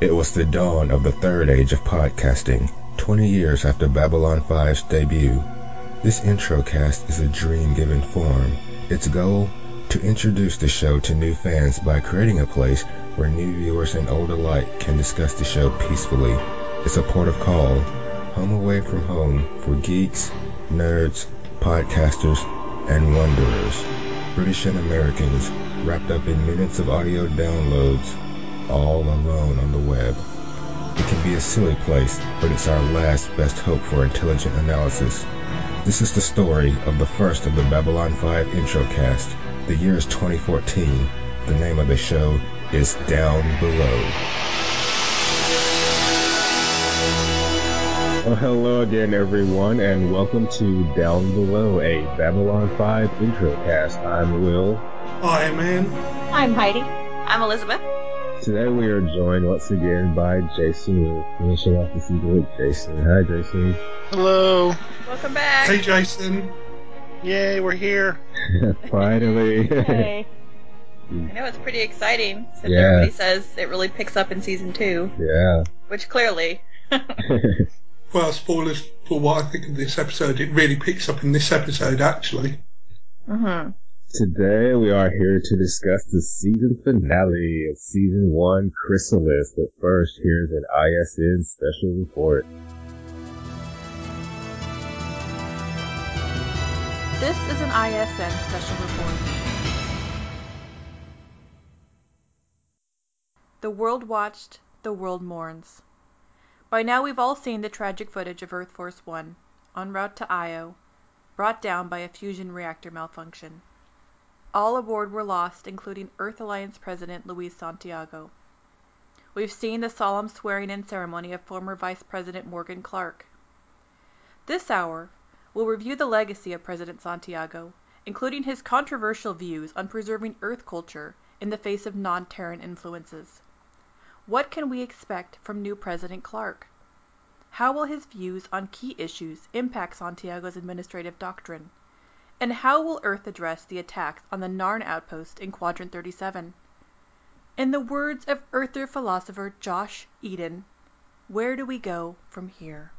It was the dawn of the third age of podcasting, 20 years after Babylon 5's debut. This intro cast is a dream given form. Its goal? To introduce the show to new fans by creating a place where new viewers and old alike can discuss the show peacefully. It's a port of call, home away from home for geeks, nerds, podcasters, and wanderers. British and Americans wrapped up in minutes of audio downloads all alone on the web. It can be a silly place, but it's our last best hope for intelligent analysis. This is the story of the first of the Babylon 5 intro cast. The year is 2014. The name of the show is Down Below. Well, hello again, everyone, and welcome to Down Below, a Babylon 5 intro cast. I'm Will. I'm Ann. I'm Heidi. I'm Elizabeth. Today we are joined once again by Jason. We're finishing off the season with Jason. Hi, Jason. Hello. Welcome back. Hey, Jason. Yay, we're here. Finally. Hey. I know it's pretty exciting. Since Yeah. everybody says it really picks up in season two, yeah. which clearly. Well, spoilers for what I think of this episode. It really picks up in this episode, actually. hmm Today we are here to discuss the season finale of season one, Chrysalis. But first, here's an ISN special report. This is an ISN special report. The world watched, the world mourns. By now we've all seen the tragic footage of Earth Force One, en route to Io, brought down by a fusion reactor malfunction. All aboard were lost, including Earth Alliance President Luis Santiago. We've seen the solemn swearing-in ceremony of former Vice President Morgan Clark. This hour, we'll review the legacy of President Santiago, including his controversial views on preserving Earth culture in the face of non-Terran influences. What can we expect from new President Clark? How will his views on key issues impact Santiago's administrative doctrine? And how will Earth address the attacks on the Narn outpost in Quadrant 37? In the words of Earther philosopher Josh Eden, where do we go from here?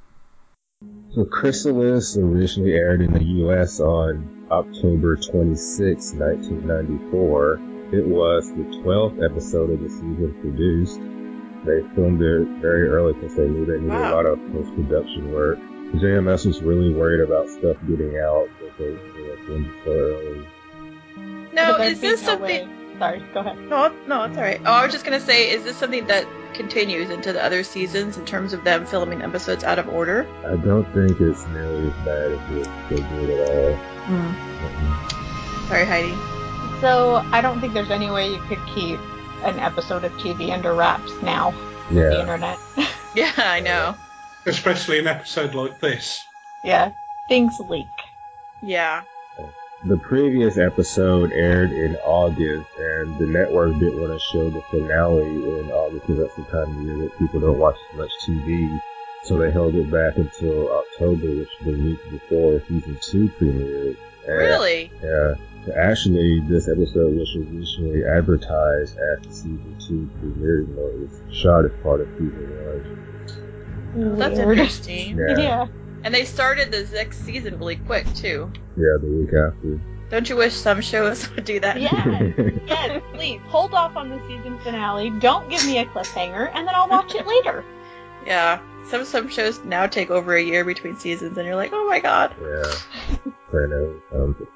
So, Chrysalis originally aired in the U.S. on October 26, 1994. It was the 12th episode of the season produced. They filmed it very early because they knew they needed a lot of post-production work. JMS was really worried about stuff getting out because they you know, filmed so early. No, But there'd is this no something? way. Sorry, go ahead. No, no, it's all right. Oh, I was just gonna say, is this something that continues into the other seasons in terms of them filming episodes out of order? I don't think it's nearly as bad as it they did at all. Mm. Mm-hmm. Sorry, Heidi. So I don't think there's any way you could keep an episode of TV under wraps now. Yeah. The internet. Yeah, I know. Especially an episode like this. yeah, things leak. Yeah. The previous episode aired in August, and the network didn't want to show the finale in August because that's the time of year that people don't watch as much TV. So they held it back until October, which was the week before season two premiered. And- Really? Yeah. Actually, this episode was originally advertised as the season two premiere, even though it was shot as part of season one. That's Weird. interesting. Yeah. Yeah. And they started the next season really quick too. Yeah, the week after. Don't you wish some shows would do that? Yes. yes, please hold off on the season finale. Don't give me a cliffhanger, and then I'll watch it later. Yeah. Some some shows now take over a year between seasons, and you're like, oh my god. Yeah, I know. Um,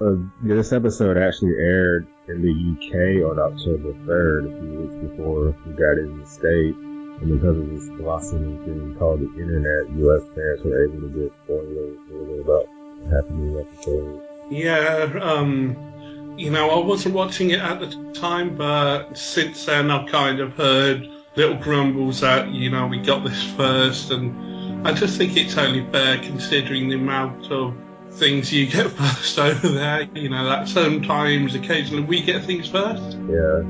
uh, this episode actually aired in the UK on October 3rd, a few weeks before we got in the state. And because of this blossoming thing called the internet, US fans were able to get spoilers a little bit about what happened in the episode. Yeah, um, you know, I wasn't watching it at the time, but since then I've kind of heard little grumbles that, you know, we got this first, and I just think it's only fair considering the amount of things you get first over there. You know, that sometimes, occasionally, we get things first. Yeah.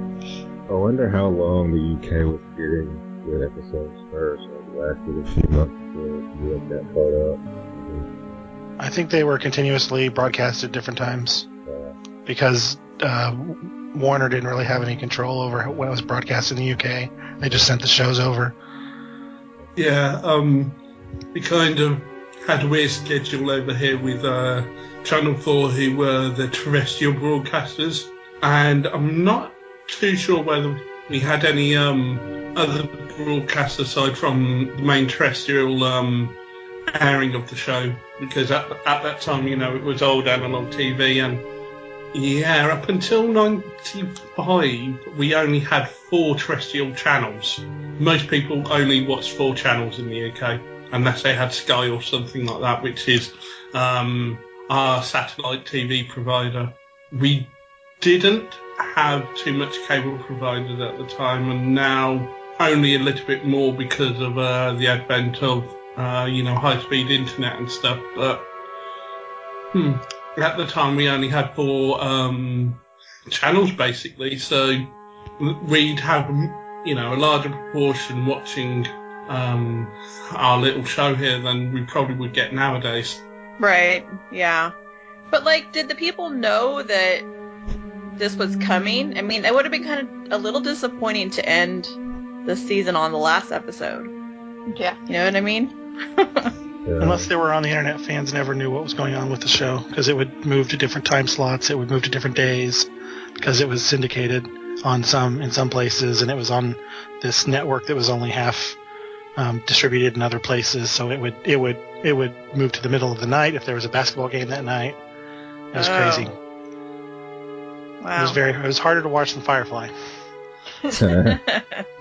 I wonder how long the UK was getting good episodes first. Like, lasted a few months before US got caught up. I think they were continuously broadcast at different times Uh, because uh, Warner didn't really have any control over what was broadcast in the UK. They just sent the shows over. Yeah, um, we kind of had a weird schedule over here with uh, Channel 4, who were the terrestrial broadcasters, and I'm not too sure whether we had any um, other broadcasts aside from the main terrestrial um, airing of the show, because at, at that time, you know, it was old analog TV, and yeah, up until 95, we only had four terrestrial channels. Most people only watched four channels in the UK, unless they had Sky or something like that, which is um, our satellite TV provider. We didn't have too much cable providers at the time, and now only a little bit more because of uh, the advent of uh, you know high-speed internet and stuff. But hmm, at the time, we only had four um, channels basically, so we'd have you know a larger proportion watching um, our little show here than we probably would get nowadays. Right. Yeah. But like, did the people know that this was coming? I mean, it would have been kind of a little disappointing to end the season on the last episode. Yeah. You know what I mean? Yeah. Unless they were on the internet, fans never knew what was going on with the show because it would move to different time slots. It would move to different days because it was syndicated on some in some places, and it was on this network that was only half um, distributed in other places. So it would it would it would move to the middle of the night if there was a basketball game that night. It was Oh. crazy. Wow. It was very it was harder to watch than Firefly.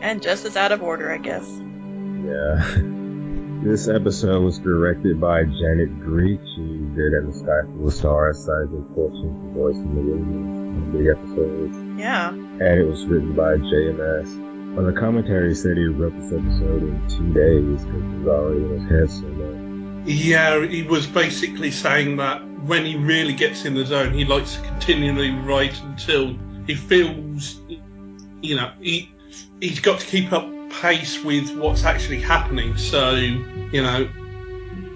and just as out of order, I guess. Yeah. This episode was directed by Janet Greek. She did And the Sky Full of Stars, Signs of Fortune, The Voice in the Wilderness, the episodes. Yeah. And it was written by JMS. On the commentary, he said he wrote this episode in two days because he was already in his head so much. Yeah, he was basically saying that when he really gets in the zone, he likes to continually write until he feels, you know, he he's got to keep up pace with what's actually happening. So, you know,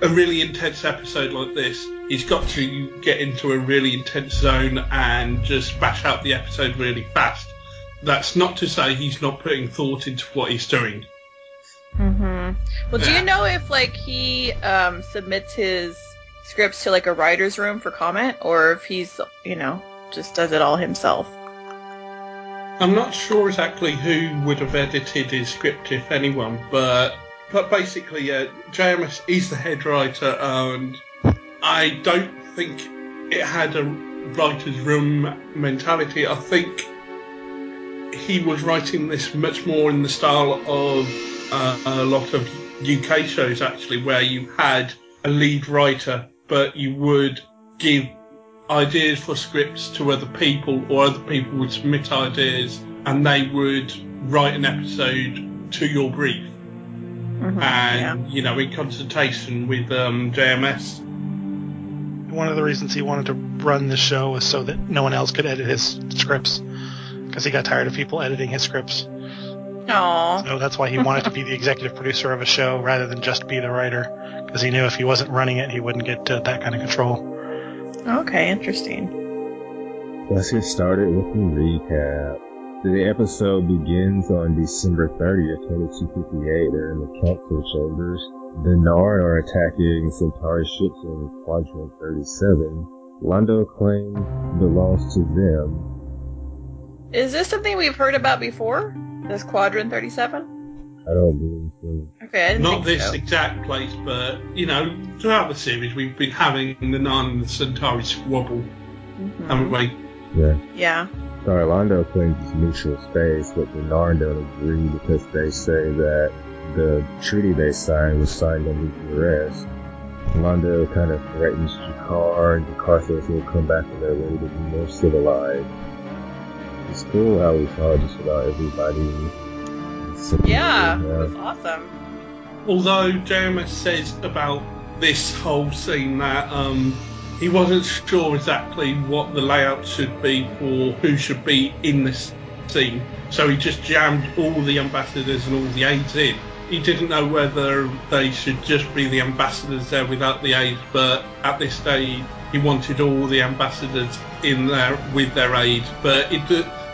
a really intense episode like this, he's got to get into a really intense zone and just bash out the episode really fast. That's not to say he's not putting thought into what he's doing. hmm Well, do Yeah. you know if like he um, submits his scripts to like a writer's room for comment, or if he's you know just does it all himself? I'm not sure exactly who would have edited his script, if anyone, but but basically, uh, JMS is the head writer, and I don't think it had a writer's room mentality. I think he was writing this much more in the style of uh, a lot of UK shows, actually, where you had a lead writer, but you would give ideas for scripts to other people, or other people would submit ideas, and they would write an episode to your brief. Mhm. And you know, in consultation with um, JMS. One of the reasons he wanted to run this show was so that no one else could edit his scripts because he got tired of people editing his scripts. Aw. So that's why he wanted to be the executive producer of a show rather than just be the writer because he knew if he wasn't running it, he wouldn't get uh, that kind of control. Okay, interesting. Let's get started with the recap. The episode begins on December 30th, 2258. They're in the council chambers. The Narn are attacking Centauri ships in Quadrant 37. Londo claims belongs to them. Is this something we've heard about before? This Quadrant 37? I don't believe so. Okay, I didn't Not think this so. exact place, but you know, throughout the series, we've been having the Narn and the Centauri squabble, Mhm. haven't we? Yeah. Yeah. Sorry, Londo claims it's neutral space, but the Narn don't agree because they say that the treaty they signed was signed under duress. Londo kind of threatens G'Kar, and G'Kar says he'll come back on their way to be more civilized. It's cool how we saw just about everybody. Yeah, it Yeah. was awesome. Although JMS says about this whole scene that um, he wasn't sure exactly what the layout should be for who should be in this scene, so he just jammed all the ambassadors and all the aides in. He didn't know whether they should just be the ambassadors there without the aides, but at this stage he wanted all the ambassadors in there with their aid, but it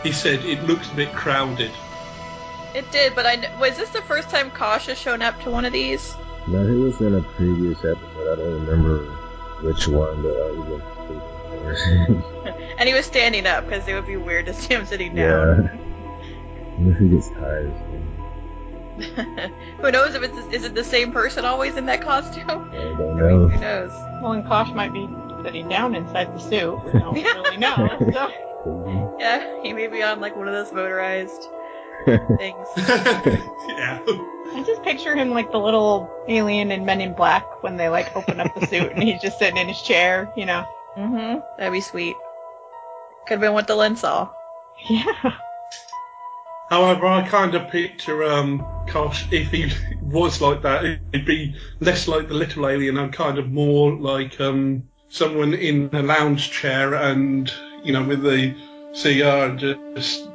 he said it looks a bit crowded. It did, but I was this the first time Kosh has shown up to one of these? No, he was in a previous episode. I don't remember which one, but I was in And he was standing up because it would be weird to see him sitting down. Yeah. What if he gets tired? Who knows if it's is it the same person always in that costume? I don't I mean, know. who knows? Well, and Kosh might be sitting down inside the suit. We don't really know. So. Yeah, he may be on like one of those motorized things. yeah. I just picture him like the little alien in Men in Black when they like open up the suit and he's just sitting in his chair, you know. Mm-hmm. That'd be sweet. Could have been what the lens saw. Yeah. However, I kind of picture um, Kosh, if he was like that, it'd be less like the little alien and kind of more like um, someone in a lounge chair and, you know, with the cigar and just,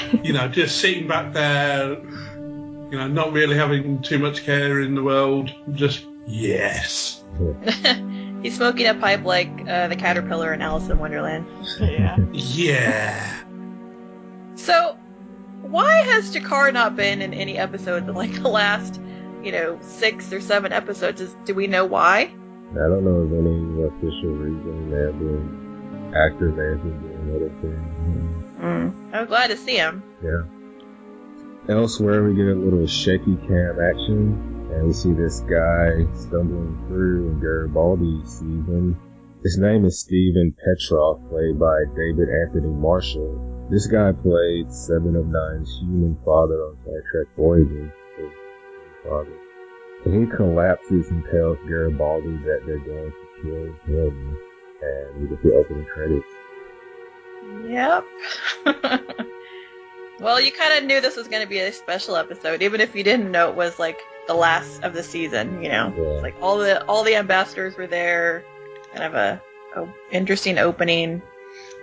you know, just sitting back there, you know, not really having too much care in the world. Just, yes. He's smoking a pipe like uh, the caterpillar in Alice in Wonderland. Yeah. Yeah. So, why has G'Kar not been in any episodes in like the last, you know, six or seven episodes? Is, do we know why? I don't know of any official reason they have been actors answers doing other things. Mm. I'm glad to see him. Yeah. Elsewhere, we get a little shaky cam action, and we see this guy stumbling through, and Garibaldi sees him. His name is Stephen Petrov, played by David Anthony Marshall. This guy played Seven of Nine's human father on Star Trek Voyager. his father. And he collapses and tells Garibaldi that they're going to kill him, and we get the opening credits. Yep. well, you kind of knew this was going to be a special episode, even if you didn't know it was like the last of the season. You know, Yeah. it's like all the all the ambassadors were there. Kind of a, a interesting opening.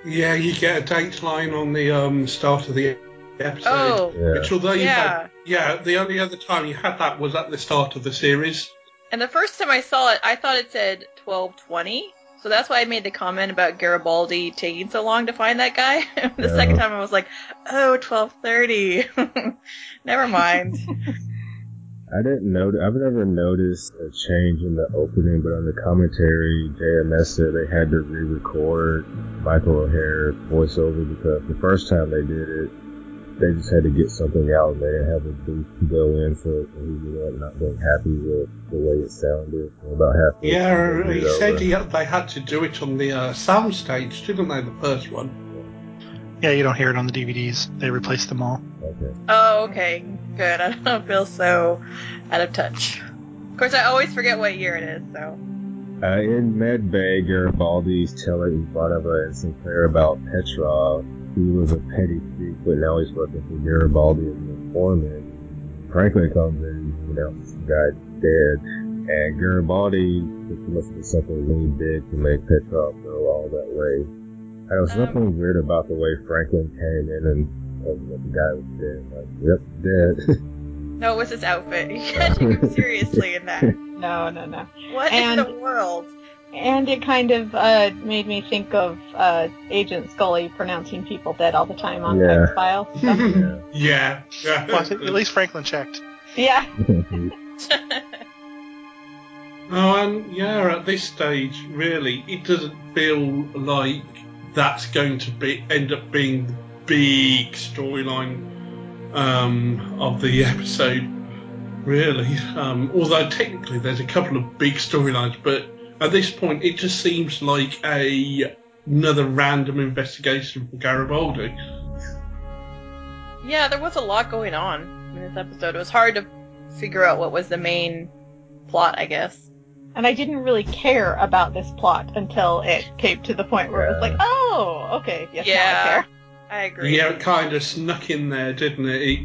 Yeah, you get a date line on the um, start of the episode. Oh, Yeah. Which although you Yeah. had, yeah, the only other time you had that was at the start of the series. and the first time I saw it, I thought it said twelve twenty. So that's why I made the comment about Garibaldi taking so long to find that guy. the Yeah. second time I was like, oh, 1230. Never mind. I didn't know. I've never noticed a change in the opening, but on the commentary, JMS said they had to re-record Michael O'Hare voiceover because the first time they did it, they just had to get something out and they didn't have a booth to go in, so he ended up not being happy with the way it sounded. And about halfway Yeah, they he did said over. he, they had to do it on the uh, sound stage, didn't they? The first one. Yeah, you don't hear it on the DVDs. They replaced them all. Okay. Oh, okay. Good. I don't feel so out of touch. Of course, I always forget what year it is, so. Uh, in Med Bay, Garibaldi's telling Ivanova and Sinclair about Petrov. He was a petty thief, but now he's working for Garibaldi as an informant. Franklin comes in and announces the guy's dead. And Garibaldi thinks he must be something really big to make Petrov go all that way. And there was something um, weird about the way Franklin came in and told that the guy was dead. Like, yep, dead. No, it was his outfit. You can't take him seriously in that. No, no, no. What And- in the world? And it kind of uh, made me think of uh, Agent Scully pronouncing people dead all the time on Yeah. X Files. So. yeah. Yeah. yeah. Well, at least Franklin checked. yeah. Oh, and yeah, at this stage, really, it doesn't feel like that's going to be end up being the big storyline um, of the episode. Really, um, although technically there's a couple of big storylines, but at this point, it just seems like a another random investigation for Garibaldi. yeah, there was a lot going on in this episode. It was hard to figure out what was the main plot, I guess. And I didn't really care about this plot until it came to the point where it was like, oh, okay, yes, now I Yeah. care. I agree. Yeah, it kind of snuck in there, didn't it? it?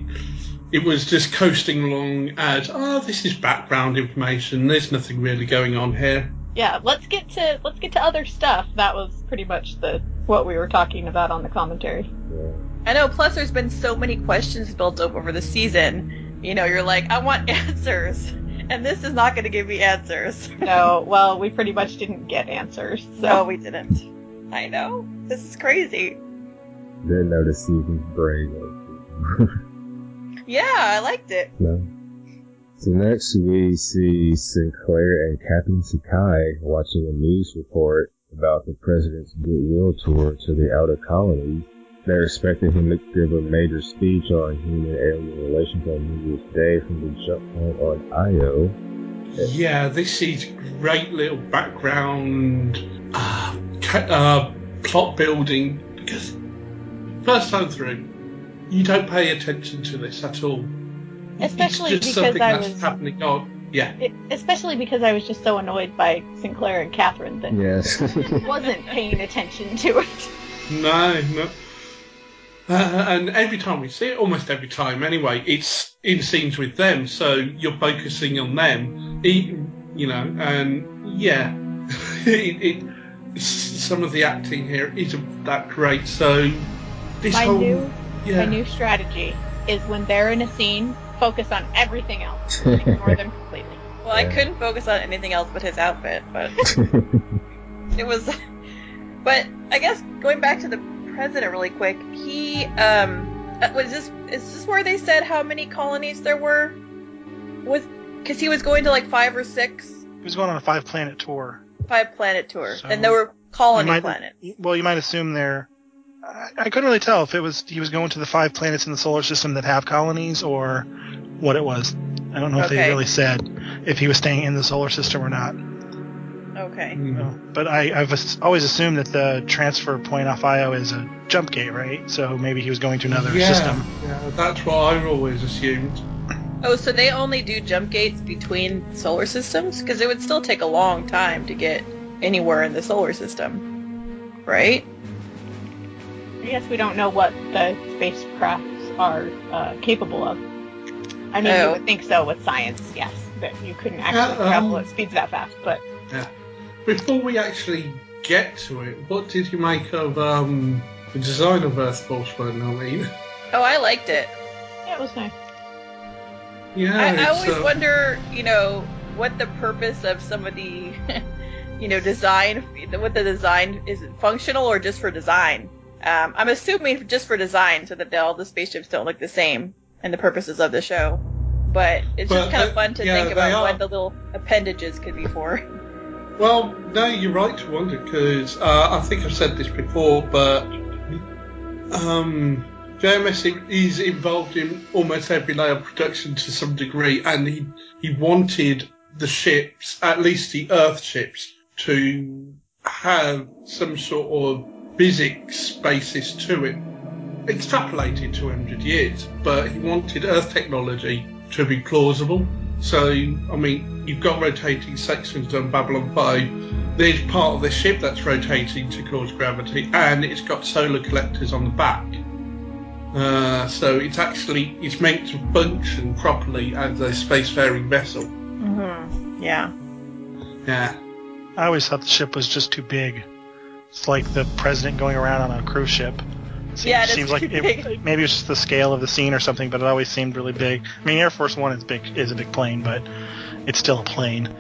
It was just coasting along as, oh, this is background information. There's nothing really going on here. Yeah, let's get to let's get to other stuff. That was pretty much the what we were talking about on the commentary. yeah. I know, plus there's been so many questions built up over the season. You know, you're like, I want answers. And this is not going to give me answers. No, well, we pretty much didn't get answers. So No, we didn't. I know. This is crazy. Didn't notice Susan's brain. Yeah, I liked it. no. So next we see Sinclair and Captain Sakai watching a news report about the president's goodwill tour to the outer colonies. They're expecting him to give a major speech on human-alien relations on New Year's Day from the jump point on Io. Yeah, this is great little background uh, uh, plot building because first time through, you don't pay attention to this at all. Especially just because something I that's was- happening on. Yeah, It, especially because I was just so annoyed by Sinclair and Catherine that Yes. wasn't paying attention to it. no, no. Uh, and every time we see it, almost every time anyway, it's in scenes with them, so you're focusing on them, you know, and yeah, it, it, some of the acting here isn't that great. So this My whole new yeah, my new strategy is when they're in a scene, focus on everything else. Ignore them completely. Well, I couldn't focus on anything else but his outfit, but it was. But I guess going back to the president really quick, he um uh, was this is this where they said how many colonies there were? Was because he was going to like five or six, He was going on a five planet tour. five planet tour, So- and there were colony You might- planets. Well, you might assume there. I, I couldn't really tell if it was he was going to the five planets in the solar system that have colonies or what it was. I don't know if they really said if he was staying in the solar system or not. Okay. Mm. But I, I've always assumed that the transfer point off Io is a jump gate, right? So maybe he was going to another yeah, system. yeah, that's what I've always assumed. Oh, so they only do jump gates between solar systems? Because it would still take a long time to get anywhere in the solar system, right? I guess we don't know what the spacecrafts are uh, capable of. I mean, Oh. you would think so with science, yes, that you couldn't actually Uh, travel um, at speeds that fast. But Before we actually get to it, what did you make of um, the design of Earth Force One? I mean, Oh, I liked it. yeah, it was nice. yeah, I, I always um, wonder, you know, what the purpose of some of the, you know, design, what the design is it functional or just for design? Um, I'm assuming just for design, so that the, all the spaceships don't look the same, and the purposes of the show. But it's just kind of fun to yeah, think about are. what the little appendages could be for. Well, no, you're right to wonder because uh, I think I've said this before, but um, JMS is involved in almost every layer of production to some degree, and he he wanted the ships, at least the Earth ships, to have some sort of physics basis to it, extrapolated 200 years, but he wanted Earth technology to be plausible. So, I mean, you've got rotating sections on Babylon 5. There's part of the ship that's rotating to cause gravity, and it's got solar collectors on the back. Uh, so it's actually it's meant to function properly as a spacefaring vessel. Mm-hmm. Yeah. Yeah. I always thought the ship was just too big. It's like the president going around on a cruise ship. Seems, Yeah, it is seems like it, maybe it's just the scale of the scene or something, but it always seemed really big. I mean, Air Force One is big is a big plane, but it's still a plane.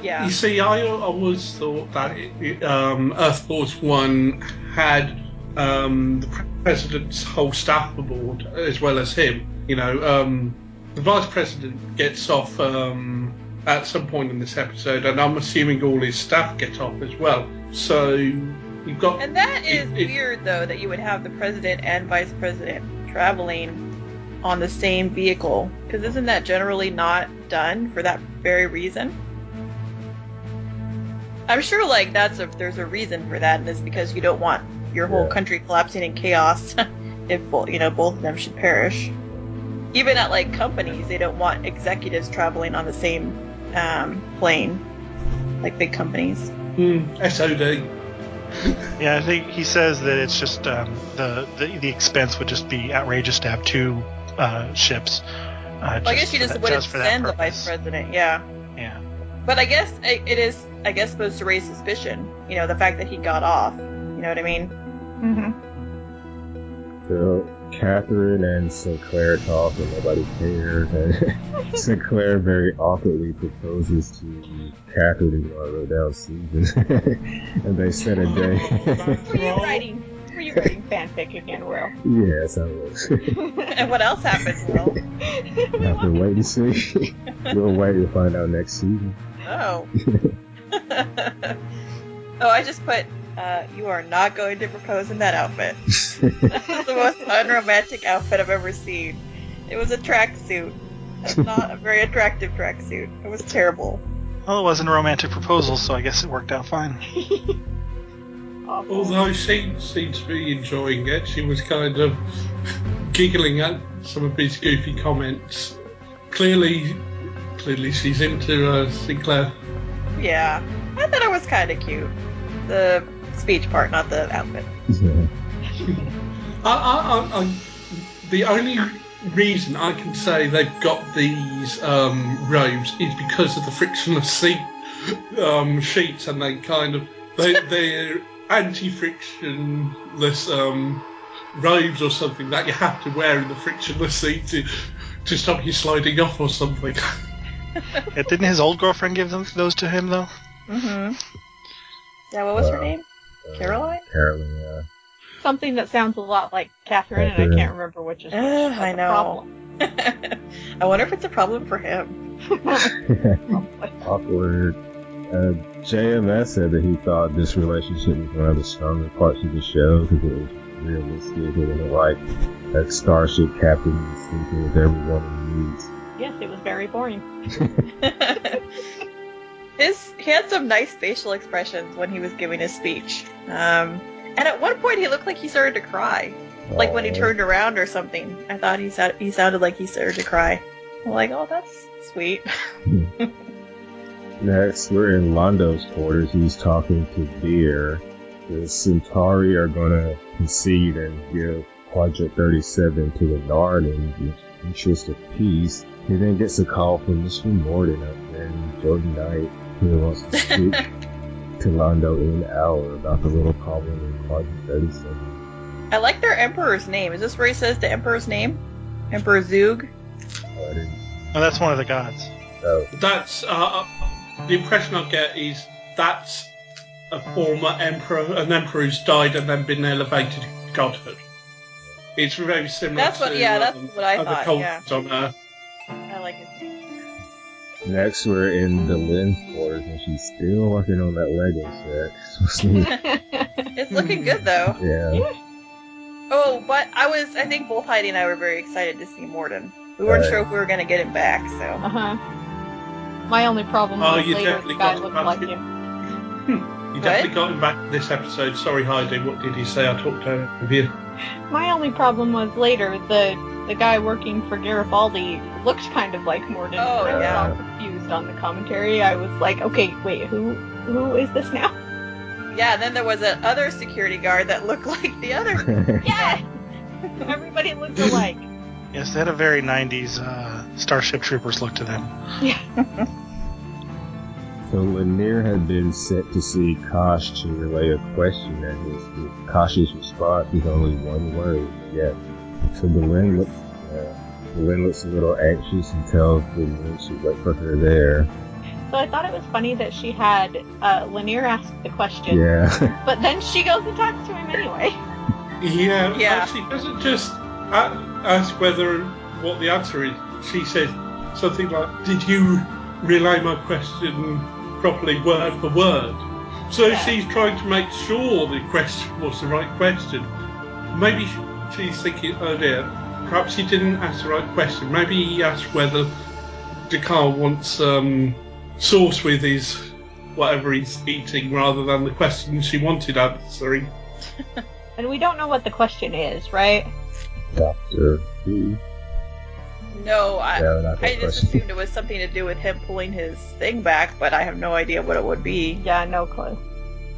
Yeah. You see, I always thought that it, it, um, Earth Force One had um, the president's whole staff aboard as well as him. You know, um, the vice president gets off um, at some point in this episode, and I'm assuming all his staff get off as well. So you've got And that is It- it- weird, though, that you would have the president and vice president traveling on the same vehicle. Because isn't that generally not done for that very reason? I'm sure, like, that's a there's a reason for that, and it's because you don't want your whole Yeah. country collapsing in chaos if both, you know, both of them should perish. Even at like companies, they don't want executives traveling on the same um, plane, like big companies. mm, SOD. Yeah, I think he says that it's just um, the, the the expense would just be outrageous to have two uh, ships. Uh, Well, I guess you for just that- wouldn't for that send the vice president, yeah. Yeah. But I guess it it is, I guess, supposed to raise suspicion. You know, the fact that he got off. You know what I mean? hmm So Catherine and Sinclair talk and nobody cares. And Sinclair very awkwardly proposes to Catherine to go on down season. and they set a day. Were you writing? Were you writing fanfic again, Will? yes, I was. And what else happened, Will? have to wait and see. we'll wait to find out next season. Oh. oh, I just put, uh, you are not going to propose in that outfit. This is the most unromantic outfit I've ever seen. It was a tracksuit. Not a very attractive tracksuit. It was terrible. Well, it wasn't a romantic proposal, so I guess it worked out fine. Awful. Although she seemed to be enjoying it, she was kind of giggling at some of his goofy comments. Clearly, clearly she's into uh, Sinclair. Yeah. I thought it was kind of cute. The speech part, not the outfit. Yeah. I, I, I, I, the only reason I can say they've got these um, robes is because of the frictionless seat um, sheets, and they kind of they they're anti-frictionless um, robes or something that you have to wear in the frictionless seat to to stop you sliding off or something. Yeah, didn't his old girlfriend give them those to him though? Mm-hmm. Yeah, what was her name? Caroline? Caroline, yeah. Something that sounds a lot like Catherine, and I can't remember which is which. Ugh, That's know. I wonder if it's a problem for him. Awkward. Uh, JMS said that he thought this relationship was one of the stronger parts of the show because it was realistic. It wasn't like that starship captain sleeping with everyone he meets. yes, it was very boring. his he had some nice facial expressions when he was giving his speech. Um, and at one point he looked like he started to cry, like when he turned around or something. I thought he sounded he sounded like he started to cry. I'm like, oh, that's sweet. Next, we're in Londo's quarters. He's talking to Vir. The Centauri are going to concede and give Quadrant 37 to the Narn in the interest of peace. He then gets a call from Mr. Morden up there, and Jordan Knight, who wants to speak to Londo in an hour about the little problem in Quadrant 37. I like their emperor's name. Is this where he says the emperor's name? Emperor Zug. Oh, Oh, that's one of the gods. know. That's uh, uh, the impression I get is that's a former emperor, an emperor who's died and then been elevated to godhood. It's very similar That's what- to yeah, that's um, what I other thought, cults on Earth. I like his name. Next, we're in Delenn's quarters, and she's still working on that Lego set. It's looking good though. yeah. Oh, but I was I think both Heidi and I were very excited to see Morden. We weren't Right. sure if we were gonna get him back, so Uh huh. My only problem Oh, was you later definitely the guy got looked back like in. him. You definitely got him back this episode. Sorry, Heidi. What did he say? I talked over you. My only problem was later the the guy working for Garibaldi looked kind of like Morden. Oh, I was yeah. all confused on the commentary. I was like, okay, wait, who who is this now? yeah. And then there was a other security guard that looked like the other. Yeah. Everybody looked alike. Yes, they had a very 90s uh, Starship Troopers look to them. Yeah. So Lennier had been sent to see Kosh to relay a question, and his Kosh's response is only one word, yes. So Delenn looks, uh, Delenn looks a little anxious and tells Lennier to wait for her there. So I thought it was funny that she had uh, Lennier ask the question, Yeah, but then she goes and talks to him anyway. Yeah, Yeah. She doesn't just ask whether what the answer is. She says something like, "Did you relay my question properly, word for word?" So Yeah. she's trying to make sure the question was the right question. Maybe she's thinking, "Oh dear, perhaps he didn't ask the right question. Maybe he asked whether Descartes wants um, sauce with his whatever he's eating, rather than the question she wanted answering." And we don't know what the question is, right? Doctor Who? No, I No, not I just assumed it was something to do with him pulling his thing back, but I have no idea what it would be. Yeah, no clue.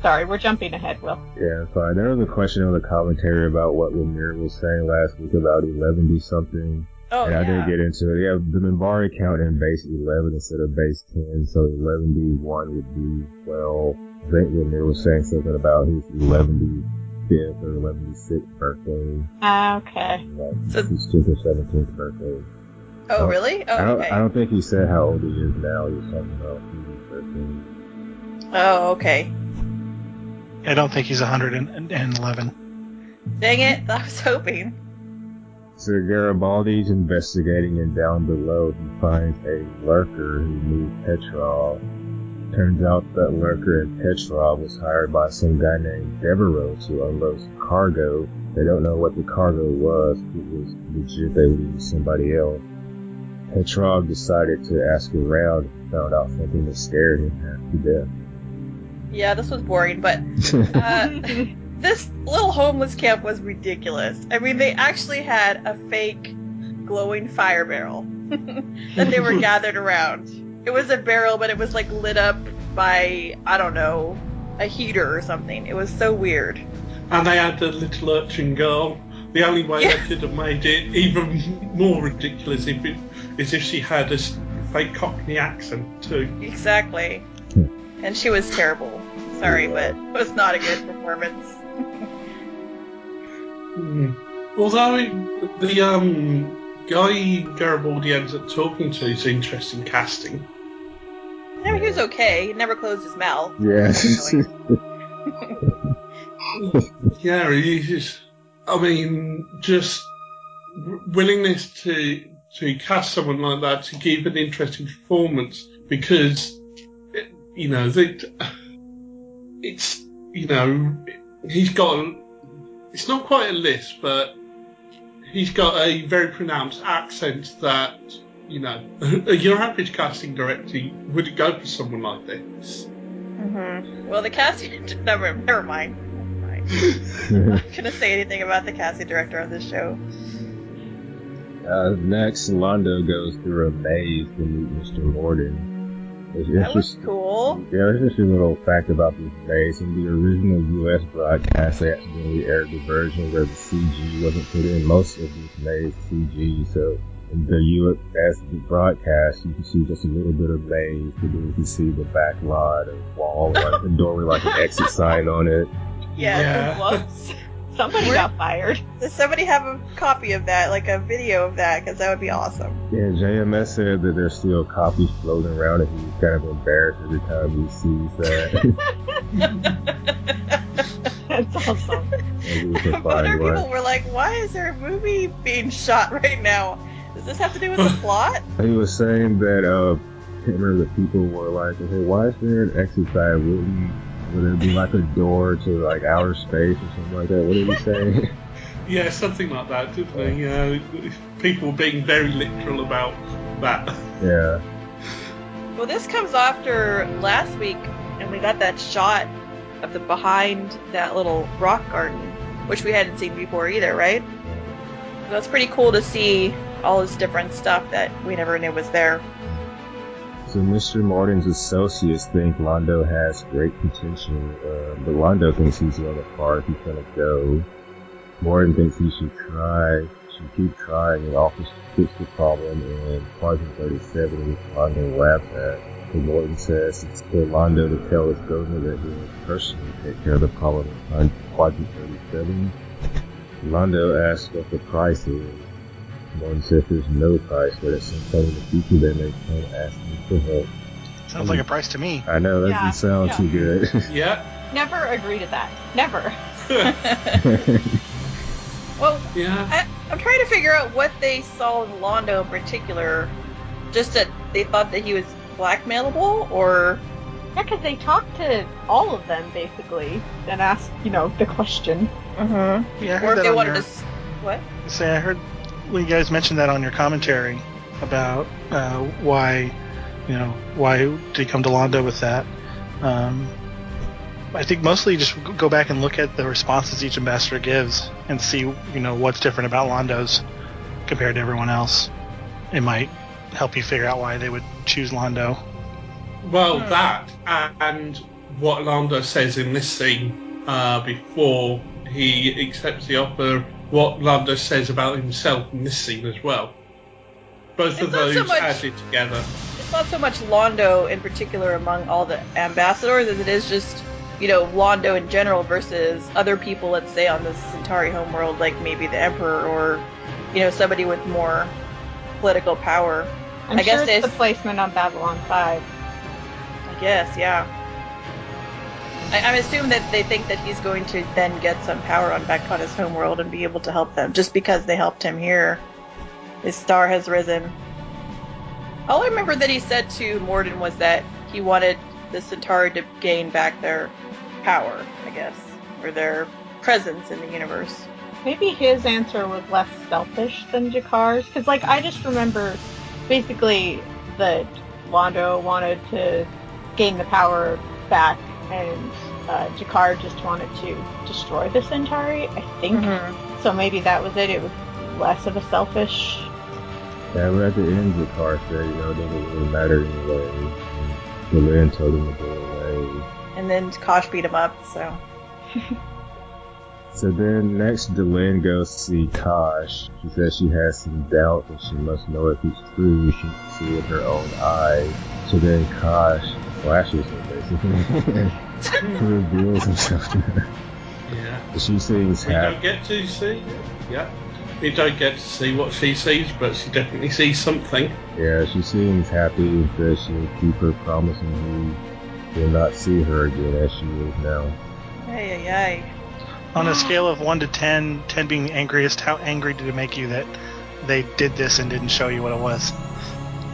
Sorry, we're jumping ahead, Will. Yeah, fine. There was a question on the commentary about what Lennier was saying last week about 11 something. Oh and I yeah. didn't get into it. Yeah, the Minbari count in base 11 instead of base 10, so 11D1 would be 12. I think Lennier was saying something about his 11D1 25th or 76th birthday. Ah, okay. Like So- 16th or 17th birthday. Oh, really? Oh, I don't. okay. I don't think he said how old he is now. He was talking about his birthday. Oh, okay. I don't think he's 111. Dang it! I was hoping. So Garibaldi's investigating, and down below he finds a lurker who knew Petrov. Turns out that lurker and Petrov was hired by some guy named Devereaux to unload some cargo. They don't know what the cargo was. It was legit, they would use somebody else. Petrov decided to ask around and found out something that scared him half to death. Yeah, this was boring, but uh, this little homeless camp was ridiculous. I mean, they actually had a fake glowing fire barrel that they were gathered around. It was a barrel, but it was like lit up by I don't know a heater or something. It was so weird. And they had the little urchin girl. The only way Yeah. they could have made it even more ridiculous if it, is if she had a s- fake Cockney accent too. Exactly. And she was terrible. Sorry, but it was not a good performance. Hmm. Although the um, guy Garibaldi ends up talking to is interesting casting. No, he was okay. He never closed his mouth. death. Yeah, he's just, I mean, just willingness to to cast someone like that to give an interesting performance because, it, you know, that it's, you know, he's got, it's not quite a list, but he's got a very pronounced accent that, you know, your average casting director would go for someone like this. hmm Well, the casting. Never, never mind. Never mind. I'm not gonna say anything about the casting director of this show. Uh, next, Londo goes through a maze to meet Mr. Morden. It's That was cool. Yeah, there's just a little fact about this maze. In the original U.S. broadcast, they accidentally aired the version where the CG wasn't put in. Most of this maze CG, so in the U.S. broadcast, you can see just a little bit of maze, but then you can see the back lot of wall, like a door with like an exit sign on it. Yeah. Yeah. Whoops. Somebody Where- got fired. Does somebody have a copy of that, like a video of that? Because that would be awesome. Yeah, JMS said that there's still copies floating around, and he's kind of embarrassed every time he sees that. That's awesome. Maybe we can I wonder people were like, why is there a movie being shot right now? Does this have to do with the plot? He was saying that uh, I can't remember the people were like, okay, why is there an exit sign? Wouldn't would there be like a door to like outer space or something like that? What did he say? Yeah, something like that, didn't they? Yeah, people being very literal about that. yeah, Well, this comes after last week, and we got that shot of the behind that little rock garden, which we hadn't seen before either, right? So that's pretty cool to see all this different stuff that we never knew was there. So Mr. Morden's associates think Londo has great potential, uh, but Londo thinks he's the other part. He's gonna go. Morden thinks he should try, should keep trying and offers to fix the problem in Quadrant 37, which Londo laughs at. But Morden says it's for Londo to tell his governor that he'll personally take care of the problem in Quadrant 37. Londo asks what the price is. Morden says there's no price, but at some point in the future they may come asking for help. Sounds like a price to me. I know that Yeah, doesn't sound yeah. too good. Yeah, Never agree to that. Never. Well, yeah. I, I'm trying to figure out what they saw in Londo in particular. Just that they thought that he was blackmailable, or Yeah, because they talked to all of them basically and asked, you know, the question. mm-hmm. Yeah, I or heard if that they wanted your, to. What? say I heard when you guys mentioned that on your commentary about uh, why, you know, why did he come to Londo with that? Um, I think mostly just go back and look at the responses each ambassador gives and see, you know, what's different about Londo's compared to everyone else. It might help you figure out why they would choose Londo. Well, that and what Londo says in this scene uh, before he accepts the offer, what Londo says about himself in this scene as well. Both It's of not so those much- added together. It's not so much Londo in particular among all the ambassadors as it is just you know, Londo in general versus other people, let's say, on the Centauri homeworld, like maybe the Emperor or, you know, somebody with more political power. I'm I sure guess it's if- the placement on Babylon 5. I guess, yeah. I, I'm assuming that they think that he's going to then get some power on back on his homeworld and be able to help them just because they helped him here. His star has risen. All I remember that he said to Morden was that he wanted the Centauri to gain back their power, I guess, or their presence in the universe. Maybe his answer was less selfish than G'Kar's, because like I just remember basically that Londo wanted to gain the power back, and uh, G'Kar just wanted to destroy the Centauri. I think Mm-hmm. so. Maybe that was it. It was less of a selfish. Yeah, but at the end, G'Kar said, you know, it doesn't really matter anyway. And Delenn told him to go away. And then Kosh beat him up, so. So then next, Delenn goes to see Kosh. She says she has some doubt and she must know if he's true. She can see with her own eyes. So then Kosh flashes her basically. reveals himself to her. Yeah. She seems We don't get to see. Yeah. We don't get to see what she sees, but she definitely sees something. Yeah, she seems happy and says she'll keep her promise and he will not see her again as she is now. Ay, ay, ay. On a scale of 1 to 10, 10 being the angriest, how angry did it make you that they did this and didn't show you what it was?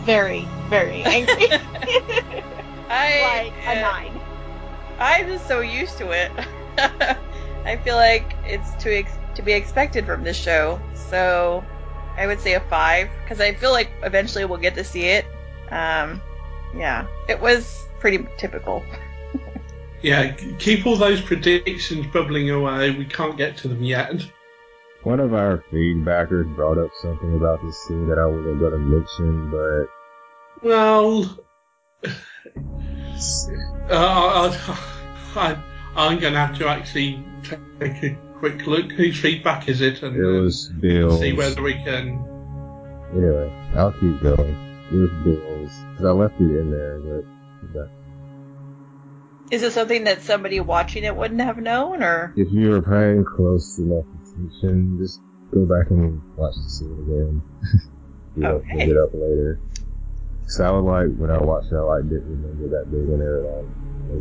Very, very angry. I, like a nine. I'm just so used to it. I feel like it's to ex- to be expected from this show. So I would say a five because I feel like eventually we'll get to see it. Um, yeah, it was pretty typical. Yeah, keep all those predictions bubbling away. We can't get to them yet. One of our feedbackers brought up something about this scene that I wasn't going to mention, but Well, I, I, I'm going to have to actually take a quick look. Whose feedback is it? And it uh, was Bill's. see whether we can. Anyway, I'll keep going. It was Bill's. Because I left it in there, but. but Is it something that somebody watching it wouldn't have known, or If you were paying close enough attention, just go back and watch the scene again. you won't Okay. pick it up later. So I like, when I watched it, I didn't remember that being in there at all.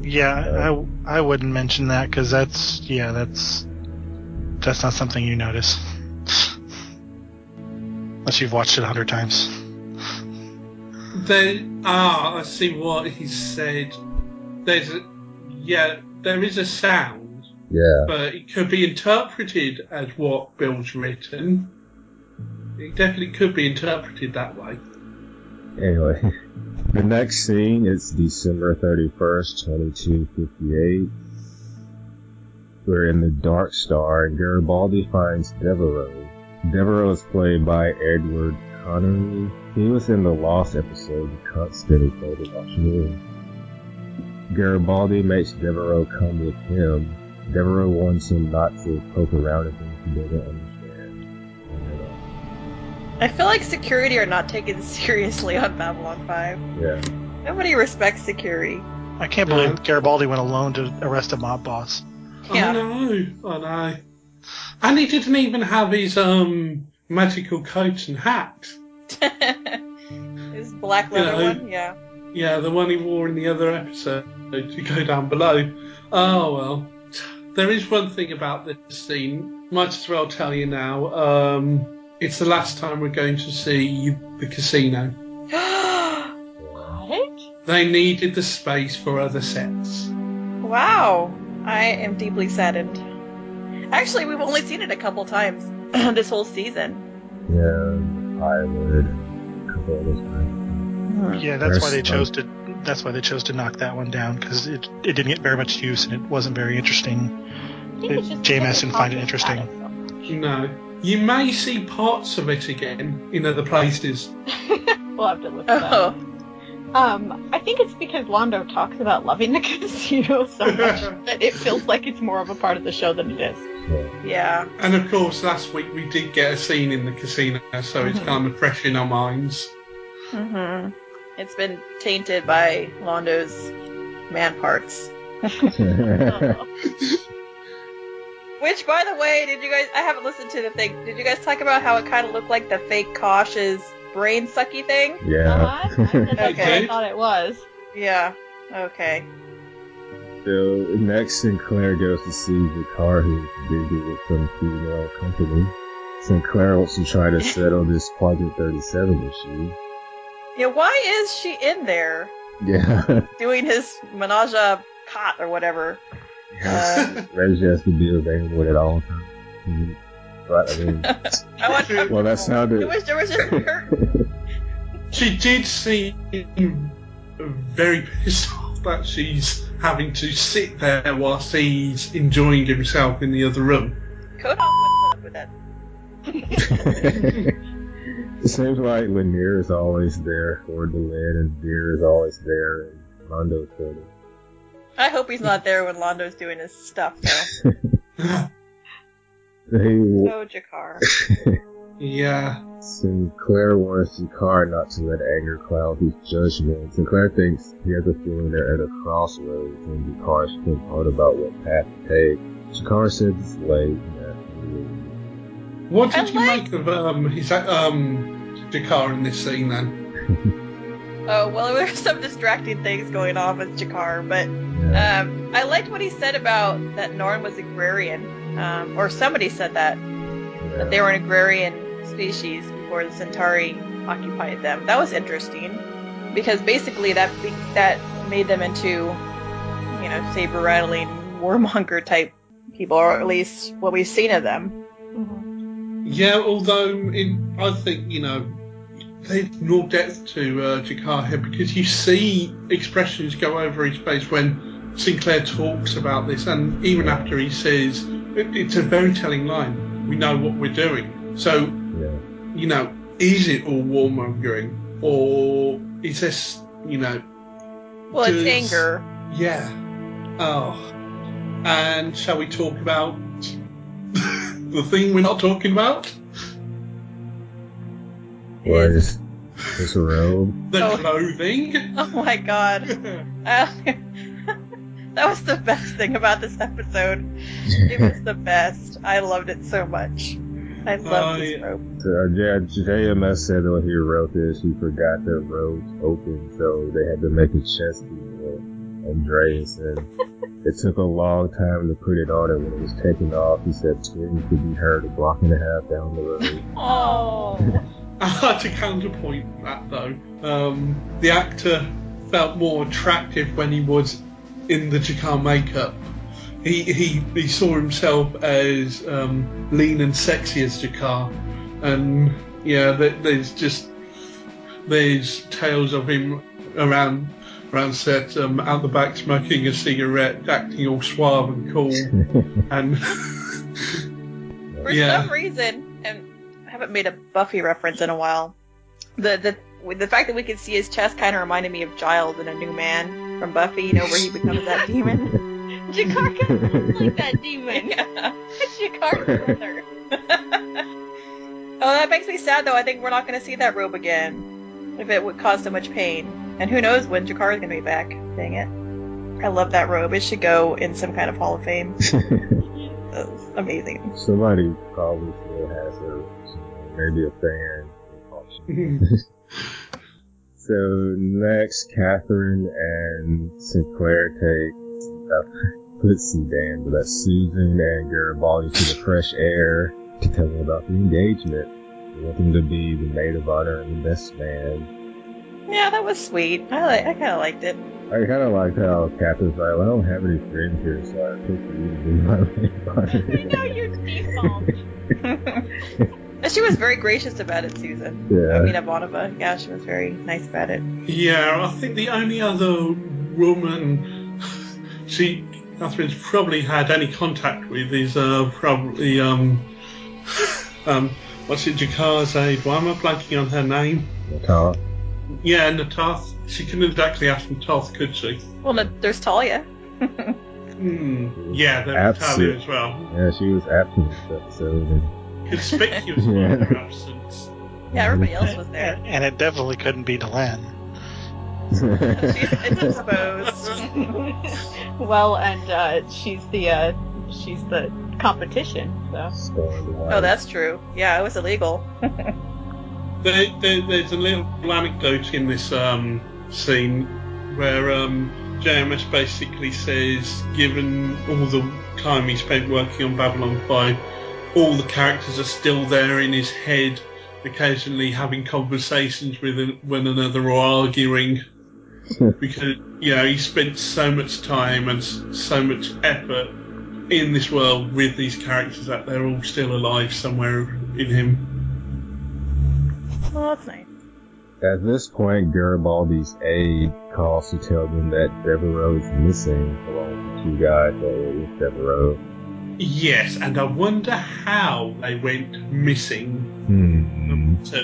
Yeah, Uh, I, I wouldn't mention that because that's yeah, that's that's not something you notice unless you've watched it a hundred times. They ah, I see what he said. There's, a, yeah, there is a sound, Yeah. but it could be interpreted as what Bill's written. It definitely could be interpreted that way. Anyway, the next scene is December 31st, 2258. We're in the Dark Star, and Garibaldi finds Devereaux. Devereaux is played by Edward Connery. He was in the Lost episode, The Constant, he played auctioneer. Garibaldi makes Devereaux come with him. Devereaux wants him not to poke around in things he I feel like security are not taken seriously on Babylon Five. yeah. Nobody respects security. I can't believe Garibaldi went alone to arrest a mob boss. Yeah. I know, I know. And he didn't even have his um magical coat and hat. His black leather Yeah. one, yeah. Yeah, the one he wore in the other episode to go down below. Oh well. There is one thing about this scene. Might as well tell you now. Um, it's the last time we're going to see the casino. What? They needed the space for other sets. wow. I am deeply saddened. Actually, we've only seen it a couple times this whole season. Yeah, pilot, and a couple other times. Yeah, that's why they chose to. That's why they chose to knock that one down because it it didn't get very much use and it wasn't very interesting. I think it's JMS didn't find it interesting. it so much. No. You may see parts of it again in other places. we'll have to look at that. Oh, Um, I think it's because Londo talks about loving the casino so much that it feels like it's more of a part of the show than it is. yeah. And of course, last week we did get a scene in the casino, so it's Mhm. kind of fresh in our minds. hmm It's been tainted by Londo's man parts. Which, by the way, did you guys? I haven't listened to the thing. Did you guys talk about how it kind of looked like the fake Kosh's brain sucky thing? yeah. Uh-huh. That's Okay. I thought it was. Yeah. Okay. So next, Sinclair goes to see G'Kar, who's busy with some female company. Sinclair wants to try to settle this Quadrant 37 issue. Yeah. Why is she in there Yeah. doing his menage a cot or whatever? Maybe she has to be available at all times. Mhm. But I mean, I want. well, that It sounded. was there was just her. She did seem very pissed off that she's having to sit there whilst he's enjoying himself in the other room. Ko'Dath wouldn't put up with that. it seems like Lennier is always there for Delenn, and Vir is always there, and Londo's there. I hope he's not there when Londo's doing his stuff though. They Oh, G'Kar. yeah. Sinclair warns G'Kar not to let anger cloud his judgment. Sinclair thinks he has a feeling they're at a crossroads and G'Kar should think hard about what path to take. G'Kar says it's late and that he will leave. What did I you like- make of um his um G'Kar in this scene then? Oh well, there were some distracting things going on with G'Kar, but um, I liked what he said about that Narn was agrarian, um, or somebody said that that they were an agrarian species before the Centauri occupied them. That was interesting because basically that be- that made them into, you know, saber rattling warmonger type people, or at least what we've seen of them. Mhm. Yeah, although in I think, you know, there's more depth to uh, G'Kar here because you see expressions go over his face when Sinclair talks about this, and even after he says, it, it's a very telling line. We know what we're doing. So, yeah. you know, is it all warmongering, or is this, you know, Well, it's anger. yeah. Oh. And shall we talk about the thing we're not talking about? What Is- is this robe? The Oh. clothing? Oh my god. Uh, that was the best thing about this episode. It was the best. I loved it so much. I loved this I- robe. So, uh, yeah, JMS said when he wrote this, he forgot that roads open, so they had to make a chest piece for Andreas, and it took a long time to put it on, and when it was taken off, he said twins could be heard a block and a half down the road. Oh. I had to counterpoint that though. Um, the actor felt more attractive when he was in the G'Kar makeup. He, he, he saw himself as um, lean and sexy as G'Kar. And yeah, there, there's just there's tales of him around around set um, out the back smoking a cigarette, acting all suave and cool. and For Yeah. some reason, and I haven't made a Buffy reference in a while, the the the fact that we could see his chest kind of reminded me of Giles in A New Man from Buffy, you know, where he becomes that demon. G'Kar kind of looks like that demon. Yeah. G'Kar's brother. oh, that makes me sad though. I think we're not going to see that robe again if it would cause so much pain. And who knows when G'Kar is going to be back? Dang it. I love that robe. It should go in some kind of Hall of Fame. Amazing. Somebody probably still has her, maybe a fan. So next, Catherine and Sinclair take uh, put Sudan, but that's Susan and Garibaldi to the fresh air to tell them about the engagement. They want them to be the maid of honor and the best man. Yeah, that was sweet. I like. I kind of liked it. I kind of liked how Catherine's like, well, I don't have any friends here, so I picked you to be my maid of honor. I know your default. And she was very gracious about it, Susan. Yeah. I mean, Ivanova. Yeah, she was very nice about it. Yeah, I think the only other woman she Catherine's probably had any contact with is uh, probably um um what's it G'Kar's aide? Why am I blanking on her name? Talk. Yeah, Na'Toth. She couldn't exactly ask Na'Toth, could she? Well, no, there's Talia. Hmm. Yeah, there was Absent. Talia as well. Yeah, she was absent this episode. And, Conspicuous Yeah. in absence. Yeah, everybody else was there. And, and it definitely couldn't be Delenn. She's, it's exposed. well, and uh, she's the uh, she's the competition. So Oh, that's true. Yeah, it was illegal. There, there, there's a little anecdote in this um, scene where um, JMS basically says, given all the time he spent working on Babylon 5, all the characters are still there in his head, occasionally having conversations with one another or arguing. because, you know, he spent so much time and so much effort in this world with these characters that they're all still alive somewhere in him. Oh, that's nice. At this point, Garibaldi's aide calls to tell them that Devereaux is missing, along with the two guys that were with Devereaux. Yes, and I wonder how they went missing. Hmm. So,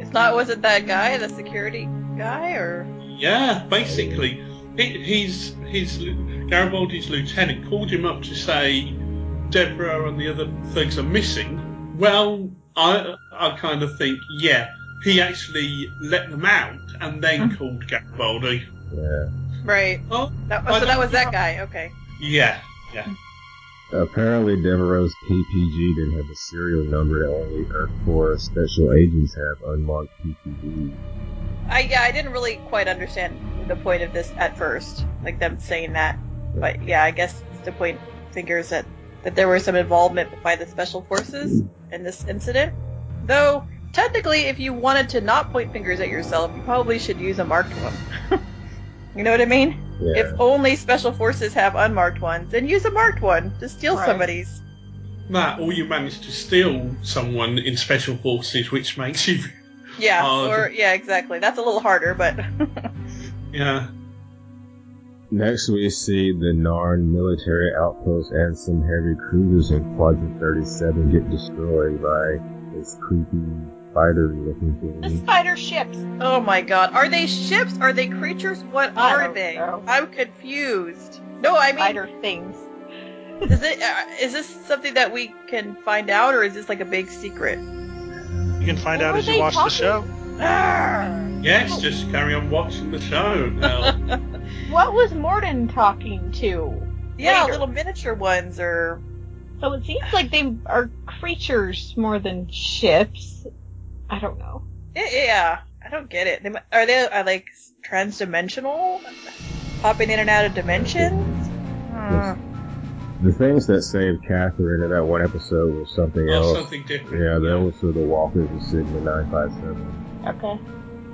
It's not. Was it that guy, the security guy, or? yeah, basically, he, he's his Garibaldi's lieutenant called him up to say Devereaux and the other thugs are missing. Well, I I kind of think, yeah, he actually let them out and then called Garibaldi. Yeah. Right. Oh, That, so that was that guy. Okay. Yeah, yeah. Apparently, Devereaux's PPG didn't have a serial number that only Earth Force special agents have unlocked PPG. I yeah, I didn't really quite understand the point of this at first, like them saying that. But yeah, I guess the point fingers that, that there was some involvement by the special forces in this incident. Though technically, if you wanted to not point fingers at yourself, you probably should use a marked one. you know what I mean? Yeah. If only special forces have unmarked ones, then use a marked one to steal Right. somebody's. That, or you manage to steal someone in special forces, which makes you, Yeah, Oh, or yeah, exactly. That's a little harder, but yeah. Next, we see the Narn military outpost and some heavy cruisers in Quadrant 37 get destroyed by this creepy spider-looking the thing. spider ships. Oh my god. Are they ships? Are they creatures? What I are don't they? know. I'm confused. No, I mean, Spider things. is it uh, is this something that we can find out, or is this like a big secret? You can find What out were as you they watch the talking- show. Yes, just carry on watching the show now. What was Morden talking to? Yeah, Later. little miniature ones, or So it seems like they are creatures more than ships. I don't know. yeah, yeah, I don't get it. They, are they are like transdimensional, popping in and out of dimensions? Yes. The things that saved Catherine in that one episode was something or else. something different. Yeah, that was for the Walkers of Sigma 957. Okay.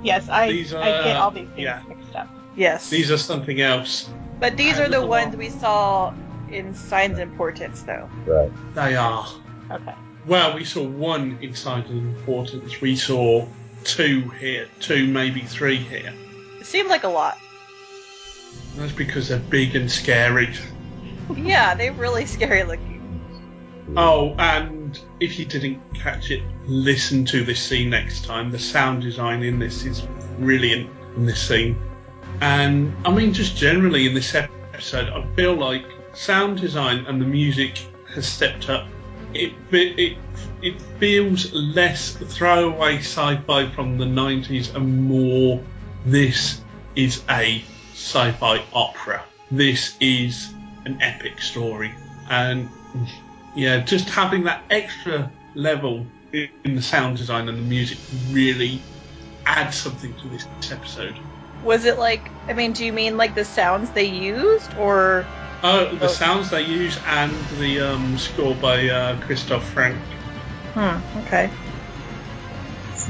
Yes, I These I get all these things yeah. mixed up. Yes, These are something else. but these I are the don't ones know. we saw in Signs and Portents, though. Right. They are. Okay. Well, we saw one in Signs and Portents. We saw two here, two maybe three here. It seemed like a lot. That's because they're big and scary. Yeah, they're really scary looking. Oh, and if you didn't catch it, listen to this scene next time. The sound design in this is brilliant in this scene. And I mean, just generally in this episode, I feel like sound design and the music has stepped up. It it it feels less throwaway sci-fi from the 90s and more this is a sci-fi opera. This is an epic story. And yeah, just having that extra level in the sound design and the music really adds something to this episode. Was it like? I mean, do you mean like the sounds they used, or Oh, the Oh. sounds they use and the um, score by uh, Christopher Franke. hmm? Okay.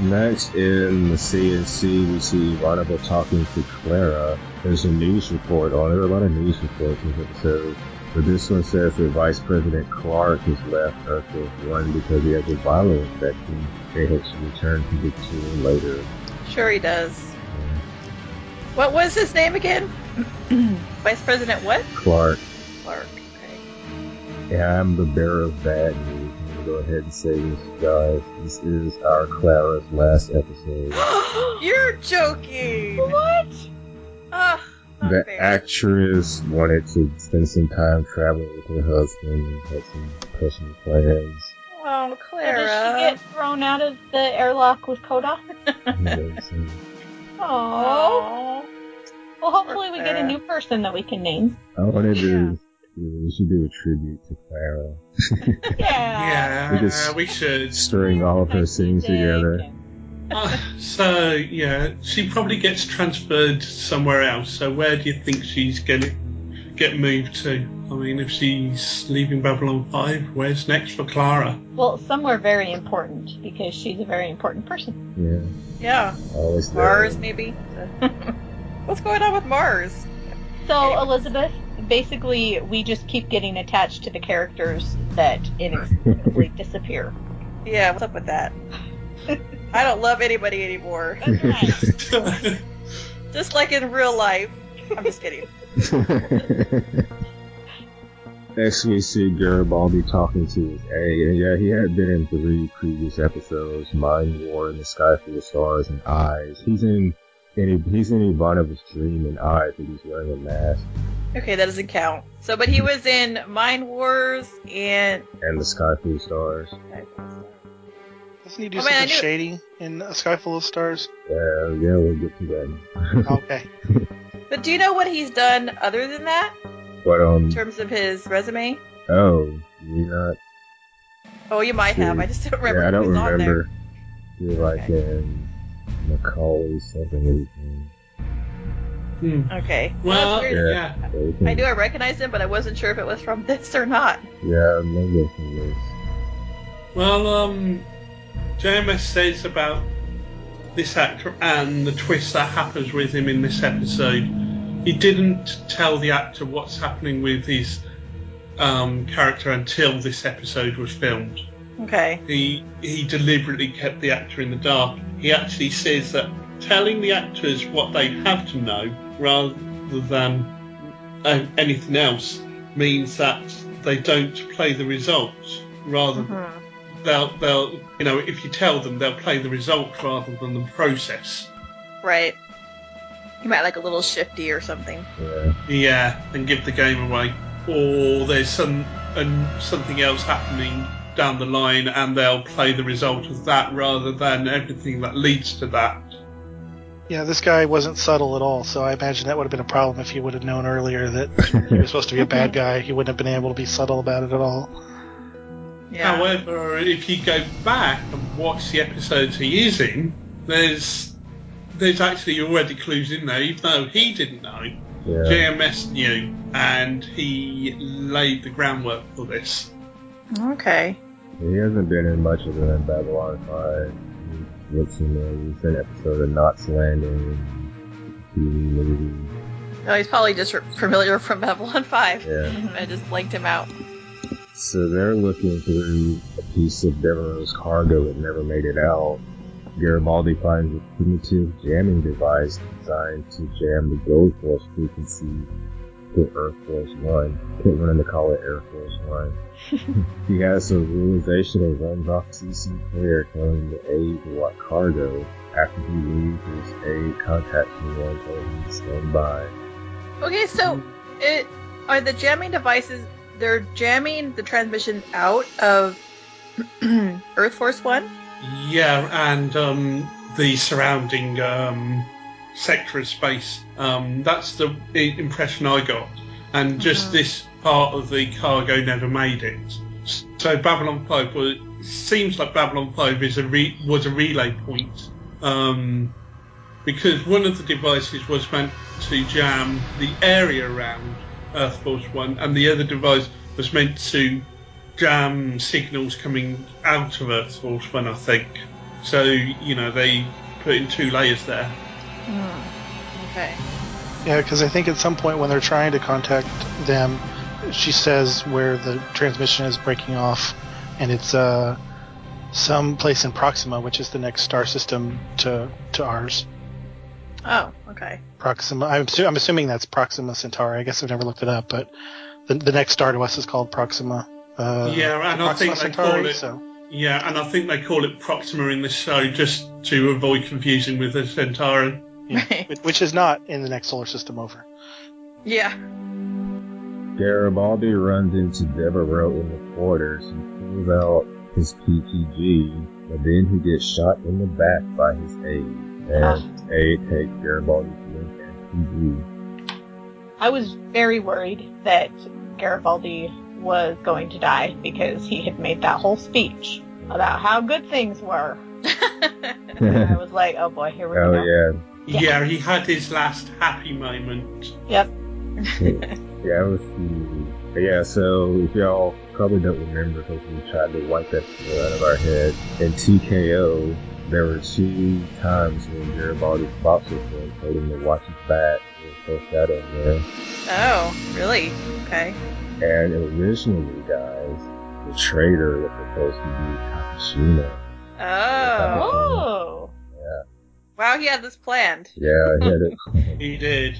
Next in the CNC, we see Ivanova talking to Clara. There's a news report on. There are a lot of news reports in this episode. But this one says that Vice President Clark has left Earth Force One because he has a viral infection. He hopes to return to the team later. Sure, he does. What was his name again? Vice President what? Clark, Clark. Okay. yeah, I'm the bearer of bad news. I'm gonna go ahead and say this, guys. This is our Clara's last episode. You're joking. What? Ugh, the fair. actress wanted to spend some time traveling with her husband and had some personal plans. Oh, So Clara. does she get thrown out of the airlock with Ko'Dath? You Oh. Aww. Well, hopefully we get a new person that we can name. I wanted to. do. We should do a tribute to Clara. Yeah. We Yeah, just- we should. String all of her scenes together. Uh, so yeah, she probably gets transferred somewhere else. So where do you think she's gonna get moved to? I mean, if she's leaving Babylon Five, where's next for Clara? Well, somewhere very important because she's a very important person. Yeah, Yeah. always there. Mars, maybe? What's going on with Mars? So, Anyway. Elizabeth, basically, we just keep getting attached to the characters that inexplicably disappear. Yeah, what's up with that? I don't love anybody anymore. That's right. Just like in real life. I'm just kidding. Next, we see Garibaldi talking to his A, and yeah, he had been in three previous episodes: Mind War, and The Sky Full of Stars, and Eyes. He's in, in he's in Ivanova's dream and Eyes, and he's wearing a mask, Okay, that doesn't count. So, but he was in Mind Wars and. and The Sky Full of Stars. Doesn't he do Oh, man, something knew- shady in A Sky Full of Stars? Yeah, yeah, we'll get to that. Okay. But do you know what he's done other than that but um, in terms of his resume? oh, you're not. Oh, you might have. I just don't remember. yeah, I don't who's on there. remember. You're like in Macaulay something. His name. Hmm. Okay. Well, Well, yeah. Yeah, I knew I recognized him, but I wasn't sure if it was from this or not. Yeah, maybe it's from this. Well, um, JMS says about this actor and the twist that happens with him in this episode. He didn't tell the actor what's happening with his um, character until this episode was filmed. Okay. He he deliberately kept the actor in the dark. He actually says that telling the actors what they have to know rather than uh, anything else means that they don't play the results. Rather, Mhm. they'll they'll you know if you tell them they'll play the result rather than the process. Right. He might like a little shifty or something. Yeah. Yeah, and give the game away. Or there's some and something else happening down the line, and they'll play the result of that rather than everything that leads to that. Yeah, this guy wasn't subtle at all, so I imagine that would have been a problem if he would have known earlier that he was supposed to be a bad guy. He wouldn't have been able to be subtle about it at all. Yeah. However, if you go back and watch the episodes he is in, there's there's actually already clues in there, even though he didn't know. Yeah. JMS knew, and he laid the groundwork for this. Okay. He hasn't been in much of than Babylon 5. He looks in there. He's in an episode of Knots Landing, TV movie. No, he's probably just familiar from Babylon 5. Yeah. I just blanked him out. So they're looking through a piece of Devereaux's cargo that never made it out. Garibaldi finds a primitive jamming device designed to jam the Gold Force frequency to Earth Force One. Can't remember to call it Air Force One. he has a realization and runs off to see Sinclair telling the aide to what cargo. After he leaves, his aide contacts him and tells him to stand by. Okay, so it are the jamming devices. They're jamming the transmission out of Earth Force One. Yeah, and um, the surrounding um, sector of space. Um, that's the impression I got. And just Mhm. this part of the cargo never made it. So Babylon 5 was, seems like Babylon 5 is a re, was a relay point. Um, because one of the devices was meant to jam the area around Earth Force One, and the other device was meant to jam signals coming out of Earth Force One, I think. So, you know, they put in two layers there. Okay. Yeah, because I think at some point when they're trying to contact them, she says where the transmission is breaking off, and it's uh, some place in Proxima, which is the next star system to to ours. Oh, okay. Proxima. I'm, assu- I'm assuming that's Proxima Centauri. I guess I've never looked it up, but the, the next star to us is called Proxima. Uh, Yeah, and I think they call it- So Yeah, and I think they call it Proxima in this show just to avoid confusing with the Centauri. yeah, Right. which- which is not in the next solar system over. Yeah. Garibaldi runs into Devereaux in the quarters and pulls out his PPG, but then he gets shot in the back by his aide. And his aide takes Garibaldi's link and I was very worried that Garibaldi was going to die because he had made that whole speech about how good things were. And I was like, oh boy, here we Oh go. yeah, Yeah. Yeah, he had his last happy moment. Yep. yeah, it was. Yeah, so if y'all probably don't remember because we tried to wipe that out of our head. In TKO, there were two times when Garibaldi's boxer friend told him to watch his back. and There was foreshadowing there. oh, really? Okay. And originally, guys, the traitor was supposed to be Takashima. Oh. Oh. Wow, he had this planned. Yeah, he had it. He did.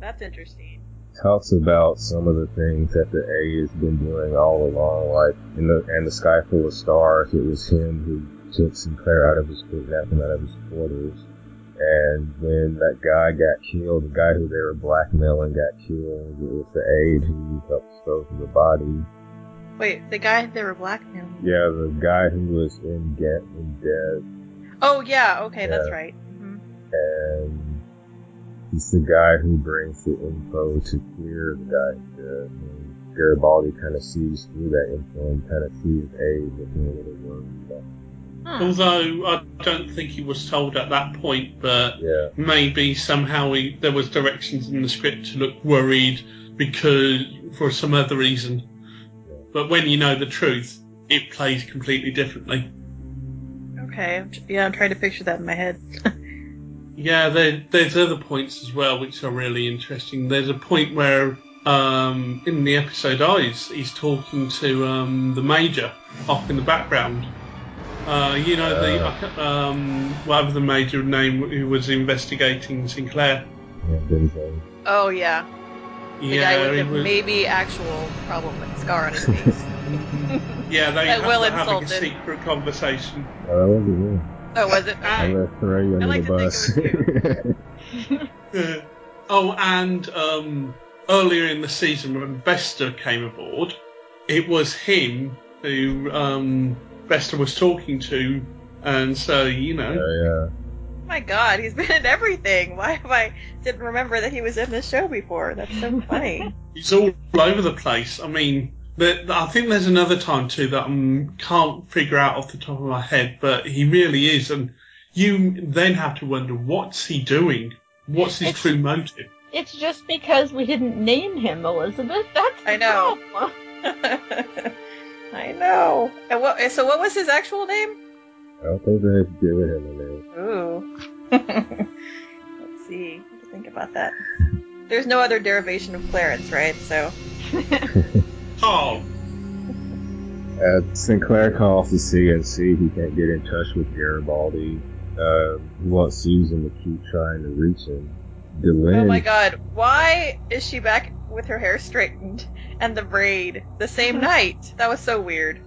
That's interesting. talks about some of the things that the A has been doing all along, like in the and the Sky Full of Stars. It was him who took Sinclair out of his kidnapped him out of his quarters. And when that guy got killed, the guy who they were blackmailing got killed. It was the aide who helped dispose of the body. Wait, the guy they were blackmailing. Yeah, the guy who was in Get in Dead. Oh yeah, okay, that's Yeah. right. hmm and he's the guy who brings the info to clear the guy. Garibaldi kind of sees through that info and kind of sees Abe looking little worried. Hmm. Although I don't think he was told at that point, but Yeah, maybe somehow he, there was directions in the script to look worried because for some other reason. But when you know the truth, it plays completely differently. Okay, yeah, I'm trying to picture that in my head. Yeah, there, there's other points as well which are really interesting. There's a point where um, in the episode Eyes, he's talking to um, the Major off in the background. Uh, you know, the uh, um, whatever the Major name who was investigating Sinclair. yeah, Denzel. oh yeah, the yeah, guy with the was- maybe actual problem with scar on his face. yeah, they that have Will were having a secret conversation. Oh, that wasn't me. oh, was it? I'm Ah, gonna throw you under like the bus. Oh, and um, earlier in the season when Bester came aboard, it was him who um, Bester was talking to, and so you know, oh My God, he's been in everything. Why have I didn't remember that he was in this show before? That's so funny. he's all over the place. I mean, the, I think there's another time too that I can't figure out off the top of my head, but he really is, and you then have to wonder what's he doing, what's his It's- true motive. It's just because we didn't name him Elizabeth. That's the I know. problem. I know. And what? So what was his actual name? I don't think they've given him a name. Ooh. Let's see. What think about that? There's no other derivation of Clarence, right? So Oh, Uh, Sinclair calls the CNC. He can't get in touch with Garibaldi. Uh, he wants Susan to keep trying to reach him. Delenn, Oh my god, why is she back with her hair straightened and the braid the same mm-hmm. night? That was so weird.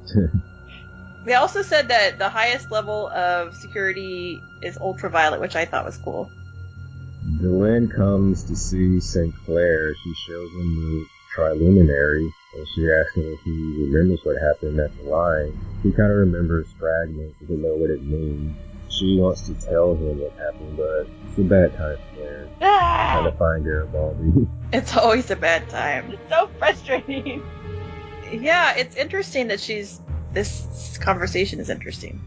they also said that the highest level of security is ultraviolet, which I thought was cool. Delenn comes to see St. Clair. She shows him the triluminary, and she asks him if he remembers what happened at the line. He kind of remembers fragments, doesn't know what it means. She wants to tell him what happened, but it's a bad time for her. Trying ah, to find Garibaldi. It's always a bad time. it's so frustrating. Yeah, it's interesting that she's. This conversation is interesting.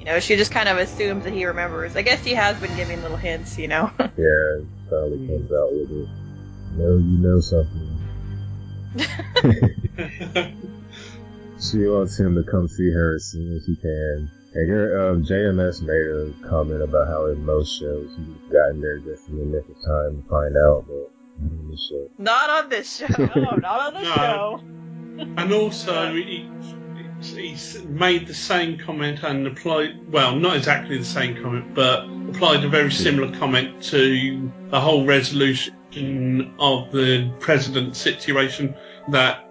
You know, she just kind of assumes that he remembers. I guess he has been giving little hints, you know. yeah, finally comes out with it. No, you know something. She wants him to come see her as soon as he can. And here, um, JMS made a comment about how in most shows he's gotten there just in the nick of time to find out, but not in this show. Not on this show. No, not on the No. show. And also, he, he's made the same comment and applied, well, not exactly the same comment, but applied a very similar comment to the whole resolution of the president situation that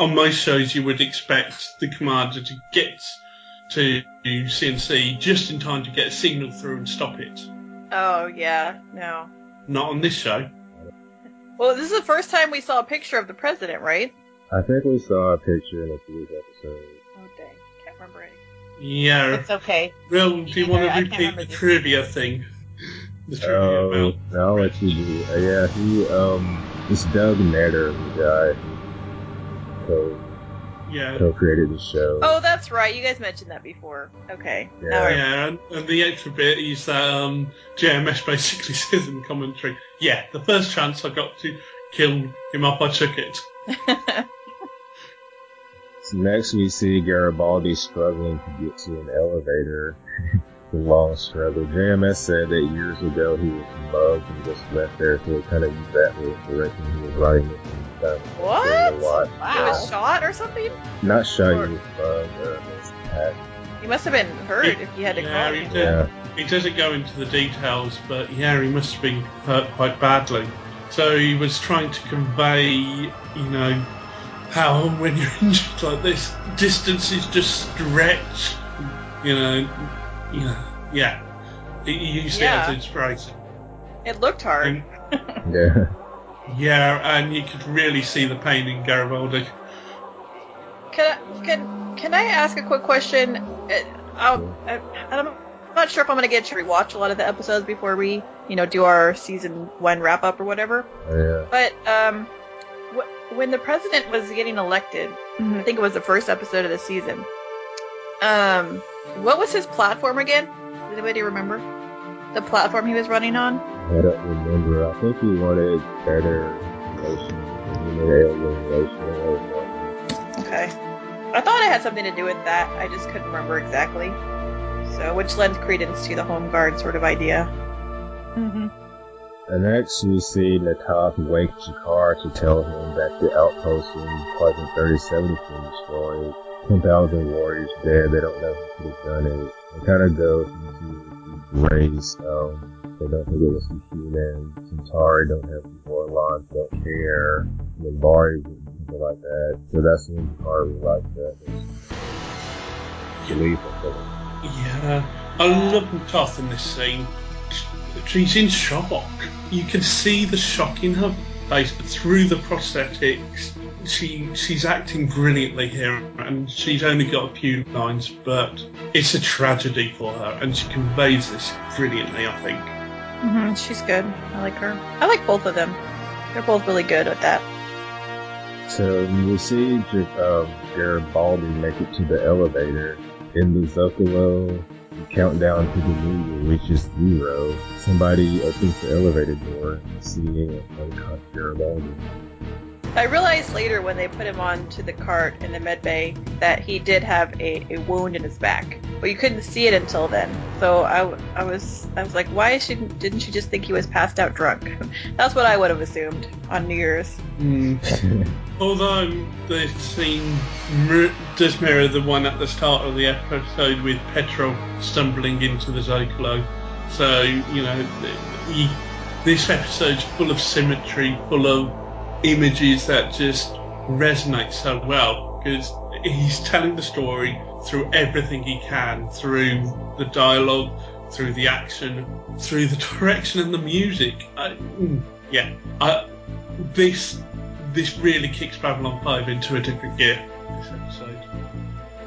on most shows you would expect the commander to get to CNC just in time to get a signal through and stop it. Oh yeah, no. Not on this show. Well, this is the first time we saw a picture of the president, right? I think we saw a picture in a previous episode. Oh dang, can't remember any. Yeah. It's okay. Well, do you want to repeat remember the this. trivia thing? the trivia Oh, about. I'll let you do. Uh, yeah, he um, this Doug Netter, the guy who co Yeah, co created the show. Oh, that's right. You guys mentioned that before. Okay. Now I- yeah, and, and the extra bit is that um, JMS basically says in commentary, "Yeah, the first chance I got to kill him up, I took it." So next we see Garibaldi struggling to get to an elevator. the long struggle. JMS said that years ago he was mugged and just left there, so it kind of used that little direction he was writing it. And What? explained a. He was shot or something? Not shot, Or- he was mugged. Uh, he was attacked. He must have been hurt if you had to Yeah, call he him. did. Yeah. He doesn't go into the details, but yeah, he must have been hurt quite badly. So he was trying to convey, you know, how when you're injured like this, distances just stretch. You know, you know, yeah. He, he used Yeah. it as inspiration. It looked hard. And, Yeah. Yeah, and you could really see the pain in Garibaldi. Can I, can can I ask a quick question? Uh, I'll, I, I'm not sure if I'm going to get to rewatch a lot of the episodes before we, you know, do our season one wrap up or whatever. Yeah. But um, wh- when the president was getting elected, I think it was the first episode of the season. Um, what was his platform again? Does anybody remember? The platform he was running on? I don't remember. I think he wanted better relations. He wanted alien relations. Okay. I thought it had something to do with that. I just couldn't remember exactly. So, which lends credence to the home guard sort of idea. Mm-hmm. And next we see Na'Toth wake G'Kar to tell him that the outpost in Quadrant 37 has been destroyed. 10,000 warriors dead. They don't know who could have done it. They kind of go into race. Um, they don't think it was human. Centauri don't have Orlons, don't care. Minbari, something like that. So that's when G'Kar realized that. Yeah, I love Toth in this scene. She's in shock. You can see the shock in her face, but through the prosthetics, she she's acting brilliantly here, and she's only got a few lines, but it's a tragedy for her, and she conveys this brilliantly. I think. hmm She's good. I like her. I like both of them. They're both really good at that. So we see J- um, Garibaldi make it to the elevator. In the Zocalo, the countdown to the new year reaches zero. Somebody opens the elevator door, and seeing unconscious Garibaldi. I realized later when they put him onto the cart in the med bay that he did have a, a wound in his back, but you couldn't see it until then. So I, w- I was I was like, why she didn't she just think he was passed out drunk? That's what I would have assumed on New Year's. Hmm. Although the scene mir- does mirror the one at the start of the episode with Petrol stumbling into the Zocalo. So, you know, he, this episode's full of symmetry, full of images that just resonate so well because he's telling the story through everything he can, through the dialogue, through the action, through the direction and the music. I, mm, yeah, I, this this really kicks Babylon 5 into a different gear, this episode.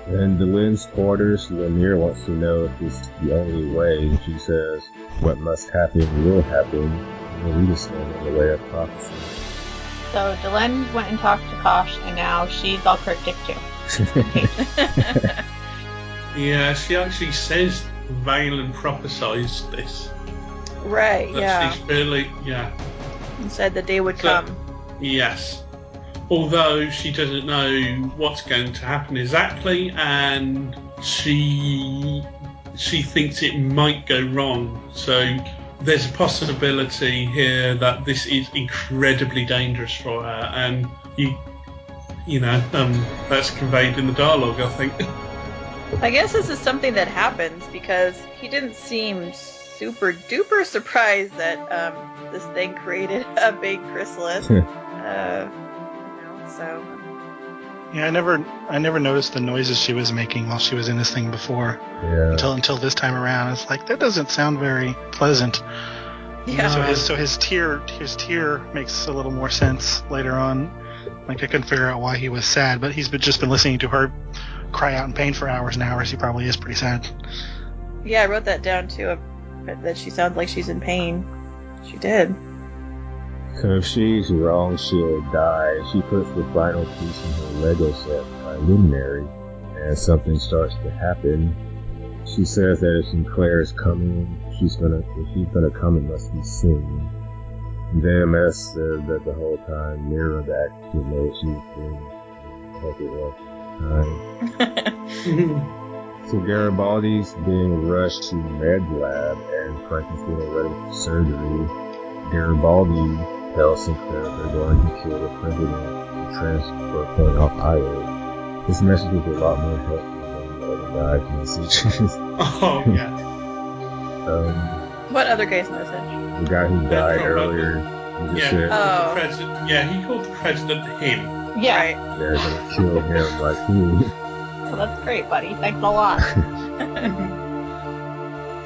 In Delenn's quarters, Lennier wants to know if this is the only way. She says, what must happen will happen. And we just stand in the way of prophecy. So Delenn went and talked to Kosh, and now she's all cryptic too. Yeah, she actually says Valen prophesized this. right, That yeah. she's really, yeah, And said the day would So- come. yes. Although she doesn't know what's going to happen exactly, and she she thinks it might go wrong. So there's a possibility here that this is incredibly dangerous for her, and you you know um, that's conveyed in the dialogue. I think. I guess this is something that happens because he didn't seem super duper surprised that um, this thing created a big chrysalis. uh, you know, so Yeah, I never, I never noticed the noises she was making while she was in this thing before. Yeah. Until until this time around, it's like that doesn't sound very pleasant. yeah. So his so his tear his tear makes a little more sense later on. Like I couldn't figure out why he was sad, but he's been, just been listening to her cry out in pain for hours and hours. He probably is pretty sad. Yeah, I wrote that down too. that she sounds like she's in pain. She did. So if she's wrong, she'll die. She puts the final piece in her Lego set triluminary, and something starts to happen. She says that if Sinclair is coming, she's gonna if he's gonna come, it must be soon. JMS said that the whole time Mira what she was doing. Hope it was time. So Garibaldi's being rushed to med lab, and Frank is getting ready for surgery. Garibaldi tells Sinclair they're going to kill the president to transfer point off Io. This message is a lot more helpful than the other guy's messages. Oh yeah. um, What other guy's message? the guy who died earlier, Yeah. said, Oh. The president, yeah, he called the president him. Yeah. Right. they're gonna kill him like me. Well, that's great, buddy. Thanks a lot.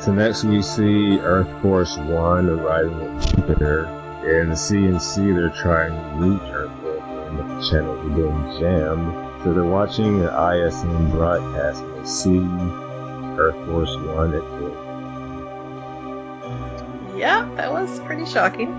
So next we see Earth Force One arriving at Jupiter. In the CNC, they're trying to Force One, but the channels are being jammed. So they're watching the ISN broadcast and they see Earth Force One at the Yeah, that was pretty shocking.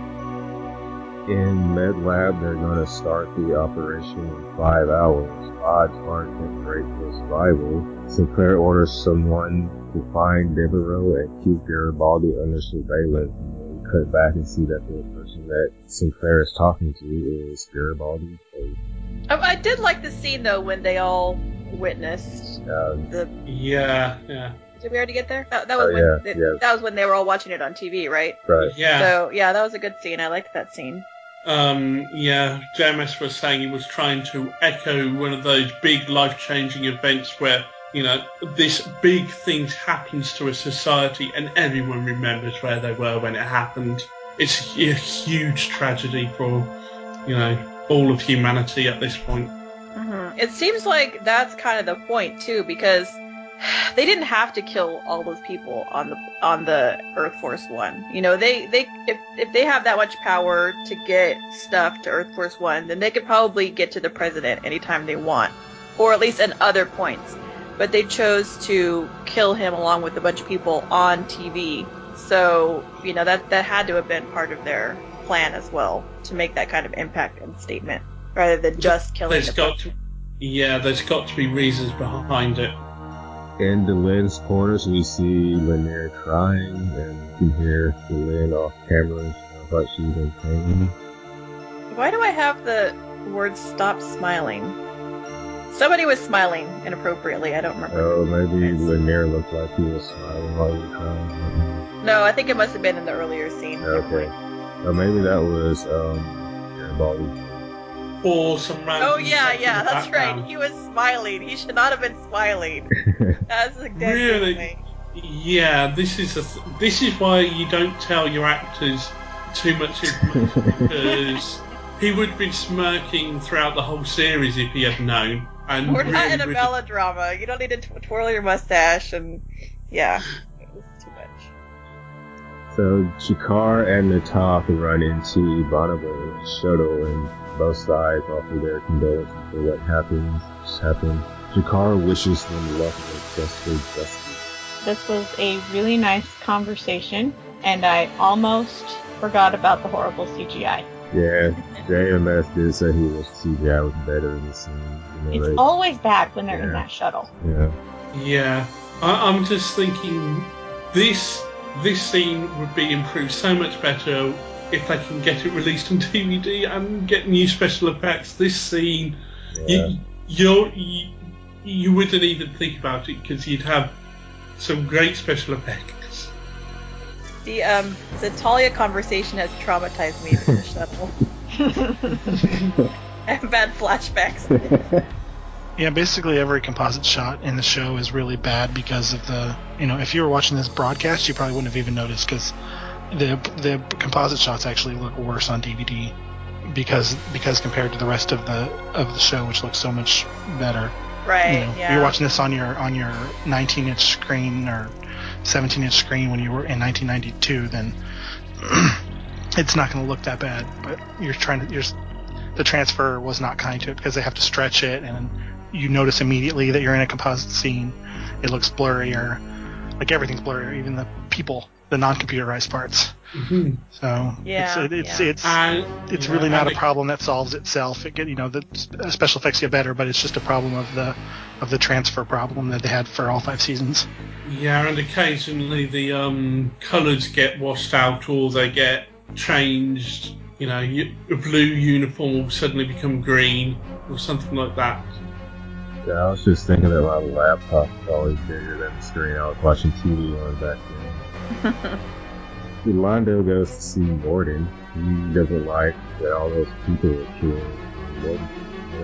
In Med Lab, they're going to start the operation in five hours. Odds aren't that great for survival. Sinclair orders someone to find Devereaux and keep Garibaldi under surveillance. We cut back and see that the person that Sinclair is talking to is Garibaldi. Oh, I did like the scene though when they all witnessed um, the. Yeah, yeah, Did we already get there? That, that was Oh, when yeah, they- yeah. that was when they were all watching it on TV, right? right. yeah. So yeah, that was a good scene. I liked that scene. Um, yeah, JMS was saying he was trying to echo one of those big life-changing events where, you know, this big thing happens to a society and everyone remembers where they were when it happened. It's a huge tragedy for, you know, all of humanity at this point. hmm It seems like that's kind of the point too, because they didn't have to kill all those people on the on the Earth Force One. You know, they they if if they have that much power to get stuff to Earth Force One, then they could probably get to the president anytime they want, or at least at other points. But they chose to kill him along with a bunch of people on TV. So you know that that had to have been part of their plan as well to make that kind of impact and statement, rather than just killing There's the got to, yeah, there's got to be reasons behind it. In Delenn's corners, we see Lennier crying, and you can hear Delenn off camera and sounds like she's in pain. Why do I have the word stop smiling? Somebody was smiling inappropriately. I don't remember. Oh, maybe Yes. Lennier looked like he was smiling while you were crying. No, I think it must have been in the earlier scene. Okay. Or maybe that was um Garibaldi. Or some random Oh yeah, yeah, that's background. right. He was smiling. He should not have been smiling. That's exactly Really? Thing. way. Yeah, this is a th- this is why you don't tell your actors too much information because he would be smirking throughout the whole series if he had known. And We're not in a would- melodrama. You don't need to tw- twirl your mustache and yeah, it was too much. So G'Kar and Na'Toth run into Bonneville's shuttle and both sides offer their condolences for what happened. Just happened. G'Kar wishes them luck in their quest for justice. This was a really nice conversation, and I almost forgot about the horrible CGI. Yeah, JMS did say he was CGI was better in the scene. You know, It's they- always bad when they're in that shuttle. yeah. Yeah, I, I'm just thinking this this scene would be improved so much better if they can get it released on DVD and get new special effects. This scene, Yeah. you, you're, you you wouldn't even think about it because you'd have some great special effects. The um the Talia conversation has traumatized me in the shuttle. I have bad flashbacks. Yeah, basically every composite shot in the show is really bad because of the, you know, if you were watching this broadcast, you probably wouldn't have even noticed because the the composite shots actually look worse on DVD because because compared to the rest of the of the show, which looks so much better. right, You know, yeah. You're watching this on your on your 19 inch screen or 17 inch screen when you were in 1992, then it's not going to look that bad. But you're trying to you're the transfer was not kind to it because they have to stretch it, and you notice immediately that you're in a composite scene. It looks blurrier, like everything's blurrier, even the people, the non-computerized parts. Mhm. So Yeah, it's it's yeah. it's, And it's yeah, really not and a problem that solves itself. It get you know the special effects get better, but it's just a problem of the of the transfer problem that they had for all five seasons. Yeah, and occasionally the um, colours get washed out or they get changed. You know, a blue uniform will suddenly become green or something like that. Yeah, I was just thinking that my laptop is always bigger than the screen I was watching TV on back Londo goes to see Morden. He doesn't like that all those people are killed. Morden,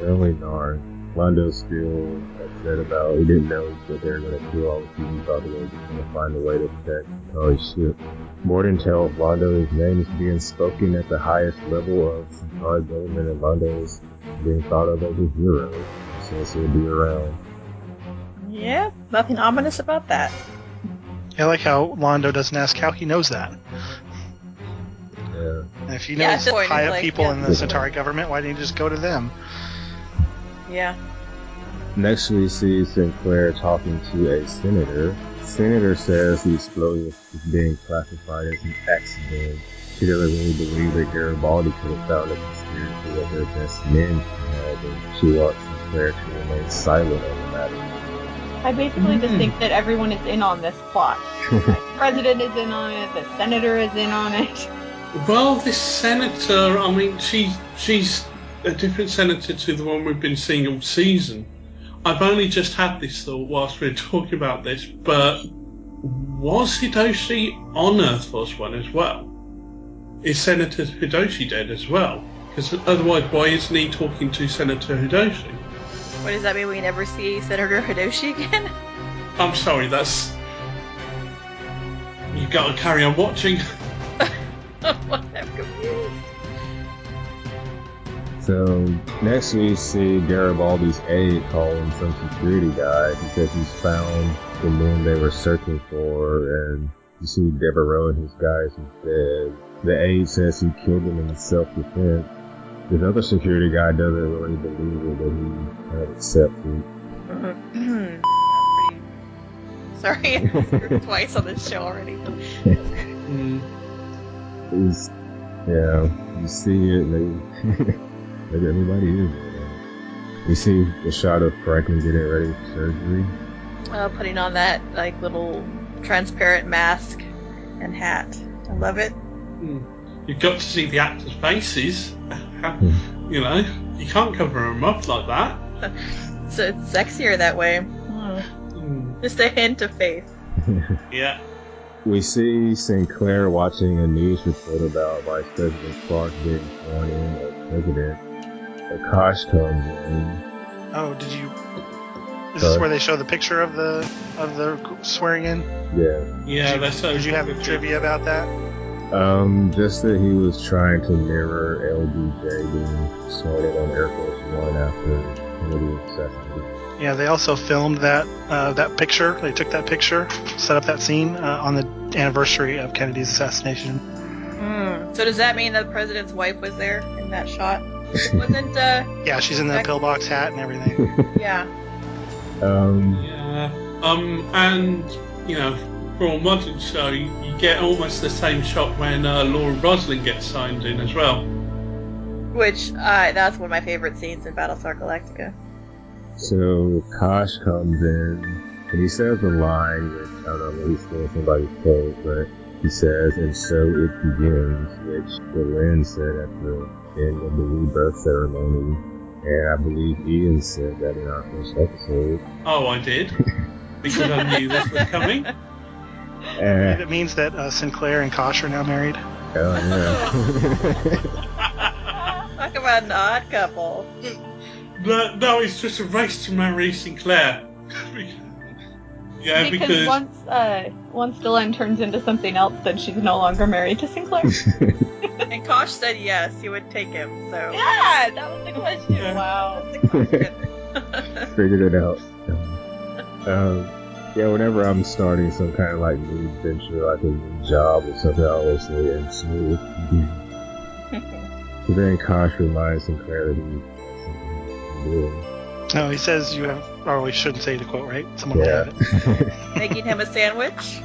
really Narn. Londo's still upset about he didn't know that they were going to kill all the people. He thought they were going to find a way to protect oh, Centauri ship. Morden tells Londo his name is being spoken at the highest level of Centauri government and Londo is being thought of as a hero. Says he'll be around. yeah, nothing ominous about that. I like how Londo doesn't ask how he knows that. Yeah. And if he Yeah, knows this point, high it's up like, people yeah. in the Centauri government, why didn't he just go to them? Yeah. Next, we see Sinclair talking to a senator. Senator says the explosion is being classified as an accident. She doesn't really believe that Garibaldi could have found a conspiracy that their best men had, and she wants Sinclair to remain silent on the matter. I basically just Mm. think that everyone is in on this plot. The president is in on it. The senator is in on it. Well, this senator, I mean, she she's a different senator to the one we've been seeing all season. I've only just had this thought whilst we are talking about this, but was Hidoshi on Earth Force One as well? Is Senator Hidoshi dead as well? Because otherwise, why isn't he talking to Senator Hidoshi? What does that mean? We never see Senator Hidoshi again? I'm sorry, that's. You've got to carry on watching. I'm confused. So next we see Garibaldi's aide calling some security guy. He says he's found the men they were searching for, and you see Devereaux and his guys is dead. The aide says he killed them in self-defense. This other security guy doesn't really believe it, but he kind of accepts it. Sorry, I swear twice on this show already. Mm. Yeah, you see it, maybe, maybe everybody is dead. You see the shot of Franklin getting ready for surgery. Uh, putting on that like little transparent mask and hat. I love it. Mm. You've got to see the actors' faces. you know, you can't cover them up like that. So it's sexier that way. Mm. Just a hint of faith. Yeah. We see Sinclair watching a news report about Vice President Clark being sworn in as president. Akash comes in. Oh, did you? Is Sorry. this where they show the picture of the of the swearing in? Yeah. Yeah, did, that's so. did you have trivia about that? Um, just that he was trying to mirror LBJ being sworn in on Air Force One after Kennedy was assassinated. Yeah, they also filmed that uh, that picture. They took that picture, set up that scene uh, on the anniversary of Kennedy's assassination. Mm. So does that mean the president's wife was there in that shot? Wasn't uh Yeah, she's in the Back- pillbox hat and everything. yeah. Um, Yeah. Um, and you know, for a modern show, you, you get almost the same shot when uh, Laura Roslin gets signed in as well. Which uh that's one of my favorite scenes in Battlestar Galactica. so Kosh comes in and he says a line which I don't know maybe he's stealing somebody's quote, but he says, and so it begins, which Delenn said at the end of the rebirth ceremony. And I believe Ian said that in our first episode. Oh, I did because I knew this was coming. Eh, it means that uh, Sinclair and Kosh are now married. hell yeah. Talk about an odd couple. No, no, it's just a race to marry Sinclair. yeah, because, because once uh, once Delenn turns into something else, then she's no longer married to Sinclair. And Kosh said yes, he would take him. So yeah, that was the question. Yeah. Wow. that's the question. Figured it out. Um, yeah, whenever I'm starting some kind of like new adventure, like a new job or something, I always say and smooth. But then Kosh reminds Sinclair that he has something oh, to do. No, he says you have. Or we shouldn't say the quote, right? Someone Yeah. will have it. Making him a sandwich.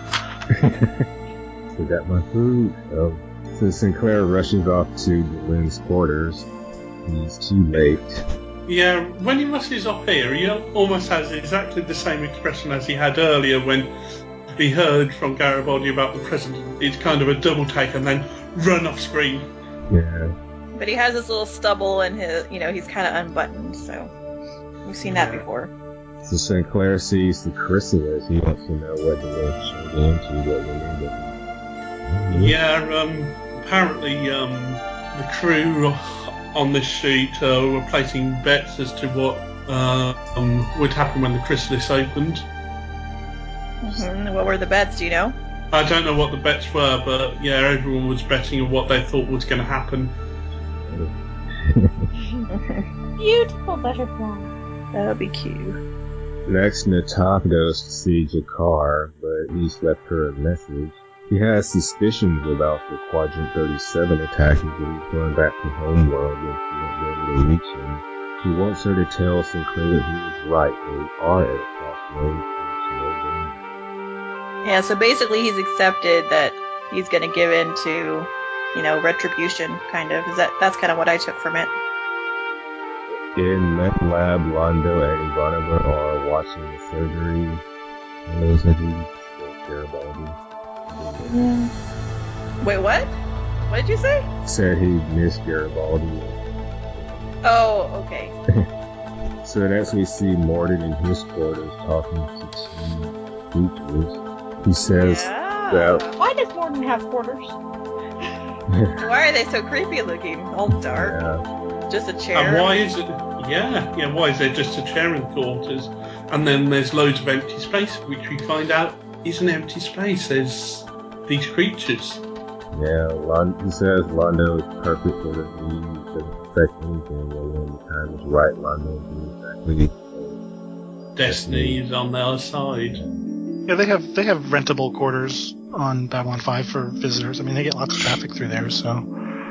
forgot my food. Oh. So Sinclair rushes off to Lynn's quarters. He's too late. Yeah, when he rushes up here, he almost has exactly the same expression as he had earlier when he heard from Garibaldi about the president. It's kind of a double take and then run off screen. Yeah. But he has this little stubble and his, you know, he's kind of unbuttoned, so we've seen that Yeah. before. So Sinclair sees the chrysalis. He wants to know what the Lynn's showed into, what Lynn doesn't. Yeah, um, apparently um, the crew on this sheet uh, were placing bets as to what uh, um, would happen when the chrysalis opened. Mhm. What were the bets? Do you know? I don't know what the bets were, but yeah, everyone was betting on what they thought was going to happen. Beautiful butterfly. That would be cute. Next, Na'Toth goes to see G'Kar, but he's left her a message. He has suspicions about the Quadrant 37 attacking, but he's going back to Homeworld and she won't be able to reach him. He wants her to tell Sinclair that he was right, they are at a crossroads and there's no. Yeah, so basically he's accepted that he's going to give in to, you know, retribution, kind of. Is that that's kind of what I took from it. In Med Lab, Londo and Ivanova are watching the surgery. And those are the Garibaldi. Wait, what? What did you say? Said he missed Garibaldi. Oh, okay. So as we see Morden in his quarters talking to two creatures. He says Yeah. that Why does Morden have quarters? Why are they so creepy looking? All dark. yeah, Just a chair. And why is it? Yeah, yeah. Why is there just a chair in the quarters, and then there's loads of empty space, which we find out is an empty space. There's these creatures. yeah. Lon- he says Londo is perfect for the need, doesn't affect anything, and when the time is right, Londo will do exactly Destiny is on their side. Yeah, they have they have rentable quarters on Babylon 5 for visitors. I mean, they get lots of traffic through there, so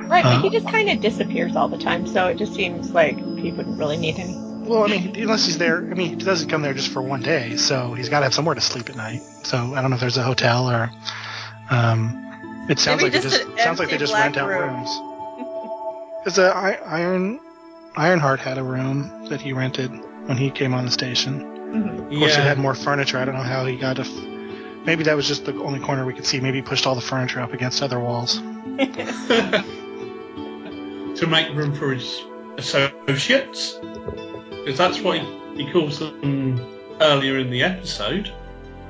Right, Uh. but he just kind of disappears all the time, so it just seems like he wouldn't really need any. Well, I mean, unless he's there, I mean, he doesn't come there just for one day, so he's got to have somewhere to sleep at night. So I don't know if there's a hotel or um, it sounds Maybe like they just just sounds like they just black rent out room. rooms. Because uh, Iron Ironheart had a room that he rented when he came on the station. Of course, it had more furniture. I don't know how he got a. F- Maybe that was just the only corner we could see. Maybe he pushed all the furniture up against other walls. to make room for his associates, because that's what he, he calls them earlier in the episode.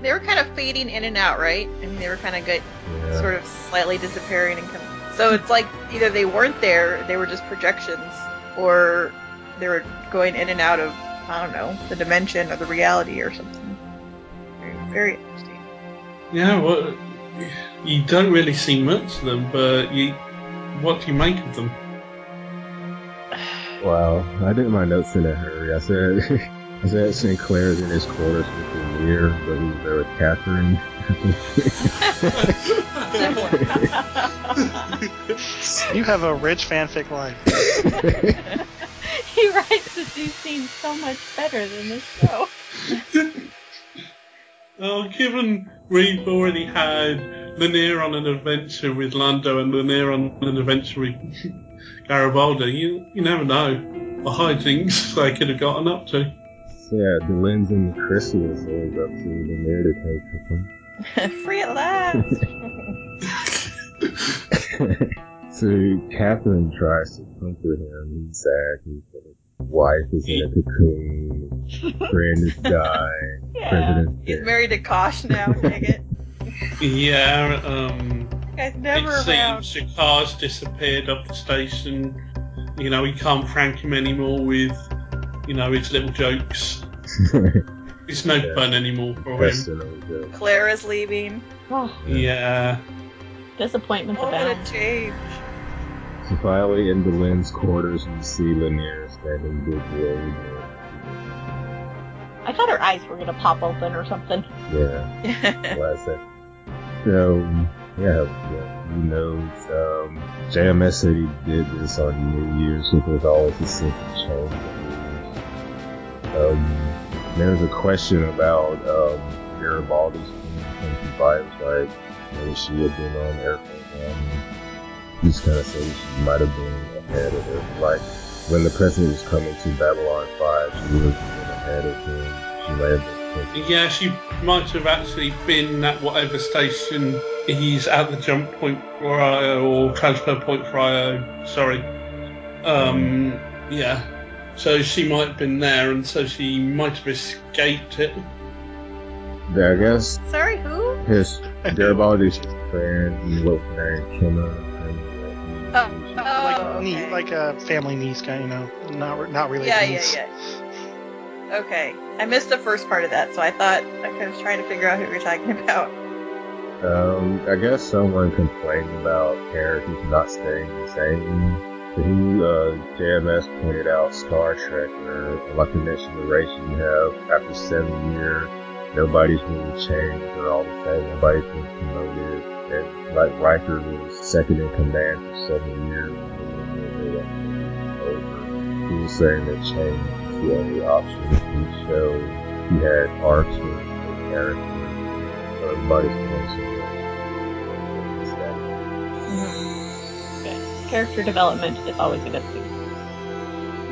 They were kind of fading in and out, right? I mean, they were kind of good, Yeah. sort of slightly disappearing and coming. So it's like either they weren't there, they were just projections, or they were going in and out of I don't know the dimension or the reality or something. Very, very interesting. Yeah, well, you don't really see much of them, but you, what do you make of them? Wow, I did my notes in a hurry. I said, I said Sinclair's in his quarters with Lennier, but he's there with Catherine. You have a rich fanfic life. he writes that these scenes so much better than this show. Oh, given we've already had Lennier on an adventure with Londo and Lennier on an adventure with Garibaldi, you you never know the hijinks they could have gotten up to. yeah, Delenn's and the chrysalis, so it's up to Lennier to take her. Free at last. so Catherine tries to comfort him. He's sad. His wife is in a cocoon. Friend is dying. Yeah. President's He's dead. married to Kosh now. Dang it. Yeah, um, That guy's never it around. seems G'Kar's disappeared off the station. You know, he can't prank him anymore with, you know, his little jokes. It's no Yeah. fun anymore for him. Personal joke. Clara's leaving. Oh, Yeah. disappointment Oh, what a change. So finally, in Delenn's quarters, we see Lennier standing big road. I thought her eyes were gonna pop open or something. Yeah. last second. So, yeah, who knows? Um, JMS said he did this on New Year's, so there's always a sense of change. Um, there's a question about um, Garibaldi's 2025. Like, Maybe she had been on Air One. He's kind of saying she might have been ahead of it. Like when the president was coming to Babylon 5, she would have been ahead of him. She might have been. Yeah, she might have actually been at whatever station he's at the jump point for IO or transfer point for IO. Sorry. Um, yeah. So she might have been there, and so she might have escaped it. Yeah, I guess Sorry, who? his Garibaldi's friend, what was her name, Kimma. Oh, like oh, nie- like a family niece guy, you know, not re- not related. yeah, yeah, niece. yeah. Okay, I missed the first part of that, so I thought I was trying to figure out who you were talking about. Um, I guess someone complained about characters not staying the same. He, uh, JMS pointed out Star Trek, where, like the next generation, you have, after seven years, nobody's really changed. They're all the same. Nobody's been promoted. And, like, Riker was second in command for seven years. over. He was saying that change is the only option in the show. He had arcs for the characters. Everybody's going somewhere. Good. Character development is always a good thing.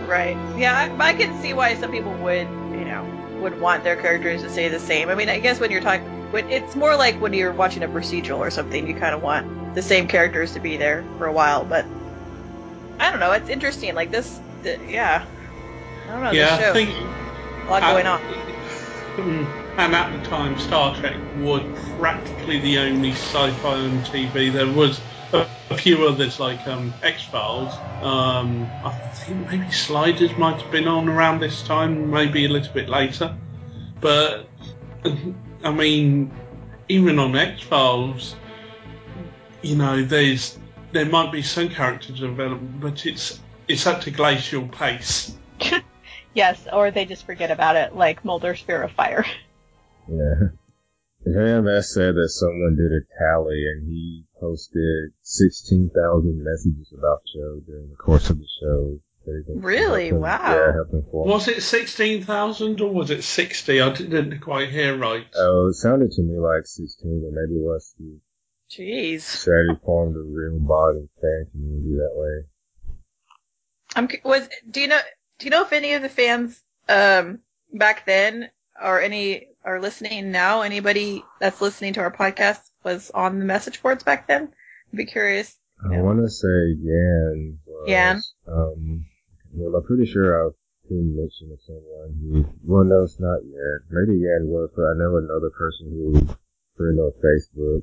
Right. Yeah, I, I can see why some people would, you know, would want their characters to stay the same. I mean, I guess when you're talking, when, it's more like when you're watching a procedural or something, you kind of want the same characters to be there for a while. But I don't know. It's interesting. Like this, the, yeah. I don't know. yeah, this show, I think a lot going on. Mm, And at the time, Star Trek was practically the only sci-fi on TV. There was a, a few others like um, X Files. Um, I think maybe Sliders might have been on around this time, maybe a little bit later. But I mean, even on X Files, you know, there's there might be some character development, but it's it's at a glacial pace. Yes, or they just forget about it, like Mulder's Fear of Fire. Yeah. JMS said that someone did a tally and he posted 16,000 messages about Joe during the course of the show. So he thinks Really? helping- Wow. Yeah, helping form. Was it 16,000 or was it 60? I didn't quite hear right. Oh, it sounded to me like 16, but maybe less. He Jeez. said he formed a real bond and fan community that way. I'm cu- was do you know do you know if any of the fans um back then or any are listening now anybody that's listening to our podcast was on the message boards back then I'd be curious I want to say Yan was. Yan? Um, well, I'm pretty sure I've seen mention of someone who, well, no, it's not Yan. Maybe Yan was, but I know another person who friend on Facebook.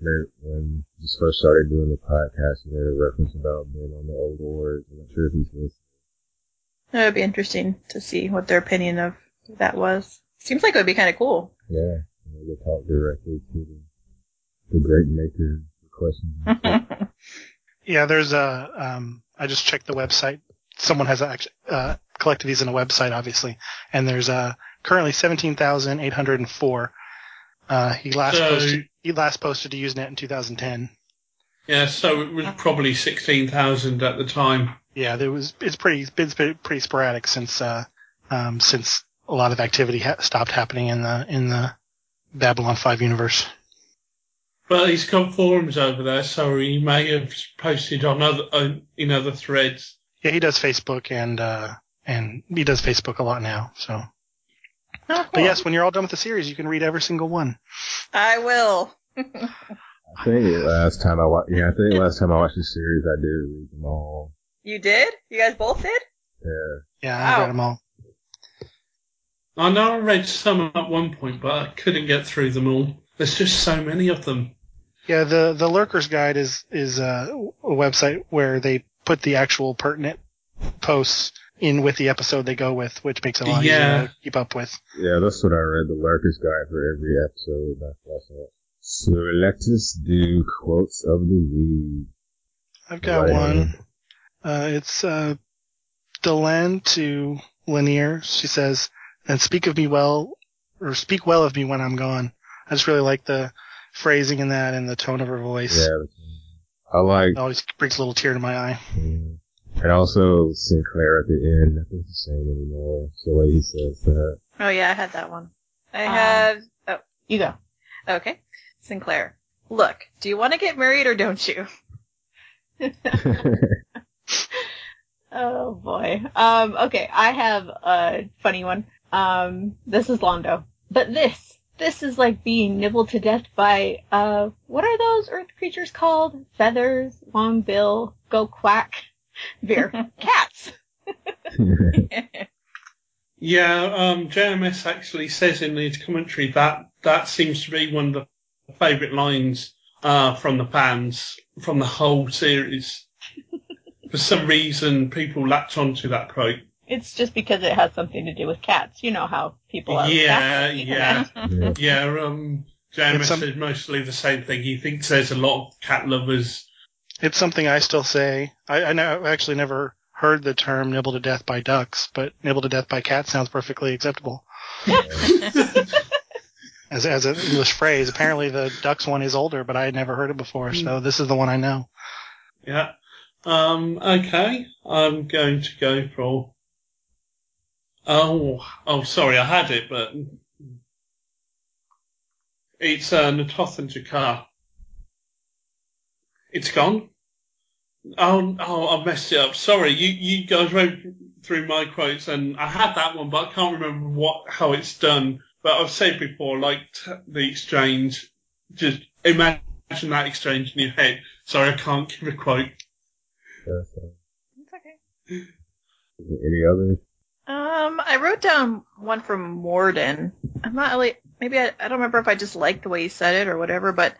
When he first started doing the podcast, he made a reference about being on the old wars. I'm not sure if he's listening. it would be interesting to see what their opinion of that was seems like it would be kind of cool Yeah, they talk directly to the, the great maker of questions. Yeah, there's a. Um, I just checked the website. Someone has actually uh, collected these in a website, obviously, and there's uh, currently seventeen thousand eight hundred and four. Uh, he last So- posted. He last posted to Usenet in 2010. Yeah, so it was probably 16,000 at the time. Yeah, there was. It's pretty. It's been pretty, pretty sporadic since uh, um, since a lot of activity ha- stopped happening in the in the Babylon 5 universe. But he's got forums over there, so he may have posted on other, uh, in other threads. Yeah, he does Facebook and uh, and he does Facebook a lot now. So, Oh, but yes, when you're all done with the series, you can read every single one. I will I think last time I watched, yeah, I think last time I watched the series, I did read them all. you did you guys both did Yeah. Yeah, Wow. I read them all. I know I read some at one point, but I couldn't get through them all. There's just so many of them. Yeah, the the Lurkers Guide is is uh, a website where they put the actual pertinent posts in with the episode they go with, which makes it a lot Yeah. easier to keep up with. Yeah, that's what I read, the Lurker's Guide for every episode. That's last night. So let us do quotes of the week. I've got Right. one. Uh, it's uh, Delenn to Lennier. She says, "And speak of me well, or speak well of me when I'm gone." I just really like the phrasing in that and the tone of her voice. Yeah. I like, It always brings a little tear to my eye. mm, and also Sinclair at the end. I think it's the same anymore. The way he says that. oh yeah I had that one I Um, had oh You go. okay Sinclair Look, do you want to get married or don't you? Oh boy. Um, okay, I have a funny one. Um, this is Londo. But this, this is like being nibbled to death by, uh, what are those earth creatures called? Feathers, long bill, go quack, beer, cats. Yeah, um, JMS actually says in his commentary that that seems to be one of the favourite lines uh, from the fans from the whole series. For some reason, people latch onto that quote. It's just because it has something to do with cats. You know how people are. Yeah, cats. yeah, yeah. yeah. Um, JMS some- says mostly the same thing. He thinks there's a lot of cat lovers. It's something I still say. I, I know, I've actually never heard the term "nibble to death by ducks," but "nibble to death by cats" sounds perfectly acceptable as as an English phrase. Apparently, the ducks one is older, but I had never heard it before, so this is the one I know. Yeah. Um, okay. I'm going to go for. Oh, oh, sorry, I had it, but it's uh, Na'Toth and G'Kar. It's gone. Oh, oh, I messed it up. Sorry, you you guys went through my quotes, and I had that one, but I can't remember what how it's done. But I've said before, like t- the exchange, just imagine that exchange in your head. Sorry, I can't give a quote. That's, It's okay. any others? Um, I wrote down one from Morden. I'm not really, maybe I, I don't remember if I just liked the way he said it or whatever, but,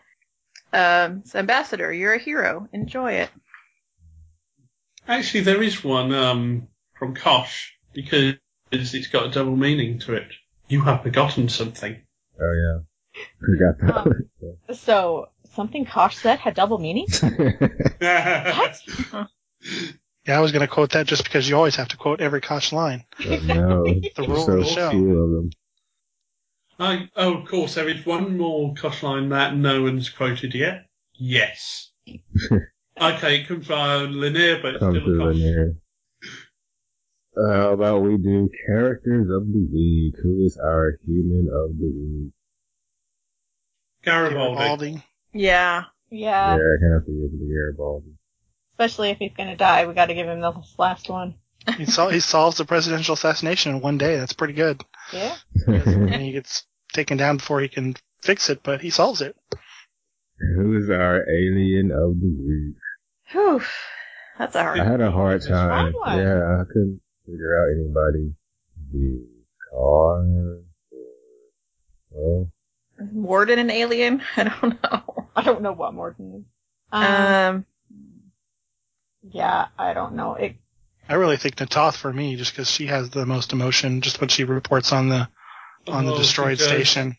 um, it's Ambassador, you're a hero. Enjoy it. Actually, there is one um, from Kosh because it's got a double meaning to it. You have forgotten something. Oh yeah, forgot that. Um, So, something Kosh said had double meaning? What? Yeah, I was going to quote that just because you always have to quote every Kosh line. I know. The rule so of the show. few of them. I, oh, of course, there is one more Kosh line that no one's quoted yet. Yes. okay, it comes via Lennier, but it's Come still a through Kosh. Uh, how about we do characters of the week? Who is our human of the week? Garibaldi. Garibaldi. Yeah. Yeah, yeah, I have to give it to Garibaldi. Especially if he's gonna die, we gotta give him the last one. He, sol- he solves the presidential assassination in one day. That's pretty good. Yeah? And he gets taken down before he can fix it, but he solves it. Who is our alien of the week? Whew. That's a hard I had a hard time. hard. Yeah, I couldn't figure out anybody. The car. Well, Morden an alien? I don't know. I don't know what Morden is. Um, Um, yeah, I don't know. It, I really think Na'Toth for me, just because she has the most emotion, just when she reports on the on the Oh, destroyed she station.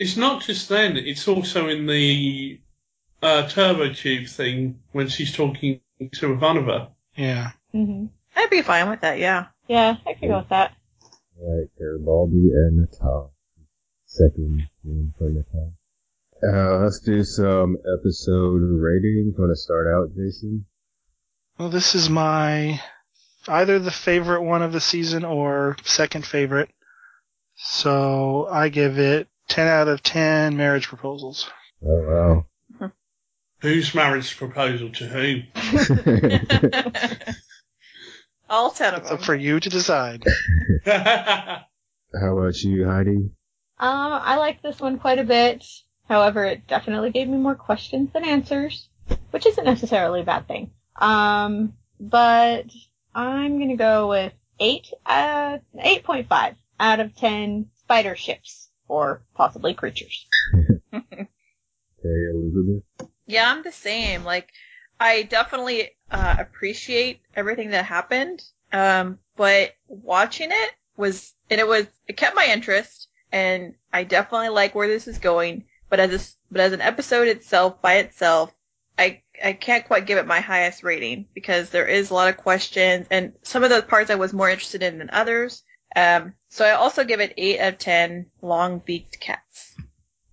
It's not just then, it's also in the uh, turbo tube thing when she's talking to Ivanova. Yeah. hmm I'd be fine with that, yeah. Yeah, I could go with that. Right, Garibaldi and Na'Toth. Second name for Na'Toth. Uh, let's do some episode ratings. Want to start out, Jason? Well, this is my either the favorite one of the season or second favorite. So I give it 10 out of 10 marriage proposals. Oh wow. Whose marriage proposal to whom? All ten of It's them. up for you to decide. How about you, Heidi? Um, I like this one quite a bit. However, it definitely gave me more questions than answers, which isn't necessarily a bad thing. Um, but I'm gonna go with eight, uh, 8.5 out of 10 spider ships, or possibly creatures. Okay, Elizabeth. Yeah, I'm the same. Like, I definitely uh, appreciate everything that happened, um, but watching it was, and it was, it kept my interest, and I definitely like where this is going. But as a, s- but as an episode itself, by itself, I I can't quite give it my highest rating because there is a lot of questions, and some of the parts I was more interested in than others. Um, so I also give it eight out of ten long beaked cats.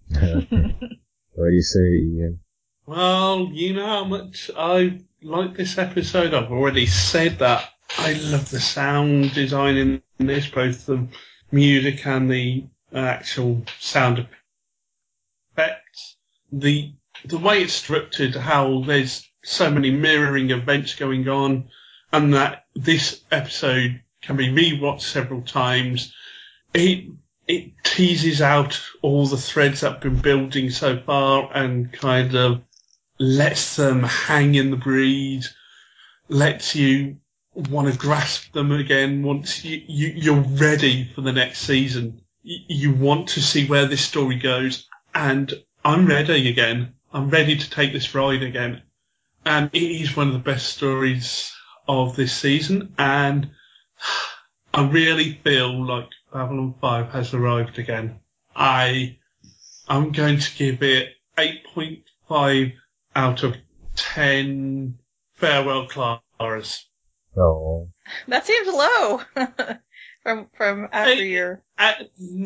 what do you say, Ian? Well, you know how much I like this episode. I've already said that. I love the sound design in this, both the music and the actual sound effects. the the way it's structured, how there's so many mirroring events going on, and that this episode can be rewatched several times. It it teases out all the threads that have been building so far and kind of lets them hang in the breeze, lets you want to grasp them again once you, you, you're ready for the next season. You, you want to see where this story goes and I'm ready again. I'm ready to take this ride again. And it is one of the best stories of this season and I really feel like Babylon 5 has arrived again. I, I'm going to give it 8.5 out of 10 farewell Claras. Oh, That seems low from from after Hey, your Uh,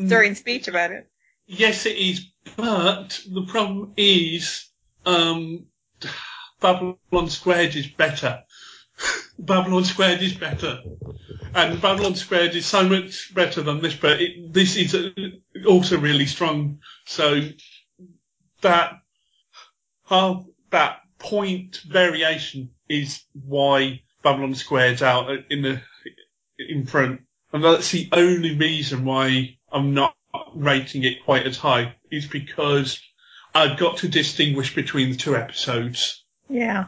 during speech about it. Yes, it is, but the problem is, um, Babylon Squared is better. Babylon Squared is better. And Babylon Squared is so much better than this, but it, this is also really strong. So that that point variation is why Babylon Squared's out in the, in front. And that's the only reason why I'm not rating it quite as high is because I've got to distinguish between the two episodes. Yeah.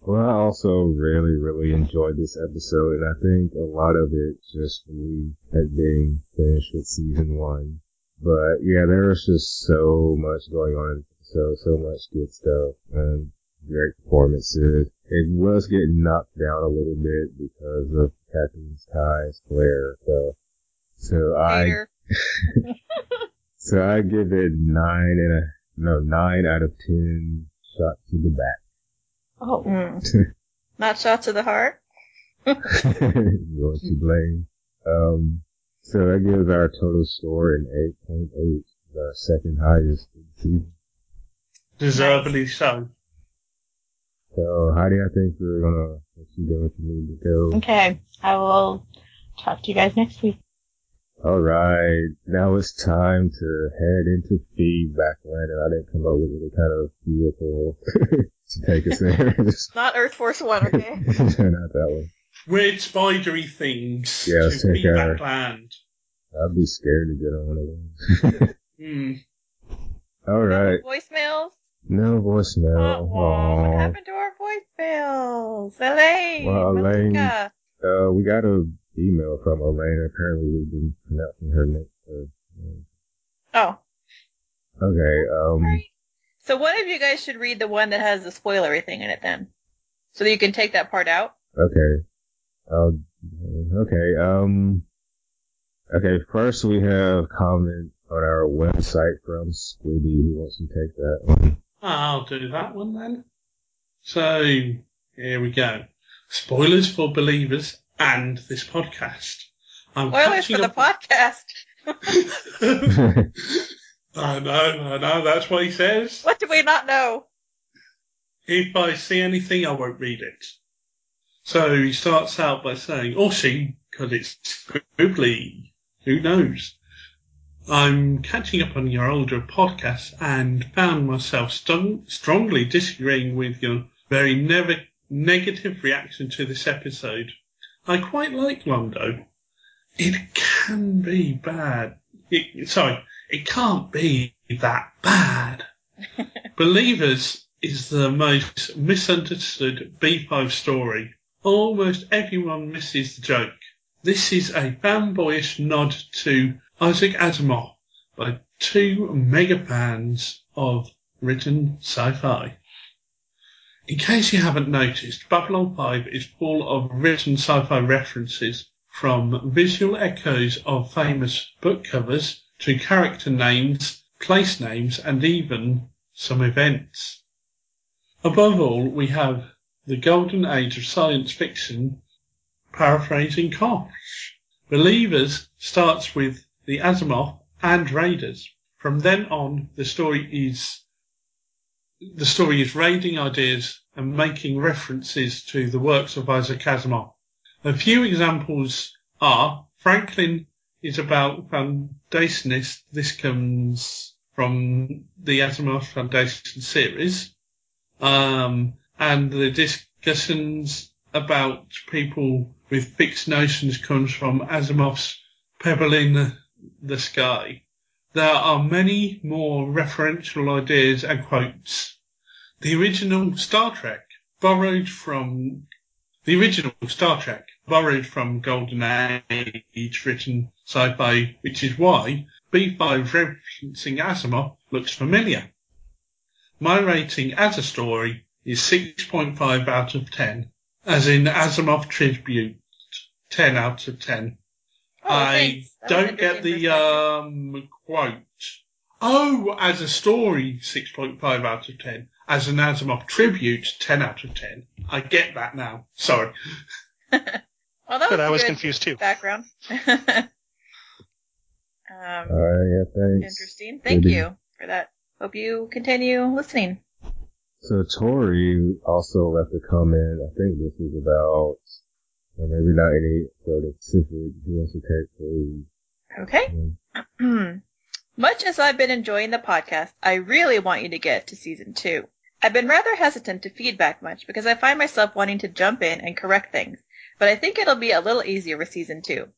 Well, I also really, really enjoyed this episode, and I think a lot of it just for me had been finished with season one. But yeah, there was just so much going on, so so much good stuff, and great performances. It was getting knocked down a little bit because of Captain Sky's flare, so so I Hater. So I give it nine and a no nine out of ten shots to the back. Oh, Mm. Not shot to the heart. You're to blame. Um, so that gives our total score an 8.8, the second highest in the season. Deservedly so. So, Heidi, I think we're gonna let you go if you need to go. okay. I will talk to you guys next week. Alright, now it's time to head into feedback land, and I didn't come up with any kind of vehicle to take us there. Just- Not Earth Force One, okay? Not that one. Weird spidery things Yeah, let's to take be our- land. I'd be scared to get on one of those. Hmm. Alright, Voicemails. no voicemail. Oh, what happened to our voicemails? Elaine. Well, Elaine- Uh, we got a email from Elaine. Apparently, we've been pronouncing her name. Uh, Oh. okay. Um. Right. So one of you guys should read the one that has the spoilery thing in it then. So that you can take that part out. Okay. Um. Okay. Um. Okay. First, we have comment on our website from Squibby who wants to take that one. I'll do that one then. So, here we go. Spoilers for believers and this podcast. I'm Spoilers for the podcast. I know, I know, that's what he says. What do we not know? If I see anything, I won't read it. So he starts out by saying, oh, or she, because it's scribbly, who knows? I'm catching up on your older podcasts and found myself st- strongly disagreeing with your very never negative reaction to this episode. I quite like Londo. It can be bad. It, sorry, it can't be that bad. Believers is the most misunderstood B5 story. Almost everyone misses the joke. This is a fanboyish nod to Isaac Asimov by two mega fans of written sci-fi. In case you haven't noticed, Babylon 5 is full of written sci-fi references from visual echoes of famous book covers to character names, place names, and even some events. Above all, we have the golden age of science fiction, paraphrasing Kosh. Believers starts with the Asimov and Raiders. From then on, the story is the story is raiding ideas and making references to the works of Isaac Asimov. A few examples are Franklin is about foundationist. This comes from the Asimov Foundation series, um, and the discussions about people with fixed notions comes from Asimov's Pebble in the Sky. There are many more referential ideas and quotes. The original Star Trek borrowed from the original Star Trek borrowed from Golden Age written sci-fi, which is why B5 referencing Asimov looks familiar. My rating as a story is 6.5 out of 10, as in Asimov tribute, 10 out of 10. Oh, I thanks. That was don't get the um quote. Oh, as a story, 6.5 out of 10. As an Asimov tribute, 10 out of 10. I get that now. Sorry. well, that But was I a was good confused too. background. um, Alright, yeah, thanks. interesting. Thank Good. you for that. Hope you continue listening. So Tori also left a comment. I think this was about, or maybe not any sort of specific. Food. Okay. Much as I've been enjoying the podcast, I really want you to get to season two. I've been rather hesitant to feedback much because I find myself wanting to jump in and correct things, but I think it'll be a little easier with season two.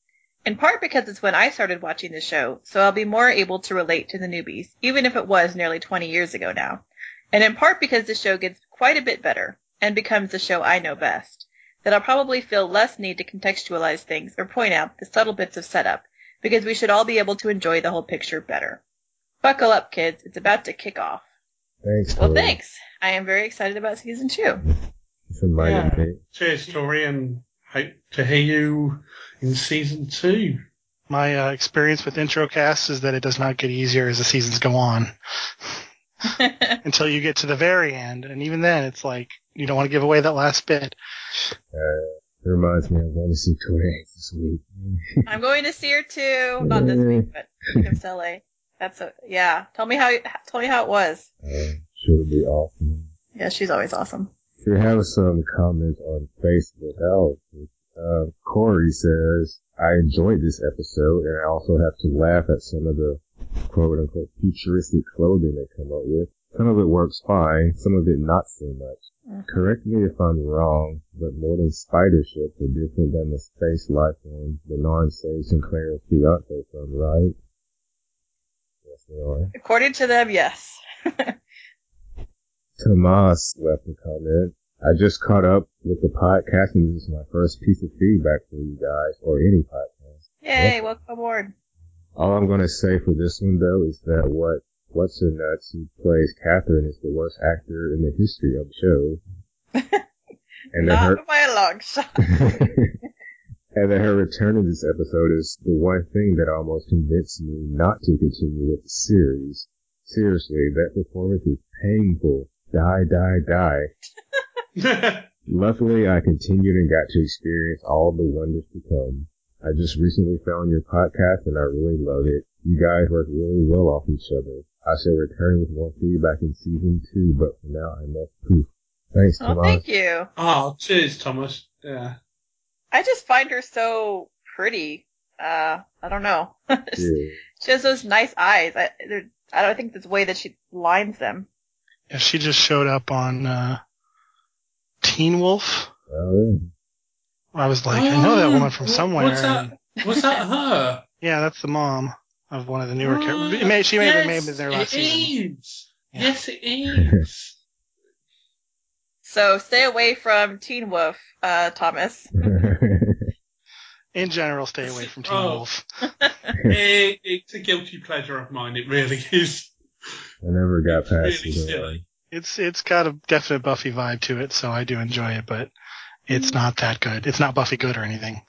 In part because it's when I started watching the show, so I'll be more able to relate to the newbies, even if it was nearly 20 years ago now. And in part because the show gets quite a bit better and becomes the show I know best, that I'll probably feel less need to contextualize things or point out the subtle bits of setup because we should all be able to enjoy the whole picture better. Buckle up, kids. It's about to kick off. Thanks, Well, Tori. thanks. I am very excited about season two. It's reminded Yeah. me. Cheers, Tori, and hope to hear you in season two. My uh, experience with Introcast is that it does not get easier as the seasons go on until you get to the very end, and even then, it's like you don't want to give away that last bit. Uh, it reminds me I'm going to see Tori this week. I'm going to see her too. Not this week, but when it comes to LA. That's a yeah. Tell me how tell me how it was. Uh, sure it'll be awesome. Yeah, she's always awesome. We have some comments on Facebook. Alex, uh, Corey says, I enjoyed this episode and I also have to laugh at some of the quote unquote futuristic clothing they come up with. Some of it works fine, some of it not so much. Mm. Correct me if I'm wrong, but more than spider ships are different than the space life forms Bernard Sage and Claire's fiance from, right? Yes, they are. According to them, yes. Tomas left a comment. I just caught up with the podcast and this is my first piece of feedback for you guys or any podcast. Yay! Welcome aboard. All I'm gonna say for this one though is that what what's her nuts who plays Catherine is the worst actor in the history of the show. and Not her by a long shot. and that her return in this episode is the one thing that almost convinced me not to continue with the series. Seriously, that performance is painful. Die, die, die. Luckily, I continued and got to experience all the wonders to come. I just recently found your podcast and I really love it. You guys work really well off each other. I shall return with more feedback in season two, but for now I must poof. Thanks, Oh, Tomas. thank you. oh, cheers, Thomas. Yeah. I just find her so pretty. Uh, I don't know. Yeah. she has those nice eyes. I, they're- I don't think it's the way that she lines them. Yeah, she just showed up on uh, Teen Wolf. Oh, I was like, I know that Oh, woman from wha- somewhere. What's that? Was that her? Yeah, that's the mom of one of the newer Oh, characters. May, she may, yes, may have been there last it season. is. Yeah. Yes, it is. So stay away from Teen Wolf, uh, Thomas. In general, stay away from Teen Oh. Wolf. it, it's a guilty pleasure of mine. It really is. I never got It's past really it. silly. It's it's got a definite Buffy vibe to it, so I do enjoy it, but it's not that good. It's not Buffy good or anything.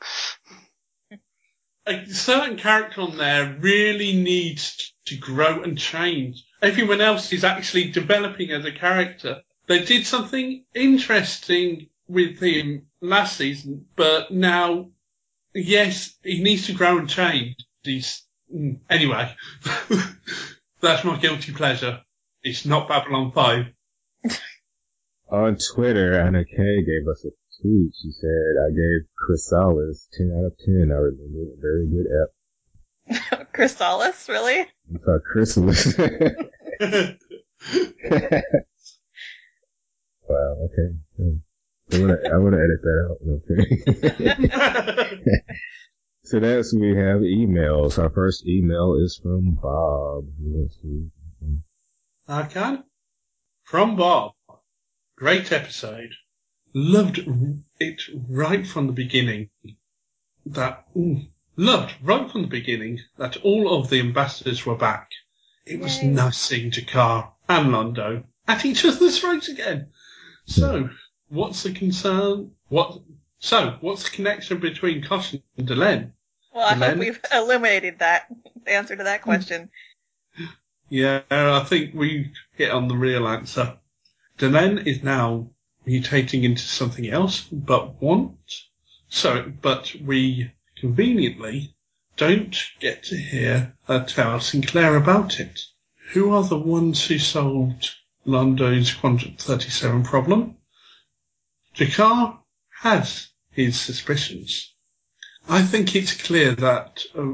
A certain character on there really needs to grow and change. Everyone else is actually developing as a character. They did something interesting with him last season, but now, yes, he needs to grow and change. He's, mm, anyway, that's my guilty pleasure. It's not Babylon 5. On Twitter, Anna Kay gave us a tweet. She said, I gave Chrysalis 10 out of 10. I remember a very good ep. Chrysalis, really? I thought Chrysalis. wow, okay. Hmm. I wanna, I wanna edit that out. Okay. so that's we have emails. Our first email is from Bob. Let's see. I can. From Bob. Great episode. Loved it right from the beginning. That ooh, loved right from the beginning that all of the ambassadors were back. It was Yay. nice seeing G'Kar and Londo at each other's throats again. So, what's the concern? What? So, what's the connection between Kosh and Delenn? Well, I And hope we've eliminated that the answer to that hmm. question. Yeah, I think we hit on the real answer. Delenn is now mutating into something else, but want so, but we conveniently don't get to hear her tell Sinclair about it. Who are the ones who solved Londo's Quadrant 37 problem? G'Kar has his suspicions. I think it's clear that uh,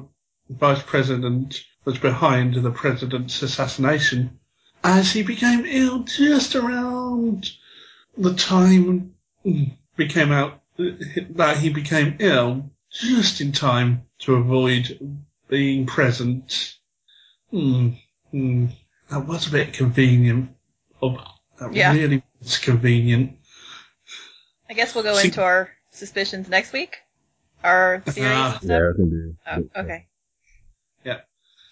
Vice President was behind the president's assassination as he became ill just around the time became out that he became ill just in time to avoid being present. Hmm, hmm, that was a bit convenient. Oh, that Yeah. really was convenient. I guess we'll go See- into our suspicions next week. Our theories Ah. and Yeah, stuff. I can do. Oh, okay.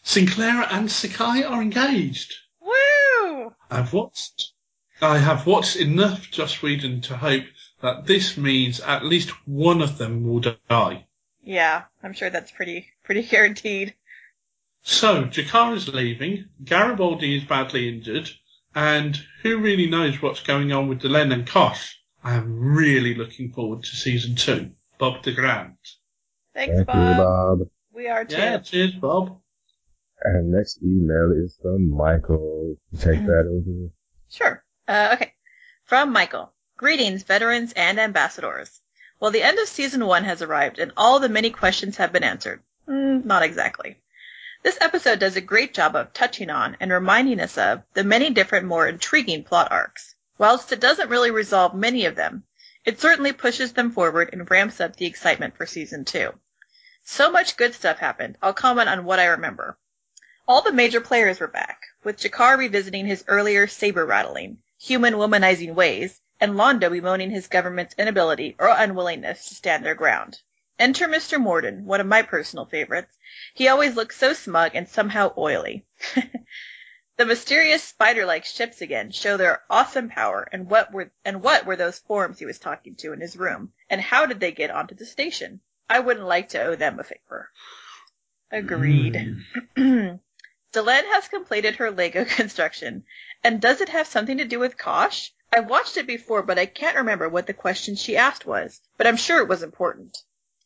Sinclair and Sakai are engaged. Woo! I've watched. I have watched enough Joss Whedon to hope that this means at least one of them will die. Yeah, I'm sure that's pretty pretty guaranteed. So G'Kar is leaving. Garibaldi is badly injured, and who really knows what's going on with Delenn and Kosh? I am really looking forward to season two. Bob de Grant. Thanks, Thank Bob. you, Bob. We are too. Yeah, cheers, Bob. And next email is from Michael. Take mm. that over. Sure. Uh, okay. From Michael. Greetings, veterans and ambassadors. Well, the end of season one has arrived and all the many questions have been answered. Mm, not exactly. This episode does a great job of touching on and reminding us of the many different more intriguing plot arcs. Whilst it doesn't really resolve many of them, it certainly pushes them forward and ramps up the excitement for season two. So much good stuff happened. I'll comment on what I remember. All the major players were back, with G'Kar revisiting his earlier saber rattling, human womanizing ways, and Londo bemoaning his government's inability or unwillingness to stand their ground. Enter Mr. Morden, one of my personal favorites. He always looks so smug and somehow oily. the mysterious spider-like ships again show their awesome power and what were and what were those forms he was talking to in his room and how did they get onto the station? I wouldn't like to owe them a favor. Agreed. Hmm. Delenn has completed her Lego construction. And does it have something to do with Kosh? I watched it before, but I can't remember what the question she asked was, but I'm sure it was important.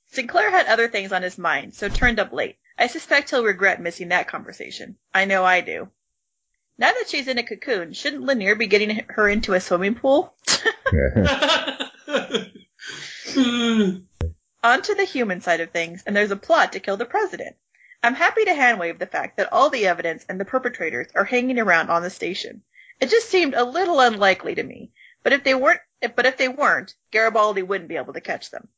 Sinclair had other things on his mind, so turned up late. I suspect he'll regret missing that conversation. I know I do. Now that she's in a cocoon, shouldn't Lennier be getting her into a swimming pool? On to the human side of things, and there's a plot to kill the president. I'm happy to handwave the fact that all the evidence and the perpetrators are hanging around on the station. It just seemed a little unlikely to me, but if they weren't, if, but if they weren't, Garibaldi wouldn't be able to catch them.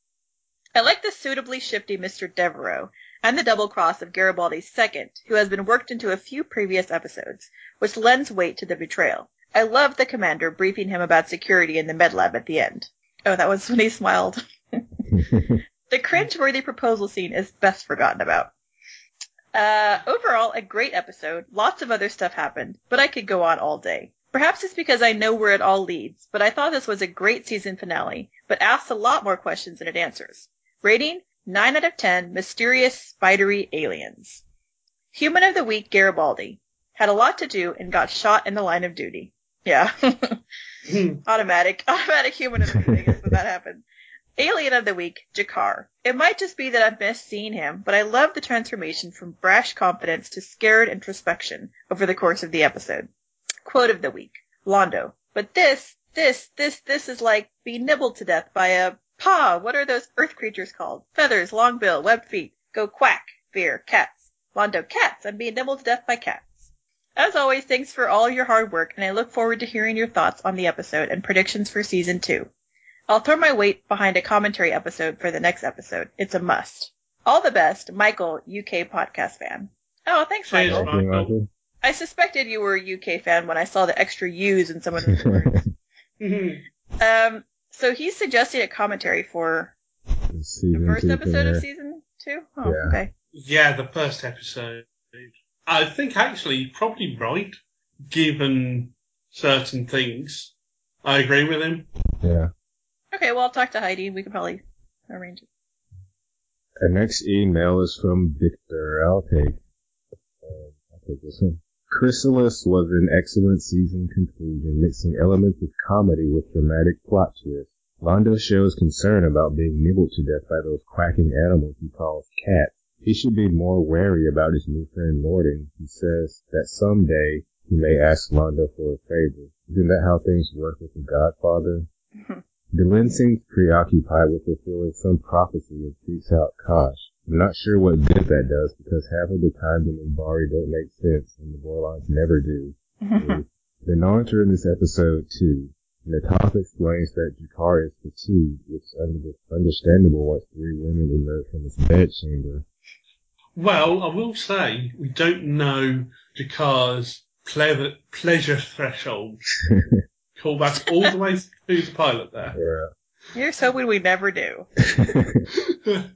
I like the suitably shifty Mr. Devereaux and the double cross of Garibaldi's second, who has been worked into a few previous episodes, which lends weight to the betrayal. I love the commander briefing him about security in the med lab at the end. Oh, that was when he smiled. The cringe-worthy proposal scene is best forgotten about. Uh, overall, a great episode. Lots of other stuff happened, but I could go on all day. Perhaps it's because I know where it all leads, but I thought this was a great season finale, but asks a lot more questions than it answers. Rating? 9 out of 10 mysterious, spidery aliens. Human of the Week Garibaldi. Had a lot to do and got shot in the line of duty. Yeah. automatic, automatic human of the week, I guess, when that happened. Alien of the week, G'Kar. It might just be that I've missed seeing him, but I love the transformation from brash confidence to scared introspection over the course of the episode. Quote of the week, Londo. But this, this, this, this is like being nibbled to death by a paw. What are those earth creatures called? Feathers, long bill, webbed feet. Go quack. Fear, cats. Londo, cats. I'm being nibbled to death by cats. As always, thanks for all your hard work, and I look forward to hearing your thoughts on the episode and predictions for season two. I'll throw my weight behind a commentary episode for the next episode. It's a must. All the best, Michael, UK podcast fan. Oh, thanks, Cheers, Michael. Thank you, Michael. I suspected you were a UK fan when I saw the extra U's in some of the words. Mhm. um, so he's suggesting a commentary for the first episode premiere. of season two. Oh, Yeah. okay. yeah, the first episode. I think actually you're probably right, given certain things. I agree with him. Yeah. Okay, well, I'll talk to Heidi. We could probably arrange it. Our next email is from Victor. I'll take, um, I'll take this one. Chrysalis was an excellent season conclusion, mixing elements of comedy with dramatic plot twists. Londo shows concern about being nibbled to death by those quacking animals he calls cats. He should be more wary about his new friend Morden. He says that someday he may ask Londo for a favor. Isn't that how things work with the Godfather? Delenn seems preoccupied with fulfilling some prophecy and freaks out Kosh. I'm not sure what good that does because half of the time the Minbari don't make sense and the Vorlons never do. The Narns are in this episode too. And the top explains that G'Kar is fatigued, which is understandable once three women emerge from his bedchamber. Well, I will say we don't know G'Kar's ple- pleasure threshold. Call back all the way through the pilot there. Yeah. Here's hoping we never do.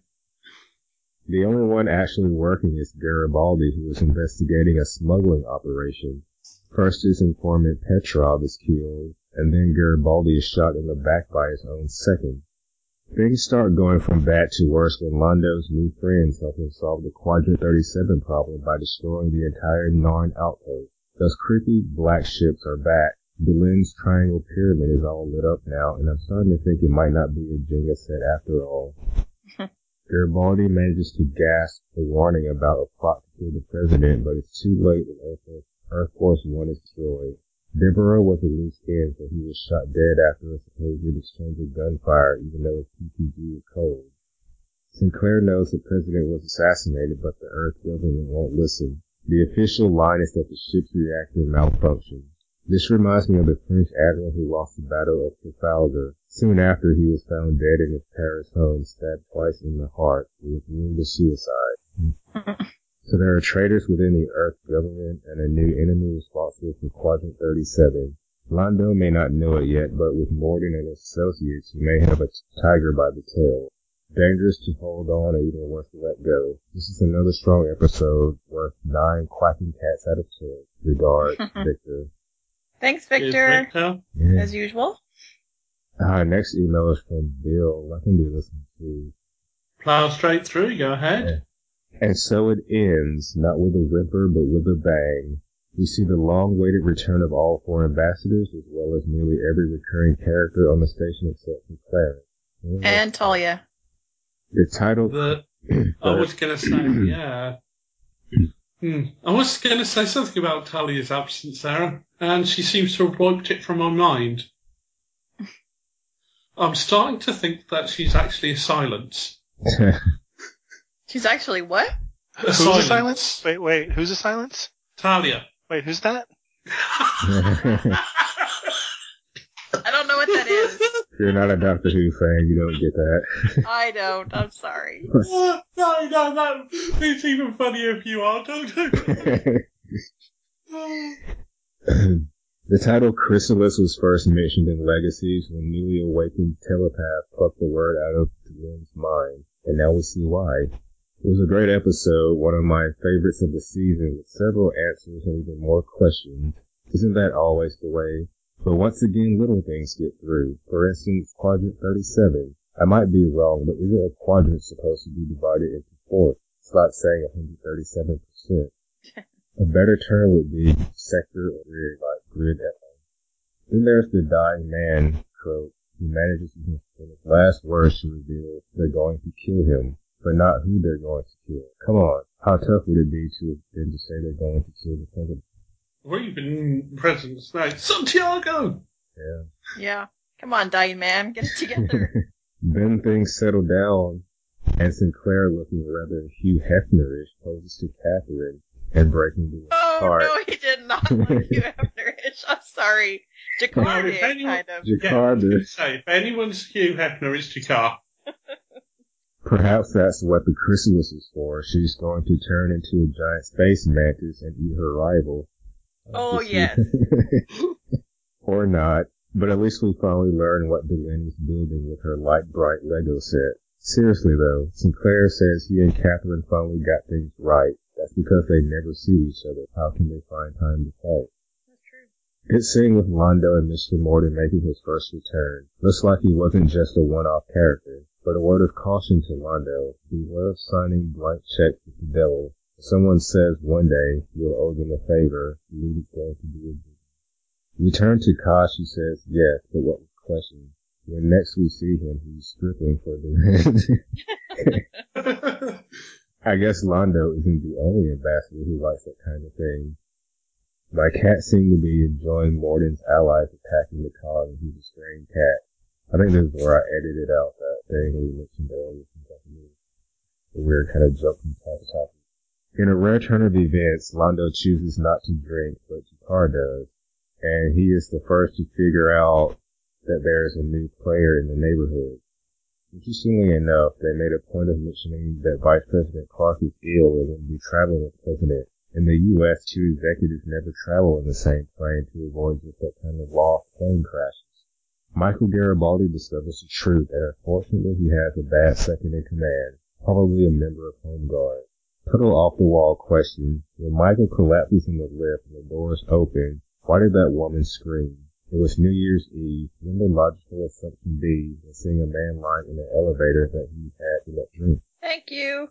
The only one actually working is Garibaldi, who is investigating a smuggling operation. First his informant Petrov is killed, and then Garibaldi is shot in the back by his own second. Things start going from bad to worse when Londo's new friends help him solve the Quadrant 37 problem by destroying the entire Narn outpost. Those creepy black ships are back. Delenn's triangle pyramid is all lit up now, and I'm starting to think it might not be a Jenga set after all. Garibaldi manages to gasp a warning about a plot to kill the president, but it's too late and Earth Force, Earth Force One is destroyed. Devereaux was a loose skin, so he was shot dead after a supposed exchange of gunfire, even though his PPG was cold. Sinclair knows the president was assassinated, but the Earth government won't listen. The official line is that the ship's reactor malfunctioned. This reminds me of the French admiral who lost the Battle of Trafalgar. Soon after, he was found dead in his Paris home, stabbed twice in the heart. He was ruled a suicide. So there are traitors within the Earth government and a new enemy responsible for Quadrant 37. Londo may not know it yet, but with Morden and his associates, he may have a tiger by the tail. Dangerous to hold on or even worth to let go. This is another strong episode worth nine quacking cats out of ten. Regards, Victor. Thanks, Victor, Victor. Yeah. as usual. Our next email is from Bill. I can do this one too. Plow straight through. Go ahead. And so it ends, not with a whimper, but with a bang. We see the long-awaited return of all four ambassadors, as well as nearly every recurring character on the station except for Clarence. And Talia. the title. The, I was going to say, yeah. Hmm. I was going to say something about Talia's absence there, and she seems to have wiped it from my mind. I'm starting to think that she's actually a silence. She's actually what? A Who's a silence? Wait, wait. Who's a silence? Talia. Wait, who's that? I don't know what that is. if you're not a Doctor Who fan, you don't get that. I don't. I'm sorry. no, no, no. It's even funnier if you are, Doctor. the title Chrysalis was first mentioned in Legacies when newly awakened telepath plucked the word out of Lynn's mind, and now we see why. It was a great episode, one of my favorites of the season, with several answers and even more questions. Isn't that always the way? But once again, little things get through. For instance, Quadrant 37. I might be wrong, but isn't a quadrant supposed to be divided into four? It's like saying 137%. A better term would be sector or grid, like grid at. Then there's the dying man trope, who manages to in his last words to reveal they're going to kill him, but not who they're going to kill. Come on, how tough would it be to then to say they're going to kill the president? Or even President's Night. Santiago! Yeah. Yeah. Come on, dying man. Get it together. then things settle down and Sinclair, looking rather Hugh Hefnerish, poses to Catherine and breaking the woman's Oh heart. no, he did not look you Hefnerish. I'm sorry. G'Kar No, if anyone- kind of. Jakarta. So if anyone's Hugh Hefner, it's G'Kar. Perhaps that's what the chrysalis is for. She's going to turn into a giant space mantis and eat her rival. Uh, oh, yes. or not. But at least we finally learn what Delenn is building with her light bright Lego set. Seriously though, Sinclair says he and Catherine finally got things right. That's because they never see each other. How can they find time to fight? That's true. Good scene with Londo and Mr. Morden making his first return. Looks like he wasn't just a one-off character, but a word of caution to Londo. Beware of signing blank checks with the devil. Someone says one day you'll owe them a favor, believe it's going to be a good one. We turn to Kosh who says yes, but what was question? When next we see him, he's stripping for the rent. I guess Londo isn't the only ambassador who likes that kind of thing. My cat seemed to be enjoying Morden's allies attacking the colony. He's a strange cat. I think this is where I edited out that thing we mentioned earlier from Japanese. The weird kind of jump from top to top. In a rare turn of events, Londo chooses not to drink, but G'Kar does. And he is the first to figure out that there is a new player in the neighborhood. Interestingly enough, they made a point of mentioning that Vice President Clark is ill and will be traveling with the President. In the U.S., two executives never travel in the same plane to avoid just that kind of lost plane crashes. Michael Garibaldi discovers the truth, and unfortunately he has a bad second in command, probably a member of Home Guard. Total off-the-wall question, when Michael collapses in the lift and the doors open, why did that woman scream? It was New Year's Eve. Wouldn't the logical assumption be that seeing a man lying in an elevator that he had to let drink? Thank you.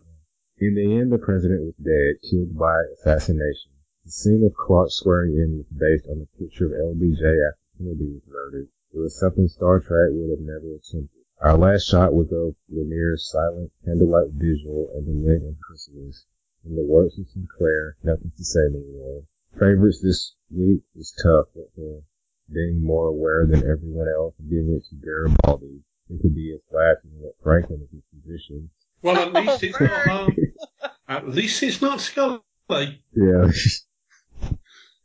In the end, the president was dead, killed by assassination. The scene of Clark swearing in was based on the picture of LBJ after Kennedy was murdered. It was something Star Trek would have never attempted. Our last shot was of Lennier's silent, candlelight visual and the lit and chrysalis. In the words of Sinclair, nothing to say anymore. Favorites this week was tough, but for being more aware than everyone else and giving it to Garibaldi, it could be as flashing that Franklin is his position. Well, at least Oh, it's not. Um, at least it's not Scully. Yeah.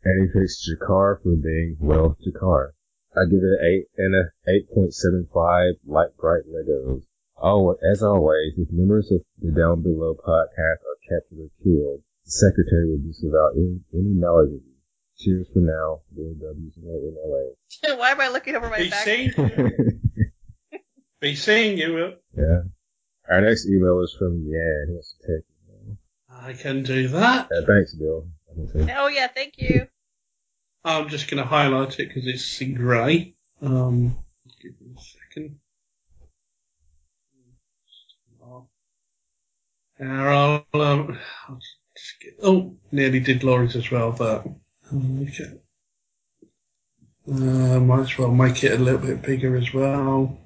and he picks G'Kar for being, well, G'Kar. I give it an 8 and a 8.75 light bright Legos. Oh, as always, if members of the Down Below podcast are captured or killed, the secretary will disavow any, any knowledge of you. Cheers for now, Bill W's in LA. Why am I looking over my Be back? seeing, be seeing you. yeah. Our next email is from Yan. He wants to take it. I can do that. Uh, thanks, Bill. I can say- Oh yeah, thank you. I'm just going to highlight it because it's in grey. Um, give me a second. I'll, um, I'll get, oh, nearly did Laurie's as well, but um, okay. Uh, might as well make it a little bit bigger as well.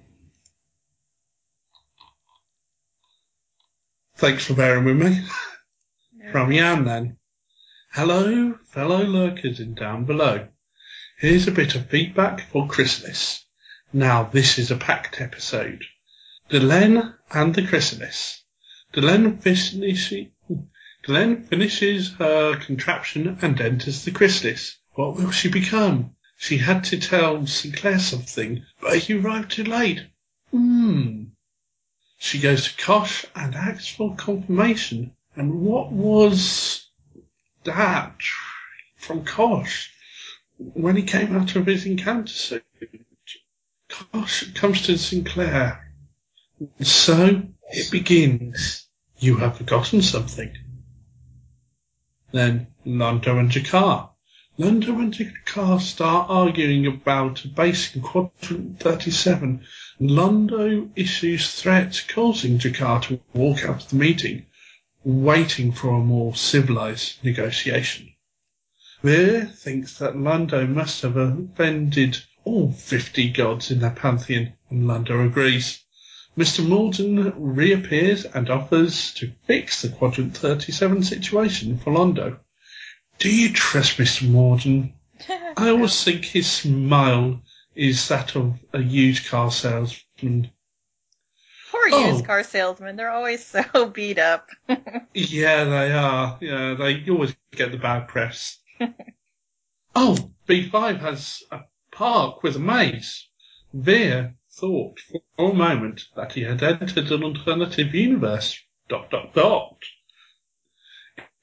Thanks for bearing with me. From Jan then. Hello, fellow lurkers in down below. Here's a bit of feedback for Chrysalis. Now this is a packed episode. Delenn and the Chrysalis. Delenn finishes, Delenn finishes her contraption and enters the Chrysalis. What will she become? She had to tell Sinclair something, but he arrived too late. Hmm. She goes to Kosh and asks for confirmation. And what was that from Kosh when he came out of his encounter suit? Kosh comes to Sinclair. So it begins. You have forgotten something. Then Londo and G'Kar. Londo and G'Kar start arguing about a base in Quadrant 37. Londo issues threats causing G'Kar to walk out of the meeting, waiting for a more civilized negotiation. Vir thinks that Londo must have offended all 50 gods in their pantheon, and Londo agrees. Mr. Morden reappears and offers to fix the Quadrant 37 situation for Londo. Do you trust Mr. Morden? I always think his smile is that of a used car salesman. Poor Oh. used car salesmen. They're always so beat up. Yeah, they are. Yeah, they always get the bad press. oh, B5 has a park with a maze. Vir thought for a moment that he had entered an alternative universe. Dot dot dot.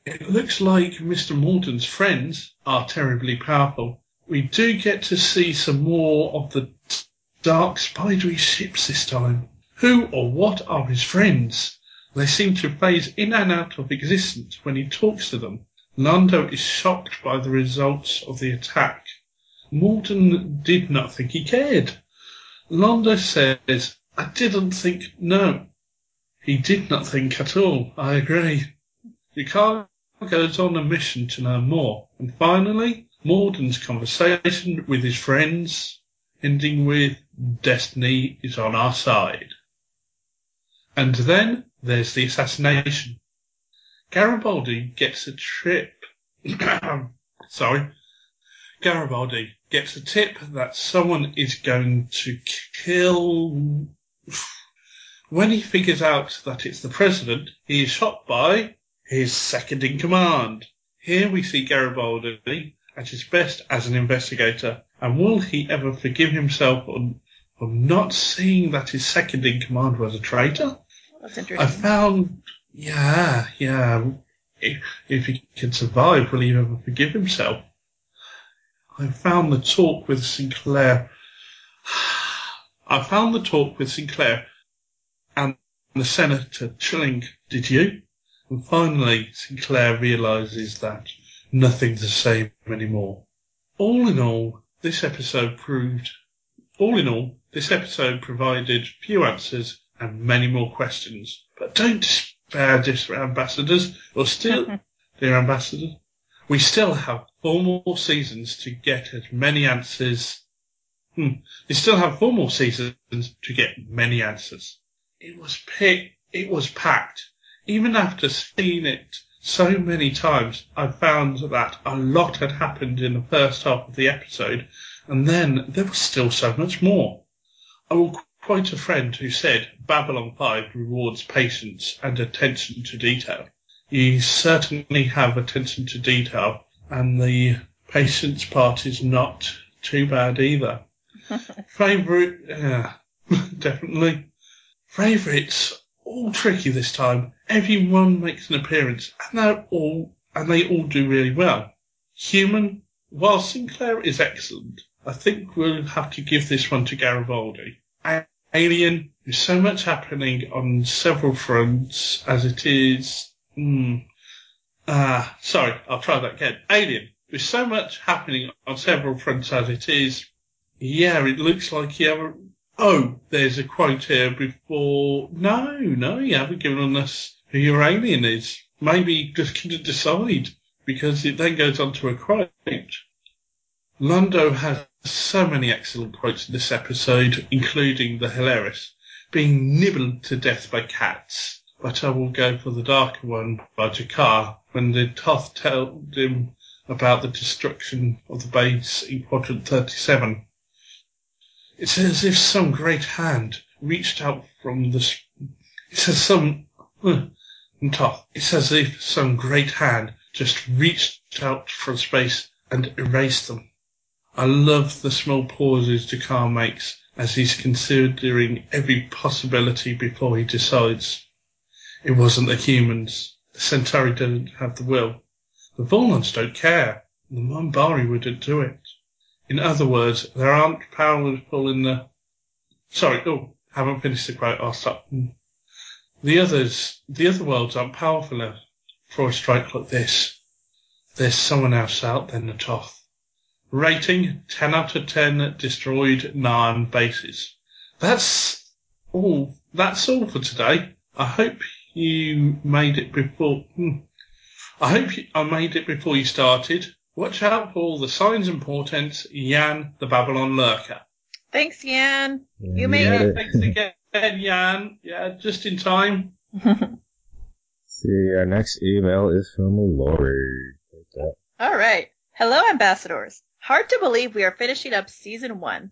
It looks like Mr. Morden's friends are terribly powerful. We do get to see some more of the dark spidery ships this time. Who or what are his friends? They seem to phase in and out of existence when he talks to them. Londo is shocked by the results of the attack. Morden did not think he cared. Londo says, I didn't think, no. He did not think at all. I agree. G'Kar goes on a mission to learn more. And finally, Morden's conversation with his friends, ending with, Destiny is on our side. And then there's the assassination. Garibaldi gets a trip. Sorry. Garibaldi gets a tip that someone is going to kill. When he figures out that it's the president, he is shot by his second in command. Here we see Garibaldi at his best as an investigator, and will he ever forgive himself for not seeing that his second in command was a traitor? That's I found, yeah, yeah. If, if he can survive, will he ever forgive himself? I found the talk with Sinclair. I found the talk with Sinclair and the Senator chilling. Did you? And finally, Sinclair realizes that nothing's the same anymore. All in all, this episode proved. All in all, this episode provided few answers and many more questions. But don't despair, dear ambassadors, or still, dear ambassador, we still have four more seasons to get as many answers. Hmm. We still have four more seasons to get many answers. It was pick, it was packed. Even after seeing it so many times, I found that a lot had happened in the first half of the episode, and then there was still so much more. Oh, I will quote a friend who said Babylon 5 rewards patience and attention to detail. You certainly have attention to detail, and the patience part is not too bad either. Favorite, yeah, definitely. Favorites, all tricky this time. Everyone makes an appearance, and they're all, and they all do really well. Human, while Sinclair is excellent, I think we'll have to give this one to Garibaldi. Alien, there's so much happening on several fronts as it is. Hmm. Ah, sorry, I'll try that again. Alien, There's so much happening on several fronts as it is. Yeah, it looks like you haven't. Oh, there's a quote here before. No, no, you haven't given us who your alien is. Maybe just couldn't decide because it then goes on to a quote. Londo has so many excellent quotes in this episode, including the hilarious, being nibbled to death by cats. But I will go for the darker one by G'Kar when the Toth told him about the destruction of the base in Quadrant 37. It's as if some great hand reached out from the. It's as some. Toth. It's as if some great hand just reached out from space and erased them. I love the small pauses G'Kar makes as he's considering every possibility before he decides. It wasn't the humans. The Centauri didn't have the will. The Vorlons don't care. The Minbari wouldn't do it. In other words, there aren't powerful in the. Sorry, oh, haven't finished the quote. I'll stop. The others, the other worlds aren't powerful enough for a strike like this. There's someone else out there, Na'Toth. Rating 10 out of 10 destroyed 9 bases. That's all. That's all for today. I hope you made it before. hmm. I hope you, I made it before you started. Watch out for all the signs and portents. Yan, the Babylon lurker. Thanks, Yan. Yeah, You made got it. Thanks again, Yan. Yeah, just in time. See, our next email is from Lori. All right. Hello, ambassadors. Hard to believe we are finishing up season one.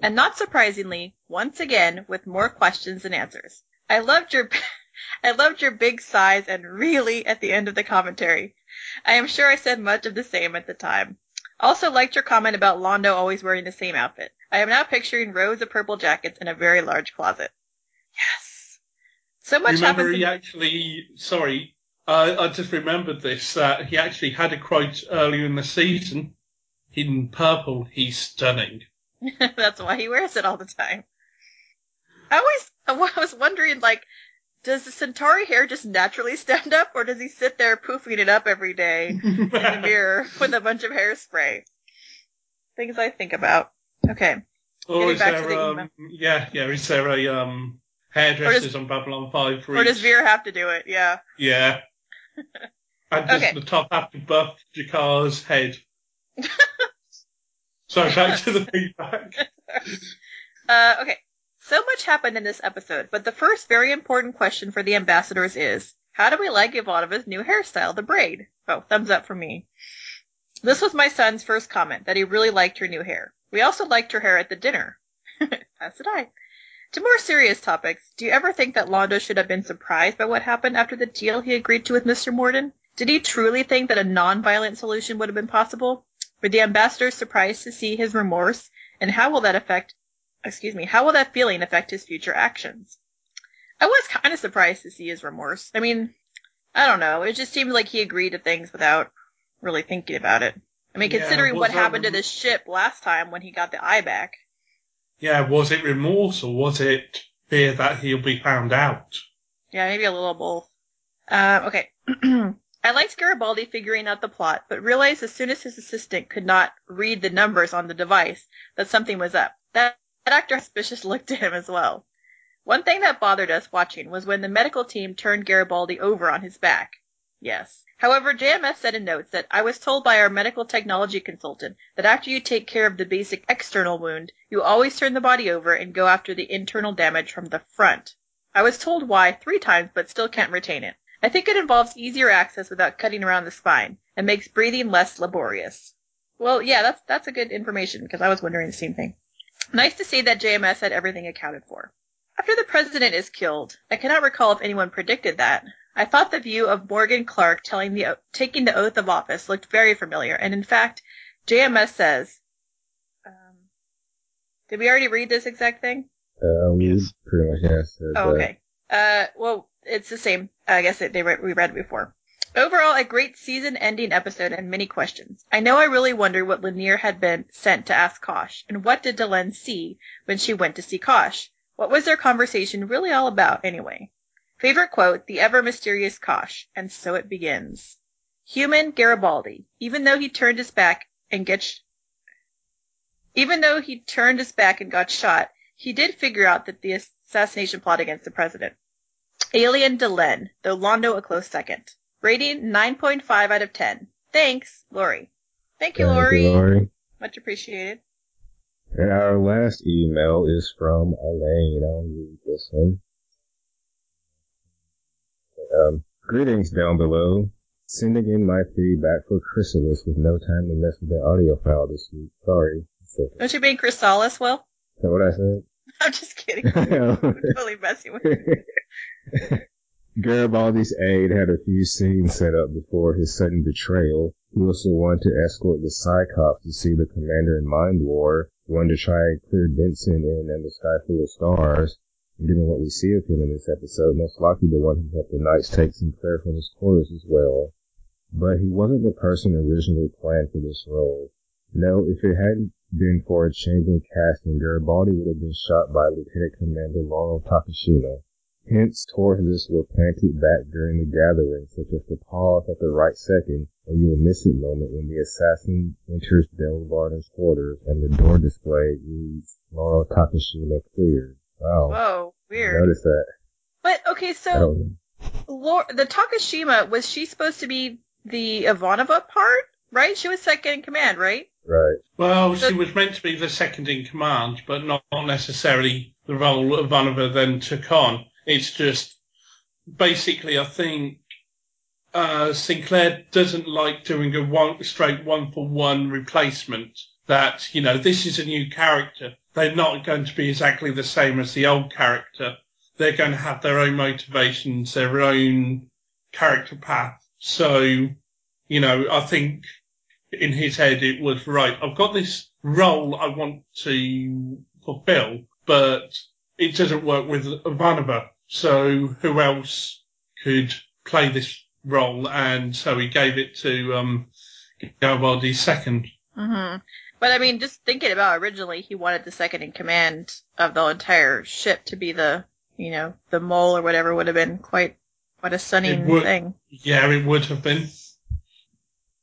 And not surprisingly, once again, with more questions than answers. I loved your I loved your big size and really at the end of the commentary. I am sure I said much of the same at the time. Also liked your comment about Londo always wearing the same outfit. I am now picturing rows of purple jackets in a very large closet. Yes. So much Remember, happens. he in- actually, sorry, uh, I just remembered this, that he actually had a quote earlier in the season. In purple, he's stunning. That's why he wears it all the time. I always I was wondering, like, does the Centauri hair just naturally stand up, or does he sit there poofing it up every day in the mirror with a bunch of hairspray? Things I think about. Okay. or Getting is back to there, the um, yeah, yeah, is there a, um, hairdressers on Babylon 5 for Or does each- Vir have to do it? Yeah. Yeah. And just Okay. the top half to buff G'Kar's head. so back to the feedback. Uh, okay. So much happened in this episode, but the first very important question for the ambassadors is, how do we like Ivanova's new hairstyle, the braid? Oh, thumbs up for me. This was my son's first comment, that he really liked her new hair. We also liked her hair at the dinner. As did I. To more serious topics, do you ever think that Londo should have been surprised by what happened after the deal he agreed to with Mr. Morden? Did he truly think that a non-violent solution would have been possible? Were the ambassadors surprised to see his remorse? And how will that affect excuse me, how will that feeling affect his future actions? I was kind of surprised to see his remorse. I mean, I don't know. It just seemed like he agreed to things without really thinking about it. I mean, considering was what happened to rem- this ship last time when he got the eye back. Yeah, was it remorse or was it fear that he'll be found out? Yeah, maybe a little of both. Um, okay. I liked Garibaldi figuring out the plot, but realized as soon as his assistant could not read the numbers on the device that something was up. That, that actor suspicious looked at him as well. One thing that bothered us watching was when the medical team turned Garibaldi over on his back. Yes. However, JMS said in notes that I was told by our medical technology consultant that after you take care of the basic external wound, you always turn the body over and go after the internal damage from the front. I was told why three times, but still can't retain it. I think it involves easier access without cutting around the spine and makes breathing less laborious. Well, yeah, that's that's a good information because I was wondering the same thing. Nice to see that JMS had everything accounted for. After the president is killed, I cannot recall if anyone predicted that. I thought the view of Morgan Clark telling the taking the oath of office looked very familiar, and in fact, JMS says. Um, did we already read this exact thing? Uh, we Yes. pretty much yeah, said Oh, okay. Uh, well, it's the same. I guess it, they read, we read before. Overall, a great season-ending episode and many questions. I know I really wondered what Lennier had been sent to ask Kosh, and what did Delenn see when she went to see Kosh? What was their conversation really all about, anyway? Favorite quote, the ever-mysterious Kosh, and so it begins. Human Garibaldi, even though he turned his back and get, even though he turned his back and got shot, he did figure out that the assassination plot against the president. Alien Delenn, though Londo a close second. Rating 9.5 out of 10. Thanks, Lori. Thank you, Thank Lori. you, Lori. Much appreciated. And our last email is from Elaine. I'll read this one. Um, greetings down below. Sending in my feedback for Chrysalis with no time to mess with the audio file this week. Sorry. Don't you mean Chrysalis, Will? that what I said? I'm just kidding. I'm totally messing with you. Garibaldi's aide had a few scenes set up before his sudden betrayal. He also wanted to escort the Cyclops to see the commander in Mind War, wanted to try and clear Benson in and the Sky Full of Stars. Given what we see of him in this episode, most likely the one who helped the Knights take Sinclair from his quarters as well. But he wasn't the person originally planned for this role. No, if it hadn't been for a change in casting, Garibaldi would have been shot by Lieutenant Commander Laurel Takashima. Hence, torches were planted back during the gathering, such as the pause at the right second, or you will miss it moment when the assassin enters Del Varner's quarters and the door display reads Laurel Takashima cleared. Wow. Whoa, weird. Notice that. But, okay, so, don't the Takashima, was she supposed to be the Ivanova part? Right? She was second in command, right? Right. Well, she was meant to be the second in command, but not, not necessarily the role Ivanova then took on. It's just basically, I think uh, Sinclair doesn't like doing a one straight one for one replacement. That you know, this is a new character. They're not going to be exactly the same as the old character. they're going to have their own motivations, their own character path. So, you know, I think in his head it was right. I've got this role I want to fulfill, but it doesn't work with Ivanova. So who else could play this role? And so he gave it to um, Garibaldi second. hmm But I mean, just thinking about originally, he wanted the second in command of the entire ship to be the, you know, the mole or whatever would have been quite, quite a stunning would- thing. Yeah, it would have been.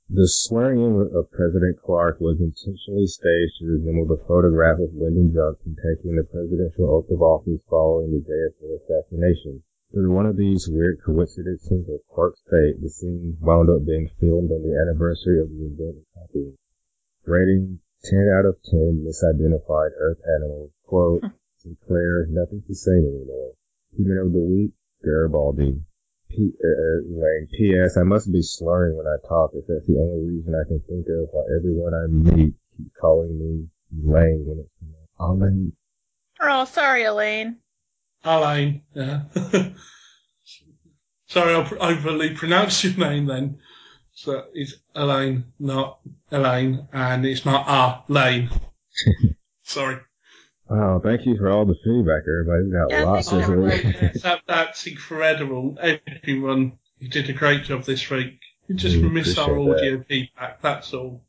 The swearing in of President Clark was intentionally staged to resemble the photograph of Lyndon Johnson taking the presidential oath of office following the JFK assassination. Through one of these weird coincidences of Clark's fate, the scene wound up being filmed on the anniversary of the event of copying. Rating 10 out of 10 misidentified Earth animals. Quote, hmm. Sinclair, nothing to say anymore. Human of the week, Garibaldi. P- uh, uh, Lane. P.S. I must be slurring when I talk if that's the only reason I can think of why everyone I meet keep calling me Lane when it's Alain. Oh, sorry, Elaine. Alain. Yeah. Sorry, I pr- overly pronounced your name then. So it's Elaine, not Elaine, and it's not Ah Lane. Sorry. Wow, thank you for all the feedback, everybody. We got Yeah, lots thank this you, week. that, that's incredible. Everyone, you did a great job this week. You just We missed our appreciate that. audio feedback, that's all.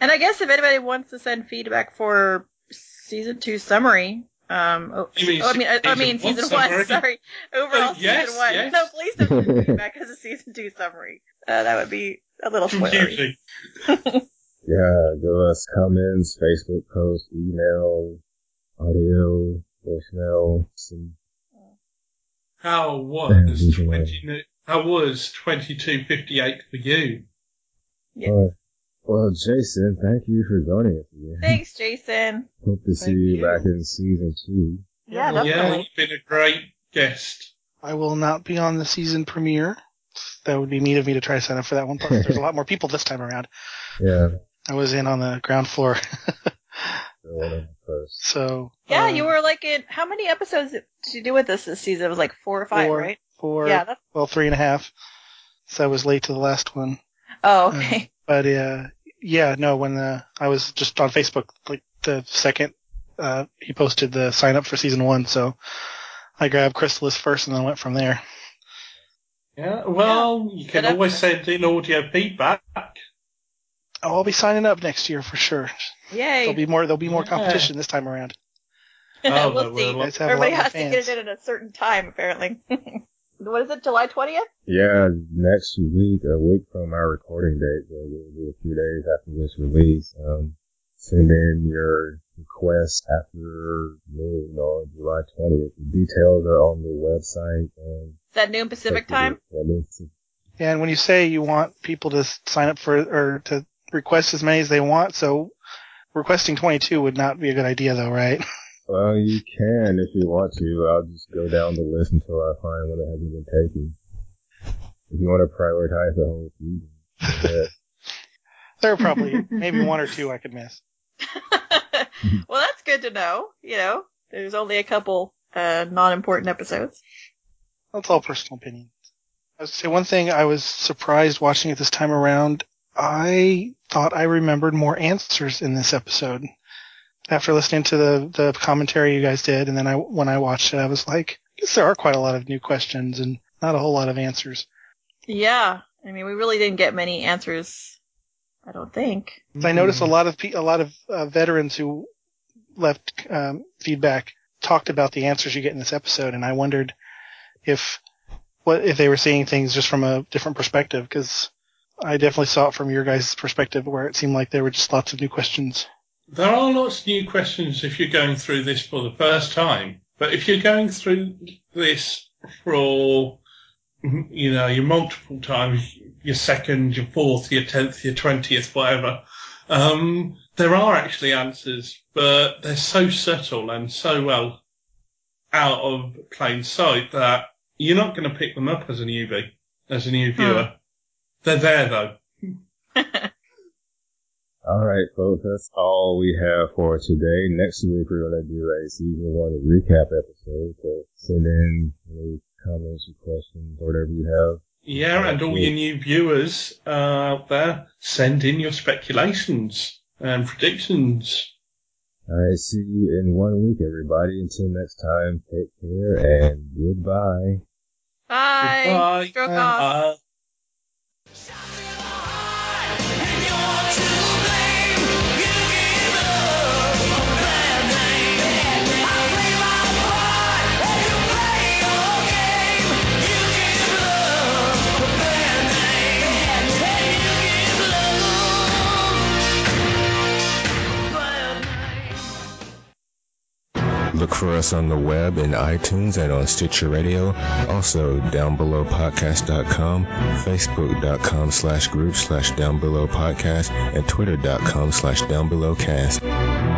And I guess if anybody wants to send feedback for season two summary, um, oh, mean oh, I mean, I, I season mean one season one. summary? Sorry, overall Oh, yes, season one. yes. No, please don't send feedback as a season two summary. Uh, that would be a little spoilery. Yeah, give us comments, Facebook posts, email, audio, voicemail, some How was season 20, how was 2258 for you? Yeah. Uh, well, Jason, thank you for joining us again. Thanks, Jason. Hope to see Thank you, you. back in season two. Yeah, well, Yeah, definitely. you've been a great guest. I will not be on the season premiere. That would be neat of me to try to sign up for that one. Plus, there's a lot more people this time around. Yeah, I was in on the ground floor. for one of the first. So. Yeah, uh, you were like in, how many episodes did you do with us this season? It was like four or five, four, right? Four, Yeah, that's, well, three and a half. So I was late to the last one. oh, okay. But uh, yeah, no, when uh, I was just on Facebook, like the second uh, he posted the sign up for season one, so I grabbed Chrysalis first and then went from there. Yeah, well, you can But, uh, always send in audio feedback. Oh, I'll be signing up next year for sure. Yay. There'll be more. There'll be more Yeah. competition this time around. Oh, we'll there see. will. You guys Everybody lot more has to get it in at a certain time, apparently. what is it, July 20th? Yeah, next week, a week from our recording date, so it'll be a few days after this release. Um, send in your request after noon on July 20th. The details are on the website. And Is that noon Pacific time? Yeah, noon Pacific. Yeah, and when you say you want people to sign up for or to request as many as they want, so requesting 22 would not be a good idea, though, right? Well, you can if you want to. I'll just go down the list until I find one that hasn't been taken. If you want to prioritize the whole season. go. There are probably maybe one or two I could miss. well, that's good to know. You know, there's only a couple uh, non-important episodes. That's all personal opinion. I would say one thing I was surprised watching it this time around. I thought I remembered more answers in this episode. After listening to the, the commentary you guys did, and then I when I watched it, I was like, I guess there are quite a lot of new questions and not a whole lot of answers. Yeah, I mean, we really didn't get many answers. I don't think. I noticed a lot of pe- a lot of uh, veterans who left um, feedback talked about the answers you get in this episode, and I wondered if what if they were seeing things just from a different perspective because I definitely saw it from your guys' perspective where it seemed like there were just lots of new questions. There are lots of new questions if you're going through this for the first time. But if you're going through this for, you know, your multiple times, your second, your fourth, your tenth, your twentieth, whatever, um, there are actually answers, but they're so subtle and so well out of plain sight that you're not going to pick them up as a newbie, as a new viewer. They're there though. All right, folks, that's all we have for today. Next week, we're going to do a season one recap episode. So send in any comments or questions or whatever you have. Yeah, and all your new viewers uh, out there, send in your speculations and predictions. All right, see you in one week, everybody. Until next time, take care and goodbye. Bye. Goodbye. Stroke off. Uh, Look for us on the web in iTunes and on Stitcher Radio. Also, downbelowpodcast.com, facebook.com slash group slash downbelowpodcast, and twitter.com slash downbelowcast.